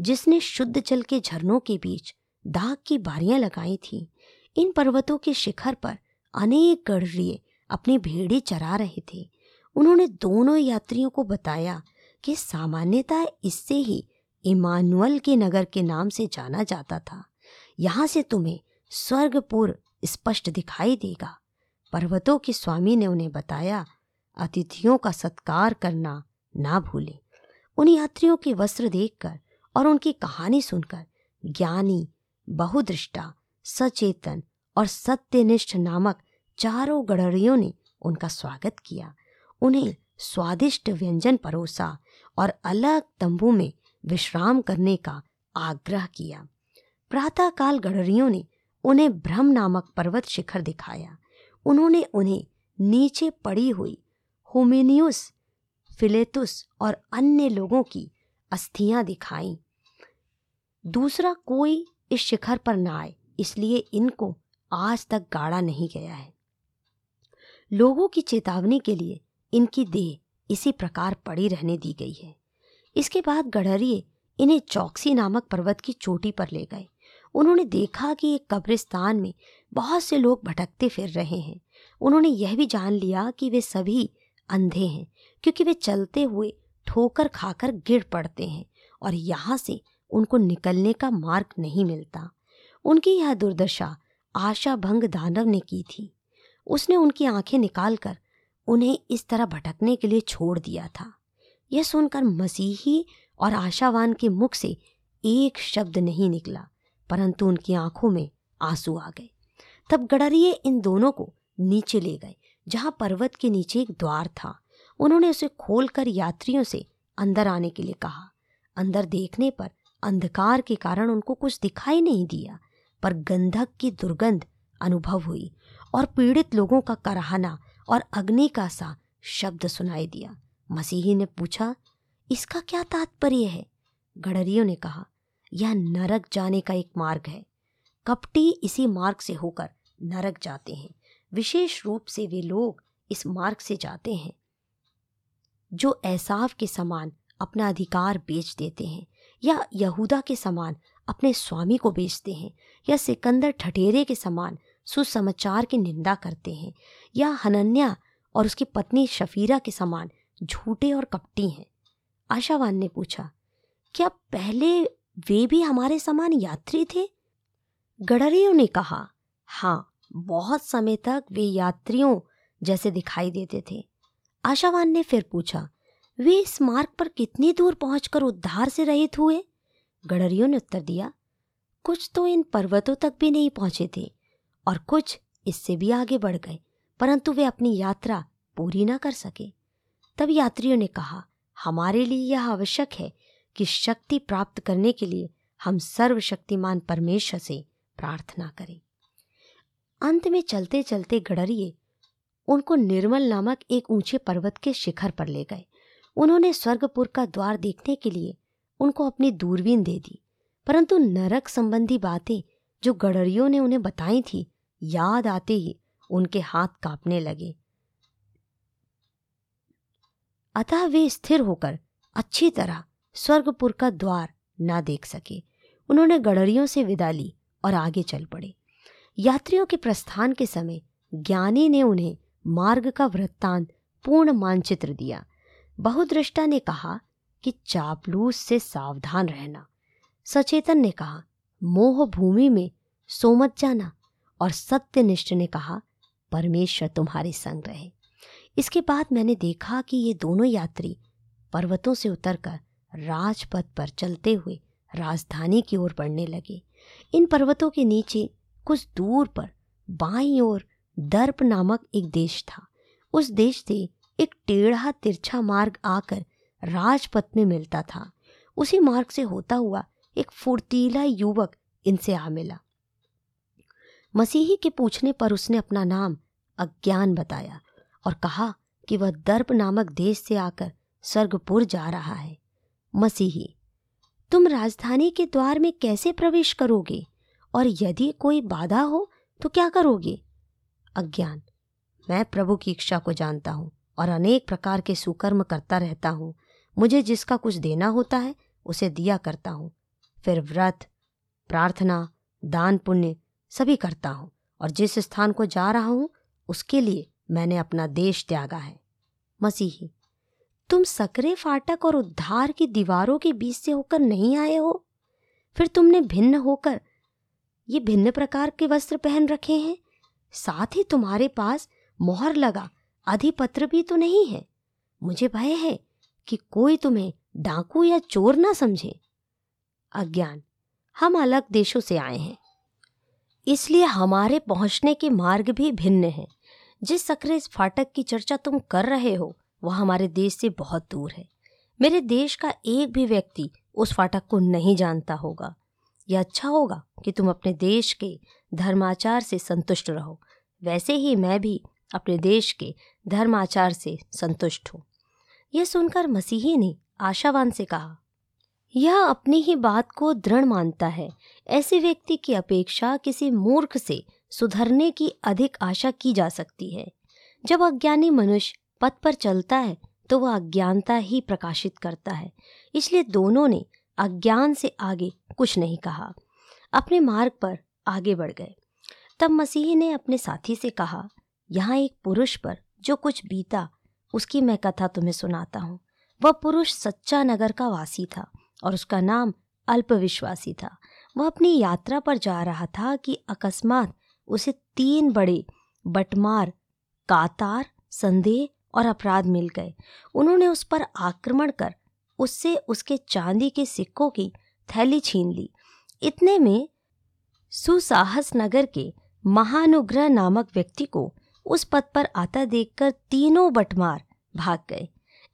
जिसने शुद्ध जल के झरनों के बीच दाग की बारियाँ लगाई थी। इन पर्वतों के शिखर पर अनेक गढ़रिए अपनी भेड़े चरा रहे थे। उन्होंने दोनों यात्रियों को बताया कि सामान्यतः इससे ही इमानुअल के नगर के नाम से जाना जाता था। यहाँ से तुम्हें स्वर्गपुर स्पष्ट दिखाई देगा। पर्वतों के स्वामी ने उन्हें बताया, अतिथियों का सत्कार करना ना भूलें। उन यात्रियों के वस्त्र देखकर और उनकी कहानी सुनकर ज्ञानी, बहुदृष्टा, सचेतन और सत्यनिष्ठ नामक चारों गडरियों ने उनका स्वागत किया। उन्हें स्वादिष्ट व्यंजन परोसा और अलग तंबू में विश्राम करने का आग्रह किया। प्रातःकाल गडरियों ने उन्हें ब्रह्म नामक पर्वत शिखर दिखाया। उन्होंने उन्हें नीचे पड़ी हुई होमिनियस, फिलेतुस और अन्य लोगों की अस्थियाँ दिखाई। दूसरा कोई इस शिखर पर ना आए, इसलिए इनको आज तक गाड़ा नहीं गया है। लोगों की चेतावनी के लिए इनकी देह इसी प्रकार पड़ी रहने दी गई है। इसके बाद गढ़रिए इन्हें चौकसी नामक पर्वत की चोटी पर ले गए। उन्होंने देखा कि एक कब्रिस्तान में बहुत से लोग भटकते फिर रहे हैं। उन्होंने यह भी जान लिया कि वे सभी अंधे हैं, क्योंकि वे चलते हुए ठोकर खाकर गिर पड़ते हैं और यहाँ से उनको निकलने का मार्ग नहीं मिलता। उनकी यह दुर्दशा आशा भंग दानव ने की थी। उसने उनकी आँखें निकालकर उन्हें इस तरह भटकने के लिए छोड़ दिया था। यह सुनकर मसीही और आशावान के मुख से एक शब्द नहीं निकला, परंतु उनकी आँखों में आँसू आ गए। तब गडरिए इन दोनों को नीचे ले गए, जहाँ पर्वत के नीचे एक द्वार था। उन्होंने उसे खोलकर यात्रियों से अंदर आने के लिए कहा। अंदर देखने पर अंधकार के कारण उनको कुछ दिखाई नहीं दिया, पर गंधक की दुर्गंध अनुभव हुई और पीड़ित लोगों का कराहना और अग्नि का सा शब्द सुनाई दिया। मसीही ने पूछा, इसका क्या तात्पर्य है? गडरियों ने कहा, यह नरक जाने का एक मार्ग है। कपटी इसी मार्ग से होकर नरक जाते हैं। विशेष रूप से वे लोग इस मार्ग से जाते हैं, जो ऐसाव के समान अपना अधिकार बेच देते हैं, या यहूदा के समान अपने स्वामी को बेचते हैं, या सिकंदर ठठेरे के समान सुसमाचार की निंदा करते हैं, या हनन्या और उसकी पत्नी शफीरा के समान झूठे और कपटी हैं। आशावान ने पूछा, क्या पहले वे भी हमारे समान यात्री थे? गडरियों ने कहा हाँ बहुत समय तक वे यात्रियों जैसे दिखाई देते थे। आशावान ने फिर पूछा, वे इस मार्ग पर कितनी दूर पहुंचकर उद्धार से रहित हुए? गडरियों ने उत्तर दिया, कुछ तो इन पर्वतों तक भी नहीं पहुँचे थे और कुछ इससे भी आगे बढ़ गए, परंतु वे अपनी यात्रा पूरी ना कर सके। तब यात्रियों ने कहा, हमारे लिए यह आवश्यक है कि शक्ति प्राप्त करने के लिए हम सर्वशक्तिमान परमेश्वर से प्रार्थना करें। अंत में चलते चलते गडरिए उनको निर्मल नामक एक ऊँचे पर्वत के शिखर पर ले गए। उन्होंने स्वर्गपुर का द्वार देखने के लिए उनको अपनी दूरबीन दे दी, परंतु नरक संबंधी बातें जो गडरियों ने उन्हें बताई थी, याद आते ही उनके हाथ कांपने लगे। अतः वे स्थिर होकर अच्छी तरह स्वर्गपुर का द्वार ना देख सके। उन्होंने गडरियों से विदा ली और आगे चल पड़े। यात्रियों के प्रस्थान के समय ज्ञानी ने उन्हें मार्ग का वृत्तांत पूर्ण मानचित्र दिया। बहुदृष्टा ने कहा कि चापलूस से सावधान रहना। सचेतन ने कहा, मोह भूमि में सोमत जाना। और सत्यनिष्ठ ने कहा, परमेश्वर तुम्हारे संग रहे। इसके बाद मैंने देखा कि ये दोनों यात्री पर्वतों से उतरकर राजपथ पर चलते हुए राजधानी की ओर बढ़ने लगे। इन पर्वतों के नीचे कुछ दूर पर बाईं ओर दर्प नामक एक देश था। उस देश से एक टेढ़ा तिरछा मार्ग आकर राजपथ में मिलता था। उसी मार्ग से होता हुआ एक फुर्तीला युवक इनसे आ मिला। मसीही के पूछने पर उसने अपना नाम अज्ञान बताया। और कहा कि वह दर्प नामक देश से आकर स्वर्गपुर जा रहा है। मसीही, तुम राजधानी के द्वार में कैसे प्रवेश करोगे? और यदि कोई बाधा हो तो क्या करोगे? अज्ञान, मैं प्रभु की इच्छा को जानता हूँ और अनेक प्रकार के सुकर्म करता रहता हूँ। मुझे जिसका कुछ देना होता है, उसे दिया करता हूँ। फिर व्रत, प्रार्थना, दान पुण्य सभी करता हूँ और जिस स्थान को जा रहा हूँ, उसके लिए मैंने अपना देश त्यागा है। मसीही, तुम सकरे फाटक और उद्धार की दीवारों के बीच से होकर नहीं आए हो? फिर तुमने भिन्न होकर ये भिन्न प्रकार के वस्त्र पहन रखे हैं? साथ ही तुम्हारे पास मोहर लगा, अधिपत्र भी तो नहीं है। मुझे भय है कि कोई तुम्हें डाकू या चोर ना समझे। अज्ञान, हम अलग देशों से आए हैं। इसलिए हमारे पहुँचने के मार्ग भी भिन्न हैं। जिस सक्रे फाटक की चर्चा तुम कर रहे हो, वह हमारे देश से बहुत दूर है। मेरे देश का एक भी व्यक्ति उस फाटक को नहीं जानता होगा। यह अच्छा होगा कि तुम अपने देश के धर्माचार से संतुष्ट रहो। वैसे ही मैं भी अपने देश के धर्माचार से संतुष्ट हूँ। यह सुनकर मसीही ने आशावान से कहा, यह अपनी ही बात को दृढ़ मानता है। ऐसे व्यक्ति की अपेक्षा किसी मूर्ख से सुधरने की अधिक आशा की जा सकती है। जब अज्ञानी मनुष्य पथ पर चलता है तो वह अज्ञानता ही प्रकाशित करता है। इसलिए दोनों ने अज्ञान से आगे कुछ नहीं कहा। अपने मार्ग पर आगे बढ़ गए। तब मसीह ने अपने साथी से कहा, यहाँ एक पुरुष पर जो कुछ बीता, उसकी मैं कथा तुम्हें सुनाता हूँ। वह पुरुष सच्चा नगर का वासी था और उसका नाम अल्पविश्वासी था। वह अपनी यात्रा पर जा रहा था कि अकस्मात उसे तीन बड़े बटमार, कातार, संदेह और अपराध मिल गए। उन्होंने उस पर आक्रमण कर उससे उसके चांदी के सिक्कों की थैली छीन ली। इतने में सुसाहस नगर के महानुग्रह नामक व्यक्ति को उस पद पर आता देखकर तीनों बटमार भाग गए।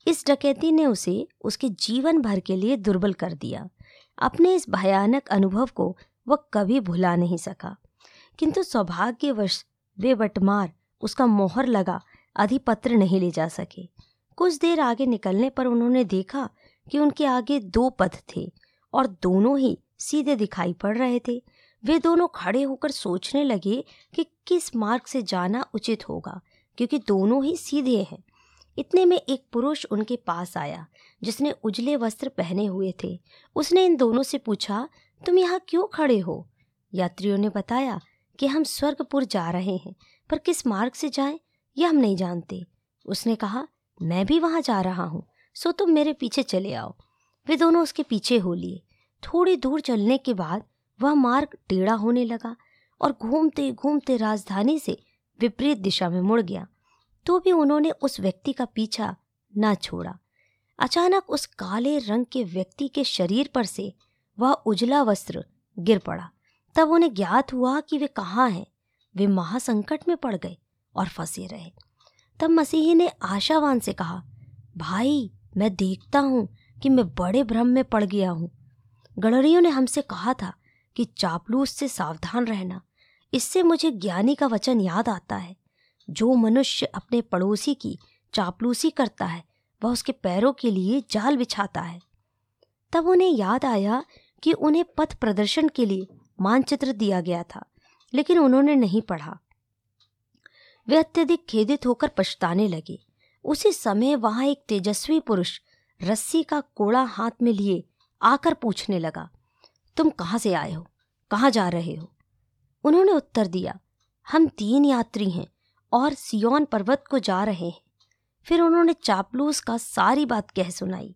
इस डकैती ने उसे उसके जीवन भर के लिए दुर्बल कर दिया। अपने इस भयानक अनुभव को वह कभी भुला नहीं सका। किंतु सौभाग्यवश वे बटमार उसका मोहर लगा अधिपत्र नहीं ले जा सके। कुछ देर आगे निकलने पर उन्होंने देखा कि उनके आगे दो पथ थे और दोनों ही सीधे दिखाई पड़ रहे थे। वे दोनों खड़े होकर सोचने लगे कि किस मार्ग से जाना उचित होगा, क्योंकि दोनों ही सीधे हैं। इतने में एक पुरुष उनके पास आया, जिसने उजले वस्त्र पहने हुए थे। उसने इन दोनों से पूछा, तुम यहाँ क्यों खड़े हो? यात्रियों ने बताया कि हम स्वर्गपुर जा रहे हैं, पर किस मार्ग से जाएँ, यह हम नहीं जानते। उसने कहा, मैं भी वहाँ जा रहा हूँ, सो तुम मेरे पीछे चले आओ। वे दोनों उसके पीछे हो लिए। थोड़ी दूर चलने के बाद वह मार्ग टेढ़ा होने लगा और घूमते घूमते राजधानी से विपरीत दिशा में मुड़ गया। तो भी उन्होंने उस व्यक्ति का पीछा न छोड़ा। अचानक उस काले रंग के व्यक्ति के शरीर पर से वह उजला वस्त्र गिर पड़ा। तब उन्हें ज्ञात हुआ कि वे कहाँ हैं। वे महासंकट में पड़ गए और फंसे रहे। तब मसीही ने आशावान से कहा, भाई, मैं देखता हूँ कि मैं बड़े भ्रम में पड़ गया हूँ। गणरियों ने हमसे कहा था कि चापलूस से सावधान रहना, इससे मुझे ज्ञानी का वचन याद आता है। जो मनुष्य अपने पड़ोसी की चापलूसी करता है, वह उसके पैरों के लिए जाल बिछाता है। तब उन्हें याद आया कि उन्हें पथ प्रदर्शन के लिए मानचित्र दिया गया था, लेकिन उन्होंने नहीं पढ़ा। वे अत्यधिक खेदित होकर पछताने लगे। उसी समय वहाँ एक तेजस्वी पुरुष रस्सी का कोड़ा हाथ में लिए आकर पूछने लगा, तुम कहाँ से आए हो? कहाँ जा रहे हो? उन्होंने उत्तर दिया, हम तीन यात्री हैं और सियोन पर्वत को जा रहे हैं। फिर उन्होंने चापलूस का सारी बात कह सुनाई।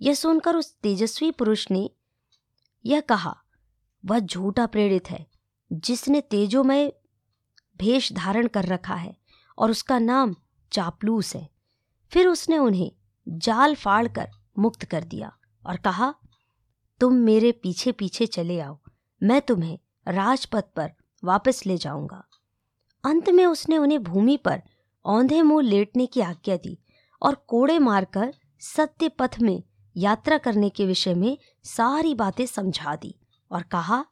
यह सुनकर उस तेजस्वी पुरुष ने यह कहा वह झूठा प्रेरित है, जिसने तेजोमय भेष धारण कर रखा है और उसका नाम चापलूस है। फिर उसने उन्हें जाल फाड़ कर मुक्त कर दिया और कहा, तुम मेरे पीछे पीछे चले आओ, मैं तुम्हें राजपथ पर वापस ले जाऊँगा। अंत में उसने उन्हें भूमि पर औंधे मुँह लेटने की आज्ञा दी और कोड़े मारकर सत्य पथ में यात्रा करने के विषय में सारी बातें समझा दी। और कहा,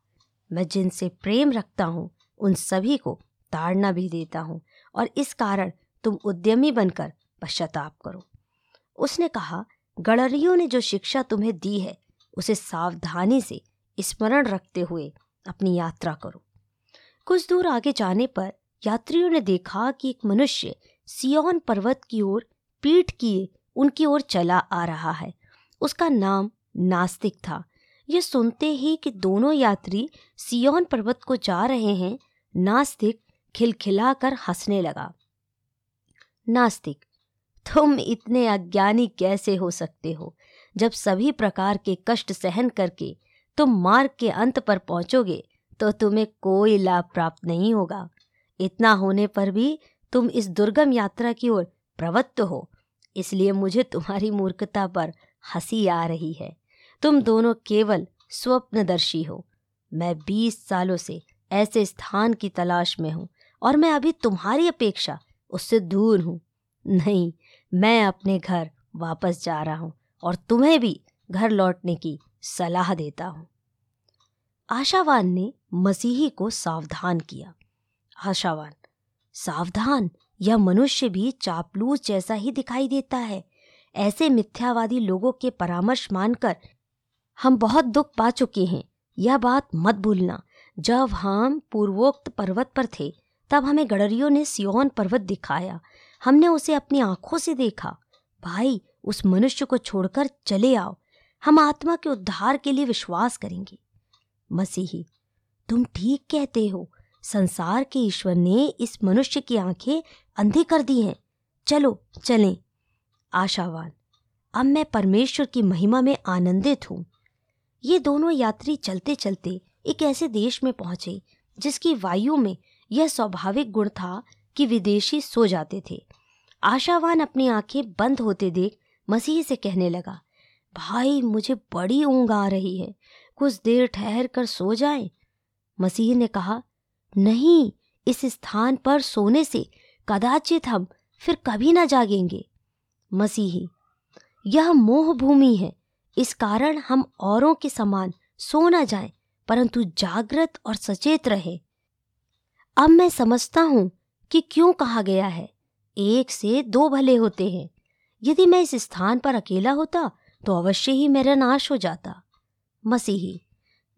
मैं जिनसे प्रेम रखता हूँ, उन सभी को ताड़ना भी देता हूँ और इस कारण तुम उद्यमी बनकर पश्चाताप करो उसने कहा गणरियों ने जो शिक्षा तुम्हें दी है, उसे सावधानी से स्मरण रखते हुए अपनी यात्रा करो कुछ दूर आगे जाने पर यात्रियों ने देखा कि एक मनुष्य सियोन पर्वत की ओर पीठ किए उनकी ओर चला आ रहा है। उसका नाम नास्तिक था यह सुनते ही कि दोनों यात्री सियोन पर्वत को जा रहे हैं, नास्तिक खिलखिलाकर हंसने लगा। नास्तिक, तुम इतने अज्ञानी कैसे हो सकते हो? जब सभी प्रकार के कष्ट सहन करके तुम मार्ग के अंत पर पहुंचोगे तो तुम्हें कोई लाभ प्राप्त नहीं होगा। इतना होने पर भी तुम इस दुर्गम यात्रा की ओर प्रवत्त हो, इसलिए मुझे तुम्हारी मूर्खता पर हँसी आ रही है। तुम दोनों केवल स्वप्नदर्शी हो। मैं बीस सालों से ऐसे स्थान की तलाश में हूँ और मैं अभी तुम्हारी अपेक्षा उससे दूर हूँ। नहीं, मैं अपने घर वापस जा रहा हूँ और तुम्हें भी घर लौटने की सलाह देता हूँ। आशावान ने मसीही को सावधान किया। आशावान, सावधान यह मनुष्य भी चापलूस जैसा ही दिखाई देता है। ऐसे मिथ्यावादी लोगों के परामर्श मानकर हम बहुत दुख पा चुके हैं। यह बात मत भूलना। जब हम पूर्वोक्त पर्वत पर थे, तब हमें गडरियों ने सियोन पर्वत दिखाया। हमने उसे अपनी आँखों से देखा। भाई, उस मनुष्य को छोड़कर चले आओ। हम आत्मा के उद्धार के लिए विश्वास करेंगे। मसीही, तुम ठीक कहते हो। संसार के ईश्वर ने इस मनुष्य की आँखें अंधी कर दी हैं। चलो, चलें। आशावान अब मैं परमेश्वर की महिमा में आनंदित हूँ। ये दोनों यात्री चलते चलते एक ऐसे देश में पहुँचे, जिसकी वायु में यह स्वाभाविक गुण था कि विदेशी सो जाते थे। आशावान अपनी आँखें बंद होते देख मसीह से कहने लगा, भाई, मुझे बड़ी ऊंग आ रही है। कुछ देर ठहर कर सो जाए? मसीह ने कहा, नहीं, इस स्थान पर सोने से कदाचित हम फिर कभी ना जागेंगे। मसीही, यह मोह भूमि है। इस कारण हम औरों के समान सो न जाए, परंतु जागृत और सचेत रहे। अब मैं समझता हूँ कि क्यों कहा गया है, एक से दो भले होते हैं। यदि मैं इस स्थान पर अकेला होता तो अवश्य ही मेरा नाश हो जाता। मसीही,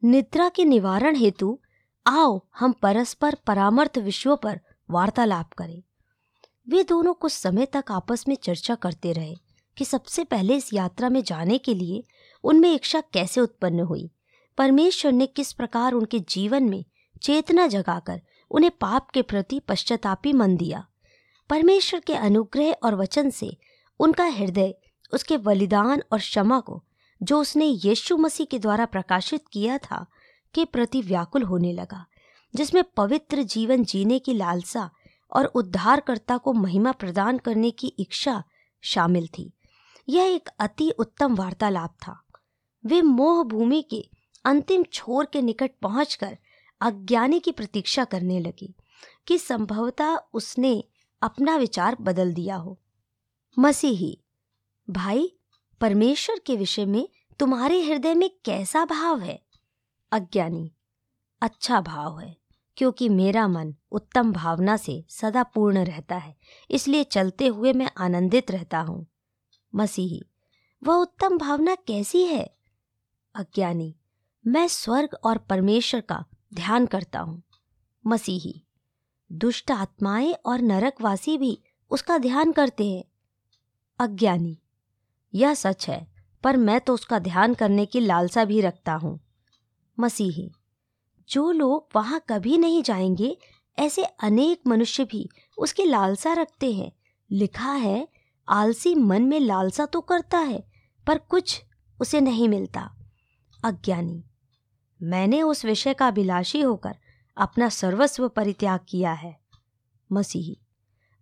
निद्रा के निवारण हेतु आओ हम परस्पर परामर्थ विषयों पर वार्तालाप करें। वे दोनों कुछ समय तक आपस में चर्चा करते रहे। कि सबसे पहले इस यात्रा में जाने के लिए उनमें इच्छा कैसे उत्पन्न हुई? परमेश्वर ने किस प्रकार उनके जीवन में चेतना जगाकर उन्हें पाप के प्रति पश्चातापी मन दिया? परमेश्वर के अनुग्रह और वचन से उनका हृदय, उसके बलिदान और क्षमा को जो उसने यीशु मसीह के द्वारा प्रकाशित किया था, के प्रति व्याकुल होने लगा, जिसमें पवित्र जीवन जीने की लालसा और उद्धारकर्ता को महिमा प्रदान करने की इच्छा शामिल थी। यह एक अति उत्तम वार्तालाप था। वे मोह भूमि के अंतिम छोर के निकट पहुंचकर अज्ञानी की प्रतीक्षा करने लगी कि संभवतः उसने अपना विचार बदल दिया हो। मसीही, भाई, परमेश्वर के विषय में तुम्हारे हृदय में कैसा भाव है? अज्ञानी अच्छा भाव है, क्योंकि मेरा मन उत्तम भावना से सदा पूर्ण रहता है, इसलिए चलते हुए मैं आनंदित रहता हूँ। मसीही। वह उत्तम भावना कैसी है? अज्ञानी, मैं स्वर्ग और परमेश्वर का ध्यान करता हूँ। मसीही, दुष्ट आत्माएँ और नरकवासी भी उसका ध्यान करते हैं। अज्ञानी, यह सच है, पर मैं तो उसका ध्यान करने की लालसा भी रखता हूँ। मसीही, जो लोग वहाँ कभी नहीं जाएँगे, ऐसे अनेक मनुष्य भी उसकी लालसा रखते हैं। लिखा है आलसी मन में लालसा तो करता है, पर कुछ उसे नहीं मिलता। अज्ञानी, मैंने उस विषय का अभिलाषी होकर अपना सर्वस्व परित्याग किया है। मसीही,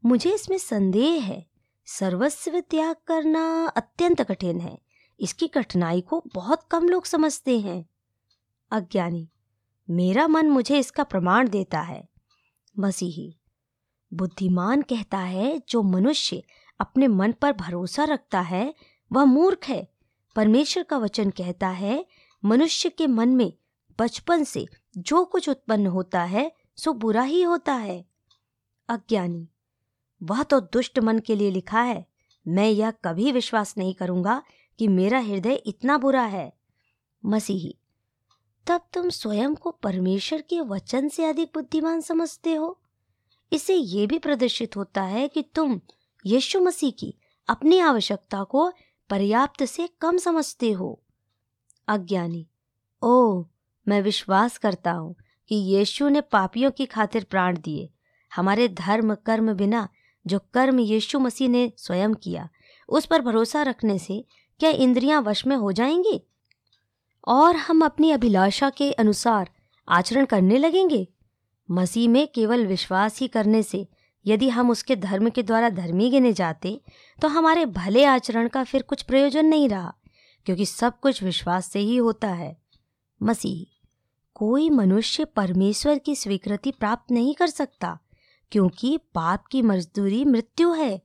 मुझे इसमें संदेह है, सर्वस्व त्याग करना अत्यंत कठिन है। इसकी कठिनाई को बहुत कम लोग समझते हैं। अज्ञानी, मेरा मन मुझे इसका प्रमाण देता है। मसीही, बुद्धिमान कहता है, जो मनुष्य अपने मन पर भरोसा रखता है, वह मूर्ख है। परमेश्वर का वचन कहता है, मनुष्य के मन में बचपन से जो कुछ उत्पन्न होता है, सो बुरा ही होता है। अज्ञानी, वह तो दुष्ट मन के लिए लिखा है, मैं यह कभी विश्वास नहीं करूँगा कि मेरा हृदय इतना बुरा है। मसीही, तब तुम स्वयं को परमेश्वर के वचन से अधिक बुद्धिमान समझते हो? इससे ये भी प्रदर्शित होता है कि तुम यीशु मसीह की अपनी आवश्यकता को पर्याप्त से कम समझते हो। अज्ञानी ओ मैं विश्वास करता हूँ कि यीशु ने पापियों की खातिर प्राण दिए। हमारे धर्म, कर्म बिना जो कर्म यीशु मसीह ने स्वयं किया, उस पर भरोसा रखने से क्या इंद्रियाँ वश में हो जाएँगी? और हम अपनी अभिलाषा के अनुसार आचरण करने लगेंगे? मसीह में केवल विश्वास ही करने से यदि हम उसके धर्म के द्वारा धर्मी गिने जाते तो हमारे भले आचरण का फिर कुछ प्रयोजन नहीं रहा, क्योंकि सब कुछ विश्वास से ही होता है। मसीह, कोई मनुष्य परमेश्वर की स्वीकृति प्राप्त नहीं कर सकता, क्योंकि पाप की मजदूरी मृत्यु है।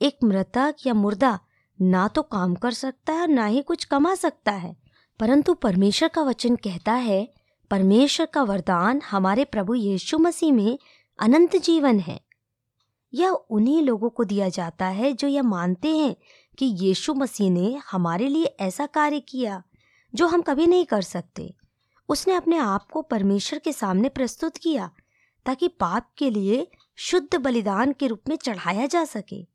एक मृतक या मुर्दा ना तो काम कर सकता है ना ही कुछ कमा सकता है, परंतु परमेश्वर का वचन कहता है, परमेश्वर का वरदान हमारे प्रभु यीशु मसीह में अनंत जीवन है। यह उन्हीं लोगों को दिया जाता है जो यह मानते हैं कि यीशु मसीह ने हमारे लिए ऐसा कार्य किया, जो हम कभी नहीं कर सकते। उसने अपने आप को परमेश्वर के सामने प्रस्तुत किया, ताकि पाप के लिए शुद्ध बलिदान के रूप में चढ़ाया जा सके।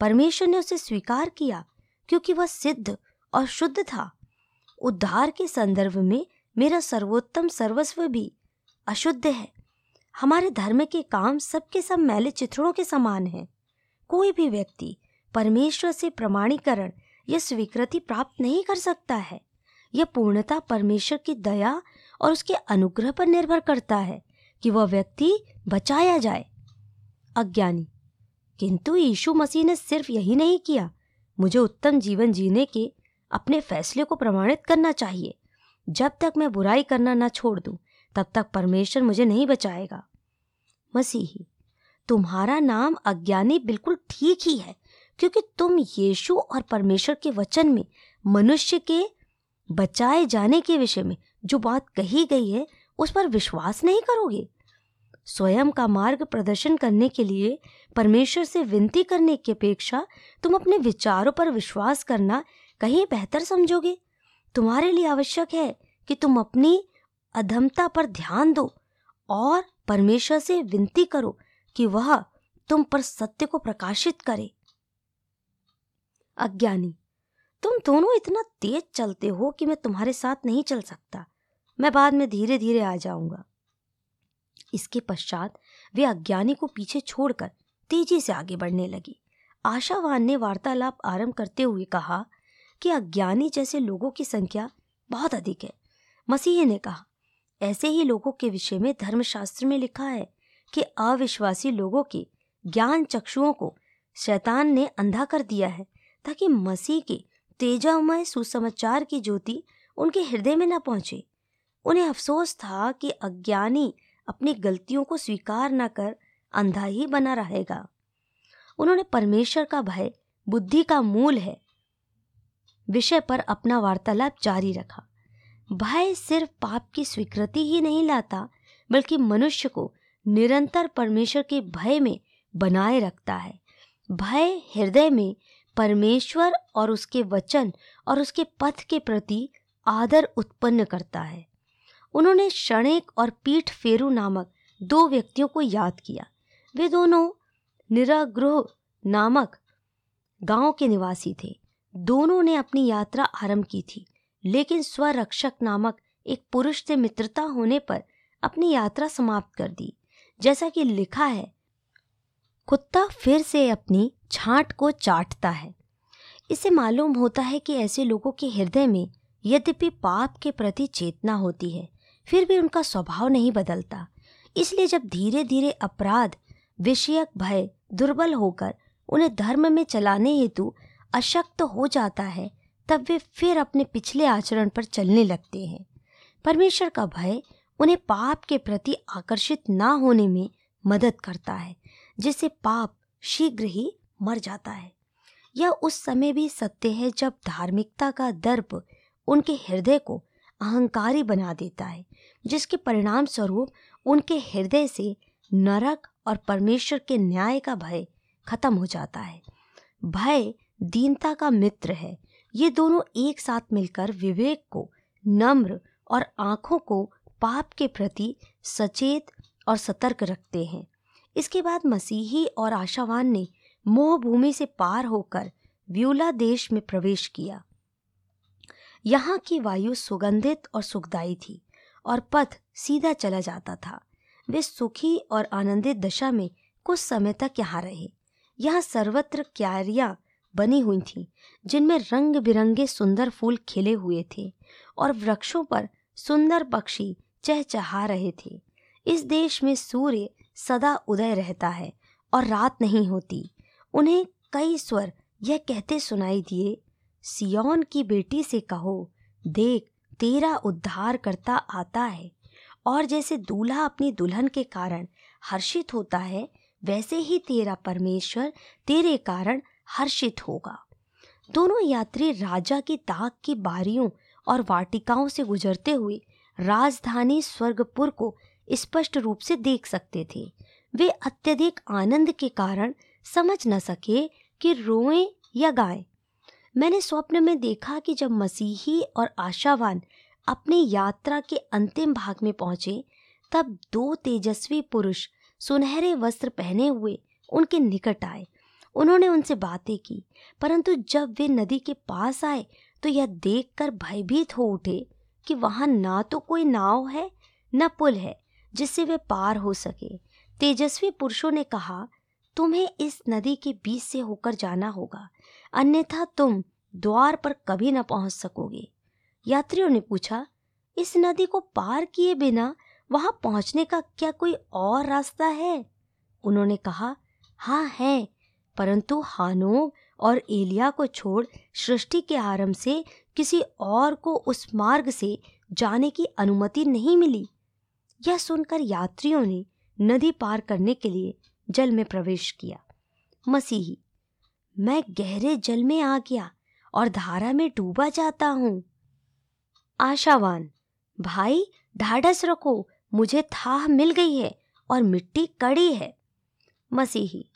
परमेश्वर ने उसे स्वीकार किया, क्योंकि वह सिद्ध और शुद्ध था। उद्धार के संदर्भ में मेरा सर्वोत्तम सर्वस्व भी अशुद्ध है। हमारे धर्म के काम सबके सब मैले चित्रों के समान हैं। कोई भी व्यक्ति परमेश्वर से प्रमाणीकरण या स्वीकृति प्राप्त नहीं कर सकता है। यह पूर्णता परमेश्वर की दया और उसके अनुग्रह पर निर्भर करता है कि वह व्यक्ति बचाया जाए। अज्ञानी, किंतु यीशु मसीह ने सिर्फ़ यही नहीं किया। मुझे उत्तम जीवन जीने के अपने फैसले को प्रमाणित करना चाहिए। जब तक मैं बुराई करना ना छोड़ दूँ तब तक परमेश्वर मुझे नहीं बचाएगा। मसीही, तुम्हारा नाम अज्ञानी बिल्कुल ठीक ही है, क्योंकि तुम यीशु और परमेश्वर के वचन में, मनुष्य के बचाए जाने के विषय में जो बात कही गई है, उस पर विश्वास नहीं करोगे? स्वयं का मार्ग प्रदर्शन करने के लिए, परमेश्वर से विनती करने की अपेक्षा तुम अपने विचारों पर विश्वास करना कहीं बेहतर समझोगे। तुम्हारे लिए आवश्यक है कि तुम अपनी अधमता पर ध्यान दो और परमेश्वर से विनती करो कि वह तुम पर सत्य को प्रकाशित करे। अज्ञानी, तुम दोनों इतना तेज चलते हो कि मैं तुम्हारे साथ नहीं चल सकता। मैं बाद में धीरे धीरे आ जाऊँगा। इसके पश्चात वे अज्ञानी को पीछे छोड़कर तेज़ी से आगे बढ़ने लगी। आशावान ने वार्तालाप आरंभ करते हुए कहा कि अज्ञानी जैसे लोगों की संख्या बहुत अधिक है। मसीह ने कहा ऐसे ही लोगों के विषय में धर्मशास्त्र में लिखा है कि अविश्वासी लोगों के ज्ञान चक्षुओं को शैतान ने अंधा कर दिया है, ताकि मसीह के तेजामय सुसमाचार की ज्योति उनके हृदय में न पहुँचे। उन्हें अफसोस था कि अज्ञानी अपनी गलतियों को स्वीकार न कर अंधा ही बना रहेगा। उन्होंने परमेश्वर का भय, बुद्धि का मूल है, विषय पर अपना वार्तालाप जारी रखा। भय सिर्फ़ पाप की स्वीकृति ही नहीं लाता, बल्कि मनुष्य को निरंतर परमेश्वर के भय में बनाए रखता है। भय हृदय में परमेश्वर और उसके वचन और उसके पथ के प्रति आदर उत्पन्न करता है। उन्होंने क्षणिक और पीठ फेरू नामक दो व्यक्तियों को याद किया। वे दोनों निराग्रह नामक गाँव के निवासी थे। दोनों ने अपनी यात्रा आरंभ की थी। लेकिन स्वरक्षक नामक एक पुरुष से मित्रता होने पर अपनी यात्रा समाप्त कर दी। जैसा कि लिखा है, कुत्ता फिर से अपनी छांट को चाटता है। इसे मालूम होता है कि ऐसे लोगों के हृदय में यद्यपि पाप के प्रति चेतना होती है, फिर भी उनका स्वभाव नहीं बदलता। इसलिए जब धीरे धीरे अपराध, विषयक भय दुर्बल होकर उन्हें धर्म में चलाने हेतु अशक्त हो जाता है तब वे फिर अपने पिछले आचरण पर चलने लगते हैं। परमेश्वर का भय उन्हें पाप के प्रति आकर्षित ना होने में मदद करता है, जिससे पाप शीघ्र ही मर जाता है। यह उस समय भी सत्य है जब धार्मिकता का दर्प उनके हृदय को अहंकारी बना देता है, जिसके परिणाम स्वरूप उनके हृदय से नरक और परमेश्वर के न्याय का भय खत्म हो जाता है। भय दीनता का मित्र है ये दोनों एक साथ मिलकर विवेक को, नम्र और आँखों को पाप के प्रति सचेत और सतर्क रखते हैं। इसके बाद मसीही और आशावान ने मोह भूमि से पार होकर व्यूला देश में प्रवेश किया। यहाँ की वायु सुगंधित और सुखदायी थी और पथ सीधा चला जाता था। वे सुखी और आनंदित दशा में कुछ समय तक यहाँ रहे। यहाँ सर्वत्र क्यारियाँ बनी हुई थीं, जिनमें रंग बिरंगे सुंदर फूल खिले हुए थे और वृक्षों पर सुंदर पक्षी चहचहा रहे थे। इस देश में सूर्य सदा उदय रहता है और रात नहीं होती। उन्हें कई स्वर यह कहते सुनाई दिए सियोन की बेटी से कहो, देख, तेरा उद्धार करता आता है। और जैसे दूल्हा अपनी दुल्हन के कारण हर्षित होता है, वैसे ही तेरा परमेश्वर तेरे कारण हर्षित होगा। दोनों यात्री राजा की ताक की बारियों और वाटिकाओं से गुजरते हुए राजधानी स्वर्गपुर को स्पष्ट रूप से देख सकते थे। वे अत्यधिक आनंद के कारण समझ न सके कि रोएँ या गाएँ। मैंने स्वप्न में देखा कि जब मसीही और आशावान अपनी यात्रा के अंतिम भाग में पहुँचे, तब दो तेजस्वी पुरुष सुनहरे वस्त्र पहने हुए उनके निकट आए। उन्होंने उनसे बातें की, परंतु जब वे नदी के पास आए तो यह देखकर भयभीत हो उठे कि वहाँ ना तो कोई नाव है, न पुल है, जिससे वे पार हो सके। तेजस्वी पुरुषों ने कहा, तुम्हें इस नदी के बीच से होकर जाना होगा, अन्यथा तुम द्वार पर कभी न पहुँच सकोगे। यात्रियों ने पूछा, इस नदी को पार किए बिना वहाँ पहुँचने का क्या कोई और रास्ता है? उन्होंने कहा हाँ है। परंतु हानोब और एलिया को छोड़ सृष्टि के आरंभ से किसी और को उस मार्ग से जाने की अनुमति नहीं मिली। यह सुनकर यात्रियों ने नदी पार करने के लिए जल में प्रवेश किया। मसीही, मैं गहरे जल में आ गया और धारा में डूबा जाता हूँ। आशावान, भाई, ढाढ़स रखो, मुझे थाह मिल गई है और मिट्टी कड़ी है। मसीही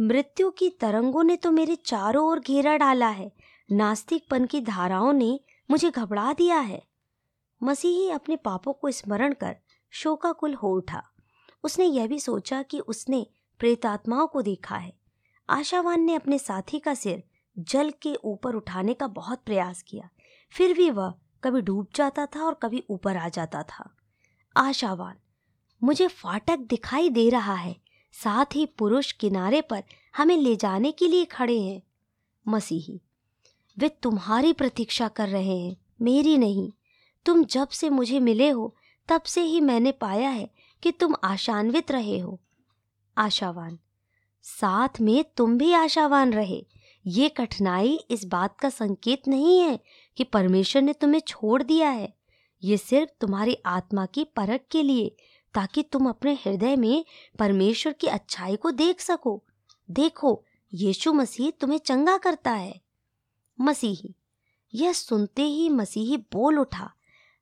मृत्यु की तरंगों ने तो मेरे चारों ओर घेरा डाला है। नास्तिकपन की धाराओं ने मुझे घबरा दिया है। मसीही अपने पापों को स्मरण कर शोकाकुल हो उठा। उसने यह भी सोचा कि उसने प्रेतात्माओं को देखा है। आशावान ने अपने साथी का सिर जल के ऊपर उठाने का बहुत प्रयास किया। फिर भी वह कभी डूब जाता था और कभी ऊपर आ जाता था। आशावान, मुझे फाटक दिखाई दे रहा है। साथ ही पुरुष किनारे पर हमें ले जाने के लिए खड़े हैं। मसीही, वे तुम्हारी प्रतीक्षा कर रहे हैं, मेरी नहीं। तुम जब से मुझे मिले हो, तब से ही मैंने पाया है कि तुम आशान्वित रहे हो। आशावान, साथ में तुम भी आशावान रहे। ये कठिनाई इस बात का संकेत नहीं है कि परमेश्वर ने तुम्हें छोड़ दिया है। ये सिर्फ़ तुम्हारी आत्मा की परख के लिए ताकि तुम अपने हृदय में परमेश्वर की अच्छाई को देख सको। देखो, यीशु मसीह तुम्हें चंगा करता है। मसीही, यह सुनते ही मसीही बोल उठा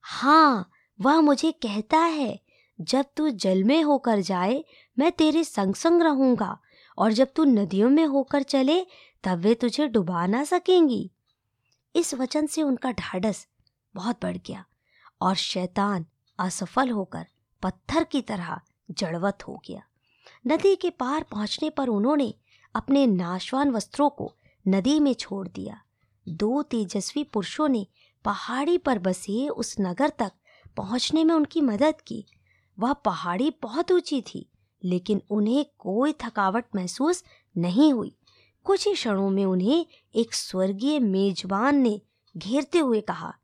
हाँ वह मुझे कहता है, जब तू जल में होकर जाए, मैं तेरे संग संग रहूँगा, और जब तू नदियों में होकर चले, तब वे तुझे डुबा ना सकेंगी। इस वचन से उनका ढाढ़स बहुत बढ़ गया, और शैतान असफल होकर पत्थर की तरह जड़वत हो गया। नदी के पार पहुँचने पर उन्होंने अपने नाशवान वस्त्रों को नदी में छोड़ दिया। दो तेजस्वी पुरुषों ने पहाड़ी पर बसे उस नगर तक पहुँचने में उनकी मदद की। वह पहाड़ी बहुत ऊँची थी, लेकिन उन्हें कोई थकावट महसूस नहीं हुई। कुछ ही क्षणों में उन्हें एक स्वर्गीय मेजबान ने घेरते हुए कहा,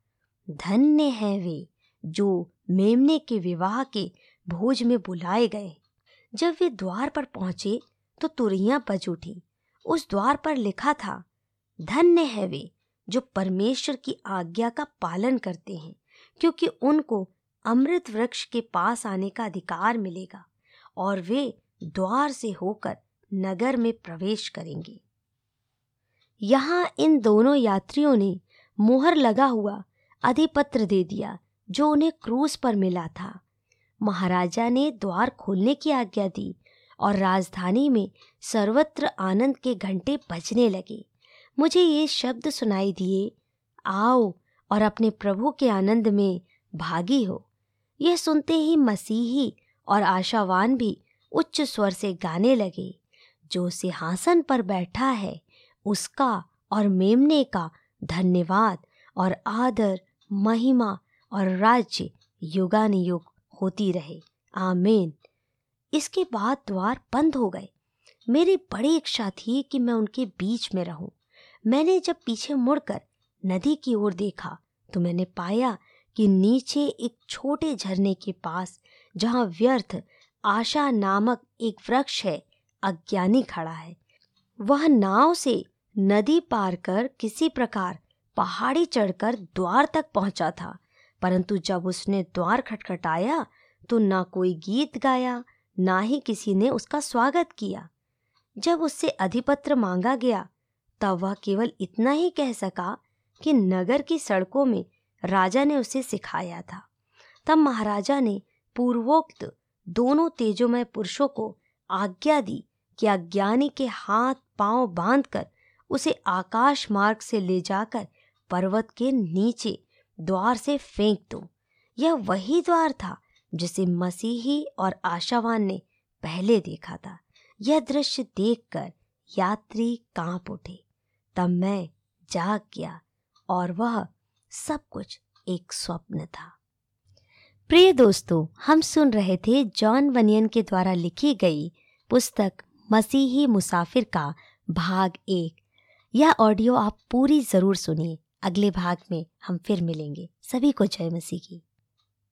धन्य है वे, जो मेमने के विवाह के भोज में बुलाए गए। जब वे द्वार पर पहुँचे तो तुरियाँ बज उठी। उस द्वार पर लिखा था, धन्य है वे जो परमेश्वर की आज्ञा का पालन करते हैं, क्योंकि उनको अमृत वृक्ष के पास आने का अधिकार मिलेगा और वे द्वार से होकर नगर में प्रवेश करेंगे। यहाँ इन दोनों यात्रियों ने मोहर लगा हुआ अधिपत्र दे दिया जो उन्हें क्रूज पर मिला था। महाराजा ने द्वार खोलने की आज्ञा दी और राजधानी में सर्वत्र आनंद के घंटे बजने लगे। मुझे ये शब्द सुनाई दिए, आओ और अपने प्रभु के आनंद में भागी हो। यह सुनते ही मसीही और आशावान भी उच्च स्वर से गाने लगे, जो सिंहासन पर बैठा है, उसका और मेमने का धन्यवाद और आदर, महिमा और राज्य युगानुयुग होती रहे। आमीन। इसके बाद द्वार बंद हो गए। मेरी बड़ी इच्छा थी कि मैं उनके बीच में रहूँ। मैंने जब पीछे मुड़कर नदी की ओर देखा तो मैंने पाया कि नीचे एक छोटे झरने के पास, जहाँ व्यर्थ आशा नामक एक वृक्ष है, अज्ञानी खड़ा है। वह नाव से नदी पार कर किसी प्रकार पहाड़ी चढ़कर द्वार तक पहुँचा था। परंतु जब उसने द्वार खटखटाया तो ना कोई गीत गाया, ना ही किसी ने उसका स्वागत किया। जब उससे अधिपत्र मांगा गया, तब वह केवल इतना ही कह सका कि नगर की सड़कों में राजा ने उसे सिखाया था। तब महाराजा ने पूर्वोक्त दोनों तेजोमय पुरुषों को आज्ञा दी कि अज्ञानी के हाथ पाँव बांधकर उसे आकाश मार्ग से ले जाकर पर्वत के नीचे द्वार से फेंक दो। यह वही द्वार था जिसे मसीही और आशावान ने पहले देखा था। यह दृश्य देखकर यात्री काँप उठे। तब मैं जाग गया और वह सब कुछ एक स्वप्न था। प्रिय दोस्तों, हम सुन रहे थे जॉन वनियन के द्वारा लिखी गई पुस्तक मसीही मुसाफिर का भाग एक। यह ऑडियो आप पूरी ज़रूर सुनिए। अगले भाग में हम फिर मिलेंगे। सभी को जय मसीह की।